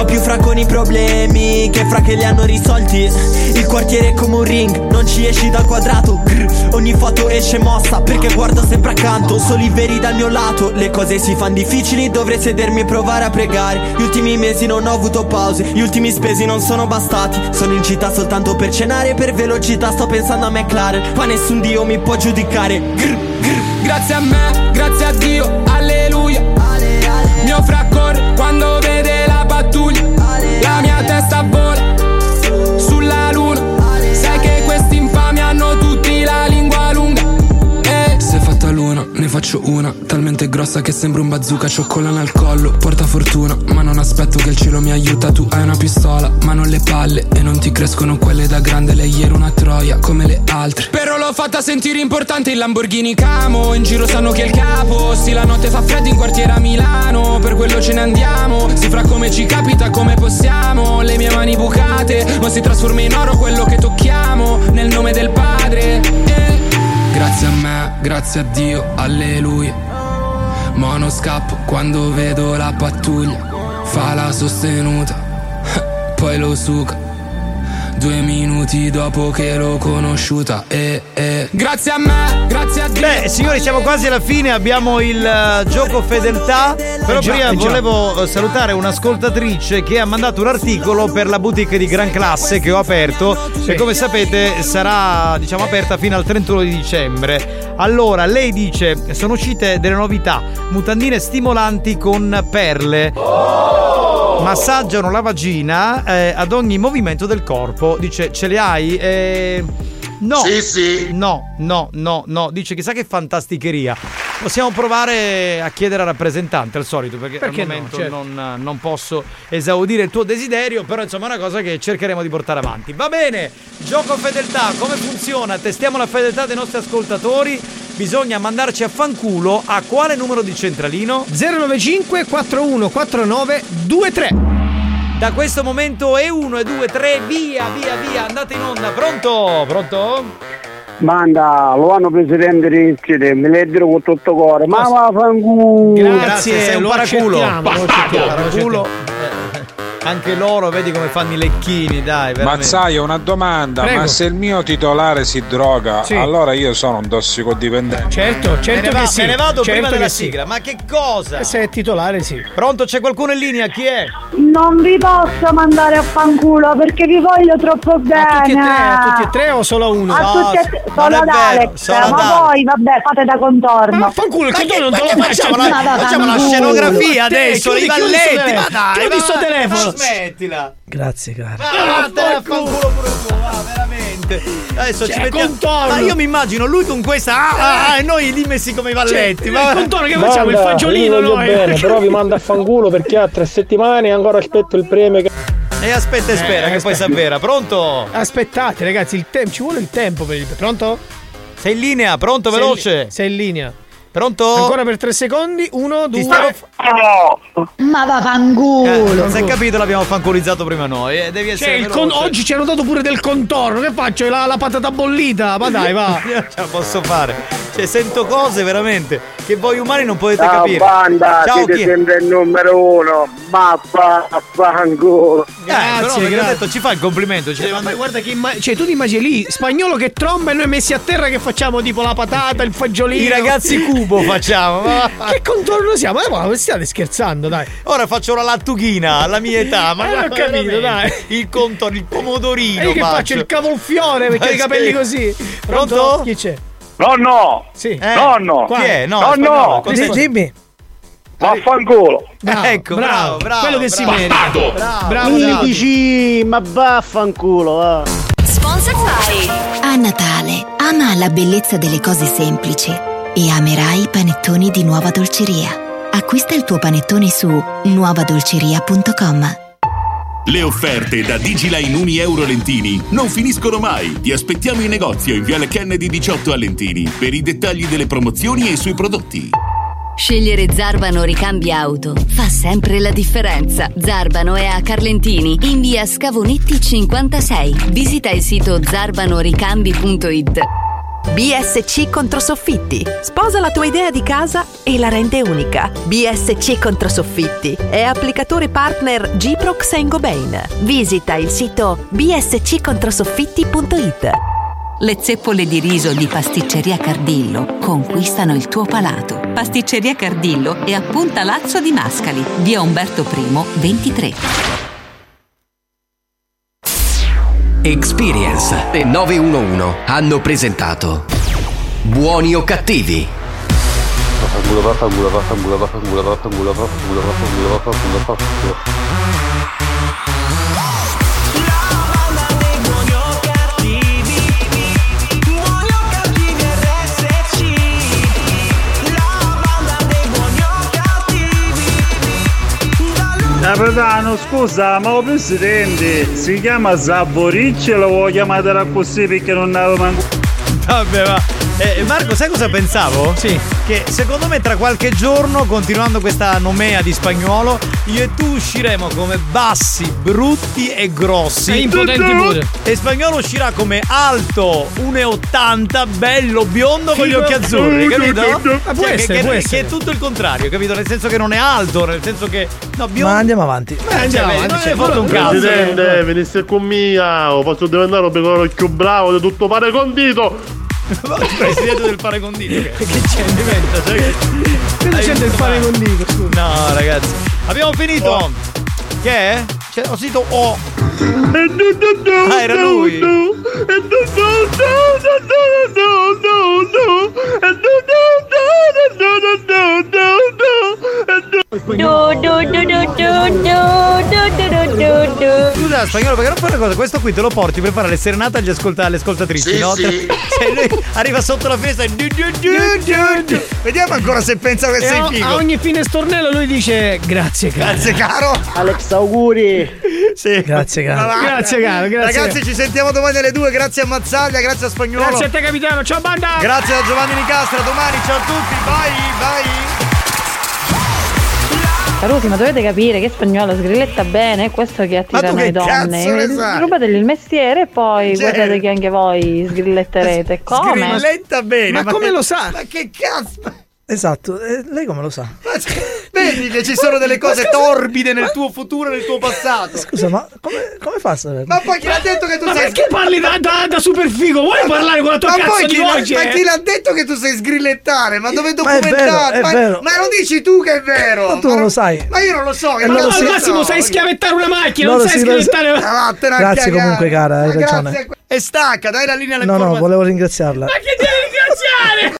Ho più fra con i problemi Che fra che li hanno risolti. Il quartiere è come un ring Non ci esci dal quadrato. Grr. Ogni foto esce mossa Perché guardo sempre accanto. Soli veri dal mio lato Le cose si fanno difficili Dovrei sedermi e provare a pregare Gli ultimi mesi non ho avuto pause Gli ultimi spesi non sono bastati Sono in città soltanto per cenare Per velocità sto pensando a McLaren Ma nessun dio mi può giudicare Grr, grr. Grazie a me, grazie a Dio, alleluia. Mi offre a correre quando vede la pattuglia. La mia testa vola faccio una Talmente grossa che sembra un bazooka Cioccolana al collo, porta fortuna Ma non aspetto che il cielo mi aiuta Tu hai una pistola, ma non le palle E non ti crescono quelle da grande Lei era una troia, come le altre Però l'ho fatta sentire importante il Lamborghini Camo In giro sanno che è il capo Sì la notte fa freddo in quartiere a Milano Per quello ce ne andiamo Si fra come ci capita come possiamo Le mie mani bucate Ma si trasforma in oro quello che tocchiamo Nel nome del padre eh. Grazie a me, grazie a Dio, alleluia Ma non scappo quando vedo la pattuglia. Fa la sostenuta, poi lo suca. Due minuti dopo che l'ho conosciuta. E, e. Grazie a me, grazie a Dio. Beh, signori, siamo quasi alla fine. Abbiamo il eh, gioco fedeltà. Però già, prima volevo eh, salutare un'ascoltatrice che ha mandato un articolo per la boutique di Gran Classe che ho aperto. E come sapete sarà diciamo aperta fino al 31 di dicembre. Allora, lei dice: sono uscite delle novità, mutandine stimolanti con perle. Massaggiano la vagina eh, ad ogni movimento del corpo. Dice: Ce le hai? Eh, no. Sì, sì. No, no, no, no. Dice: chissà che fantasticheria. Possiamo provare a chiedere al rappresentante al solito, perché, Perché al no, momento certo. non, non posso esaudire il tuo desiderio, però insomma è una cosa che cercheremo di portare avanti. Va bene, gioco fedeltà, come funziona? Testiamo la fedeltà dei nostri ascoltatori. Bisogna mandarci a fanculo a quale numero di centralino? 095 4149 23. Da questo momento è 1 e 2, 3, via, via, via, andate in onda. Pronto? Pronto? Manda, lo hanno presidente Ricci, mi leggero con tutto cuore, ma va fanculo. Grazie, sei un lo paraculo. Paraculo. Anche loro, vedi come fanno i lecchini, dai, veramente. Mazzaio, una domanda, Prego. ma se il mio titolare si droga, Sì. allora io sono un tossicodipendente. Certo, certo me ne, va- che sì. me ne vado certo prima della sì. sigla. Ma che cosa? Se è titolare, sì. Pronto, c'è qualcuno in linea? Chi è? Non vi posso mandare a fanculo perché vi voglio troppo bene. A tutti e tre, a tutti e tre o solo uno? A No, tutti e tre, solo ad Alex, solo ma ad voi vabbè fate da contorno. Ma fanculo, che- non te ma lo facciamo la- facciamo la scenografia adesso, chiudi- i telefono, ma dai, Chiudi sto telefono. Smettila. Grazie, cara. Ah, te a fanculo pure tu, va, veramente. Adesso Cioè, ci mettiamo. contorno. Ma io mi immagino lui con questa ah, ah, ah, e noi lì messi come i valletti. Cioè, ma- il contorno che facciamo? Il fagiolino noi. bene, però vi mando a fanculo perché ha tre settimane e ancora aspetto il premio che... E aspetta e spera Eh, che poi aspetta. s'avvera. Pronto? Aspettate, ragazzi, il tempo, ci vuole il tempo per il. Pronto? Sei in linea, pronto, Sei veloce. Sei in linea. Pronto? Ancora per tre secondi. Uno, due. stavo- Ma va Eh, fanculo. non si è capito, l'abbiamo fanculizzato prima noi. eh, devi Cioè, essere il con- oggi ci hanno dato pure del contorno. Che faccio? La, la patata bollita? Ma dai, va. Io ce la posso fare. Cioè, sento cose veramente che voi umani non potete Ciao capire. banda, Ciao, siete chi sempre il numero uno, ma fanculo. Eh, però Grazie, grazie. detto ci fa il complimento. Ci deve Ma andare- guarda che imma- cioè, tu ti immagini lì, spagnolo che tromba e noi messi a terra che facciamo tipo la patata, il fagiolino. I ragazzi cubo facciamo. ma- Che contorno siamo? Eh, ma stiate scherzando, dai. Ora faccio la lattughina alla mia età. Ma Eh, ho guarda, capito, veramente. Il contorno, il pomodorino. E io che faccio il cavolfiore perché Ma ho i capelli sì. così. Pronto? Chi c'è? Nonno! Sì. Eh, Nonno! Chi è? No, Nonno! fa- dimmi. Vaffanculo! Bravo, ecco, bravo, bravo. Quello che si bravo. merita. Bravo, Bravo, Mi bravo. dici, ma vaffanculo, va! Sponsor by A Natale ama la bellezza delle cose semplici e amerai i panettoni di Nuova Dolceria. Acquista il tuo panettone su nuovadolceria.com. Le offerte da Digiline 1 euro Lentini non finiscono mai. Ti aspettiamo in negozio in Viale Kennedy 18 a Lentini per i dettagli delle promozioni e sui prodotti. Scegliere Zarbano Ricambi Auto fa sempre la differenza. Zarbano è a Carlentini, in via Scavonetti 56. Visita il sito zarbanoricambi.it. BSC Controsoffitti. Sposa la tua idea di casa e la rende unica. BSC Controsoffitti è applicatore partner Giprox Gobain. Visita il sito bsccontrosoffitti.it. Le zeppole di riso di Pasticceria Cardillo conquistano il tuo palato. Pasticceria Cardillo è a Punta Lazzo di Mascali, via Umberto I, 23. Experience e 911 hanno presentato Buoni o cattivi? Vaffanculo, vaffanculo, vaffanculo, vaffanculo, vaffanculo, vaffanculo, vaffanculo, vaffanculo, vaffanculo. Capitano, scusa, ma il presidente si chiama Zaboricci e lo vuoi chiamare così perché non avevo manco... Vabbè, ma Eh, Marco, sai cosa pensavo? Sì. Che secondo me tra qualche giorno, continuando questa nomea di spagnolo, io e tu usciremo come bassi, brutti e grossi. E impotenti pure. E spagnolo uscirà come alto, 1,80, bello, biondo con gli occhi azzurri, capito? Ma può Cioè, che- essere, che, può che essere. è tutto il contrario, capito? Nel senso che non è alto, nel senso che. No, biondo. Ma andiamo avanti. Eh, andiamo cioè, avanti, non cioè, hai fatto un cazzo. Presidente, venisse con mia, o posso diventare un piccolo più bravo di tutto fare condito. Presidente del fare condito. Che che c'è? Diventa, cioè, che- Cosa c'è del fare condito? Scusa. No, ragazzi. Abbiamo finito. Che è? Cioè, ho sentito O. Ah, era lui. Scusa, spagnolo, perché non fai una cosa? Questo qui te lo porti per fare le serenate agli ascolta- alle ascoltatrici, Sì, no? sì. Cioè, lui arriva sotto la finestra e. du- du- du- du- du. Vediamo ancora se pensa che E sei a, figo. a ogni fine stornello lui dice grazie caro. Grazie, caro. Alex, auguri. Sì. Grazie, caro. Va- Grazie, caro, grazie. Ragazzi, ci sentiamo domani alle 2. Grazie a Mazzaglia, grazie a Spagnolo. Grazie a te capitano, ciao banda! Grazie a Giovanni Nicastra. Domani, ciao a tutti. Vai, vai. Carusi, ma dovete capire che spagnolo sgrilletta bene, è questo che attira Ma noi che donne. Rubategli il mestiere e poi Cioè- guardate che anche voi sgrilletterete. Come? Sgrilletta bene. Ma come lo sa? Ma che cazzo? Esatto, eh, lei come lo sa? Vedi che ci sono delle cose torbide nel tuo futuro e nel tuo passato. Scusa, ma come, come fa a sapere? Ma poi chi l'ha detto che tu Ma sei perché parli da, da, da super figo? Vuoi parlare con la tua ma cazzo poi chi voce? ma chi l'ha detto che tu sai sgrillettare? Ma dove Ma documentare? ma, vero. ma lo dici tu che è vero? Ma tu non lo sai. Ma io non lo so. E ma loro non Ma al massimo so. sai schiavettare una macchina, Loro non sai schiavettare. Ma vattene a Grazie comunque, cara, hai Ma ragione. grazie. E stacca, dai la linea alle No, no, volevo ringraziarla. Ma che devi ringraziare?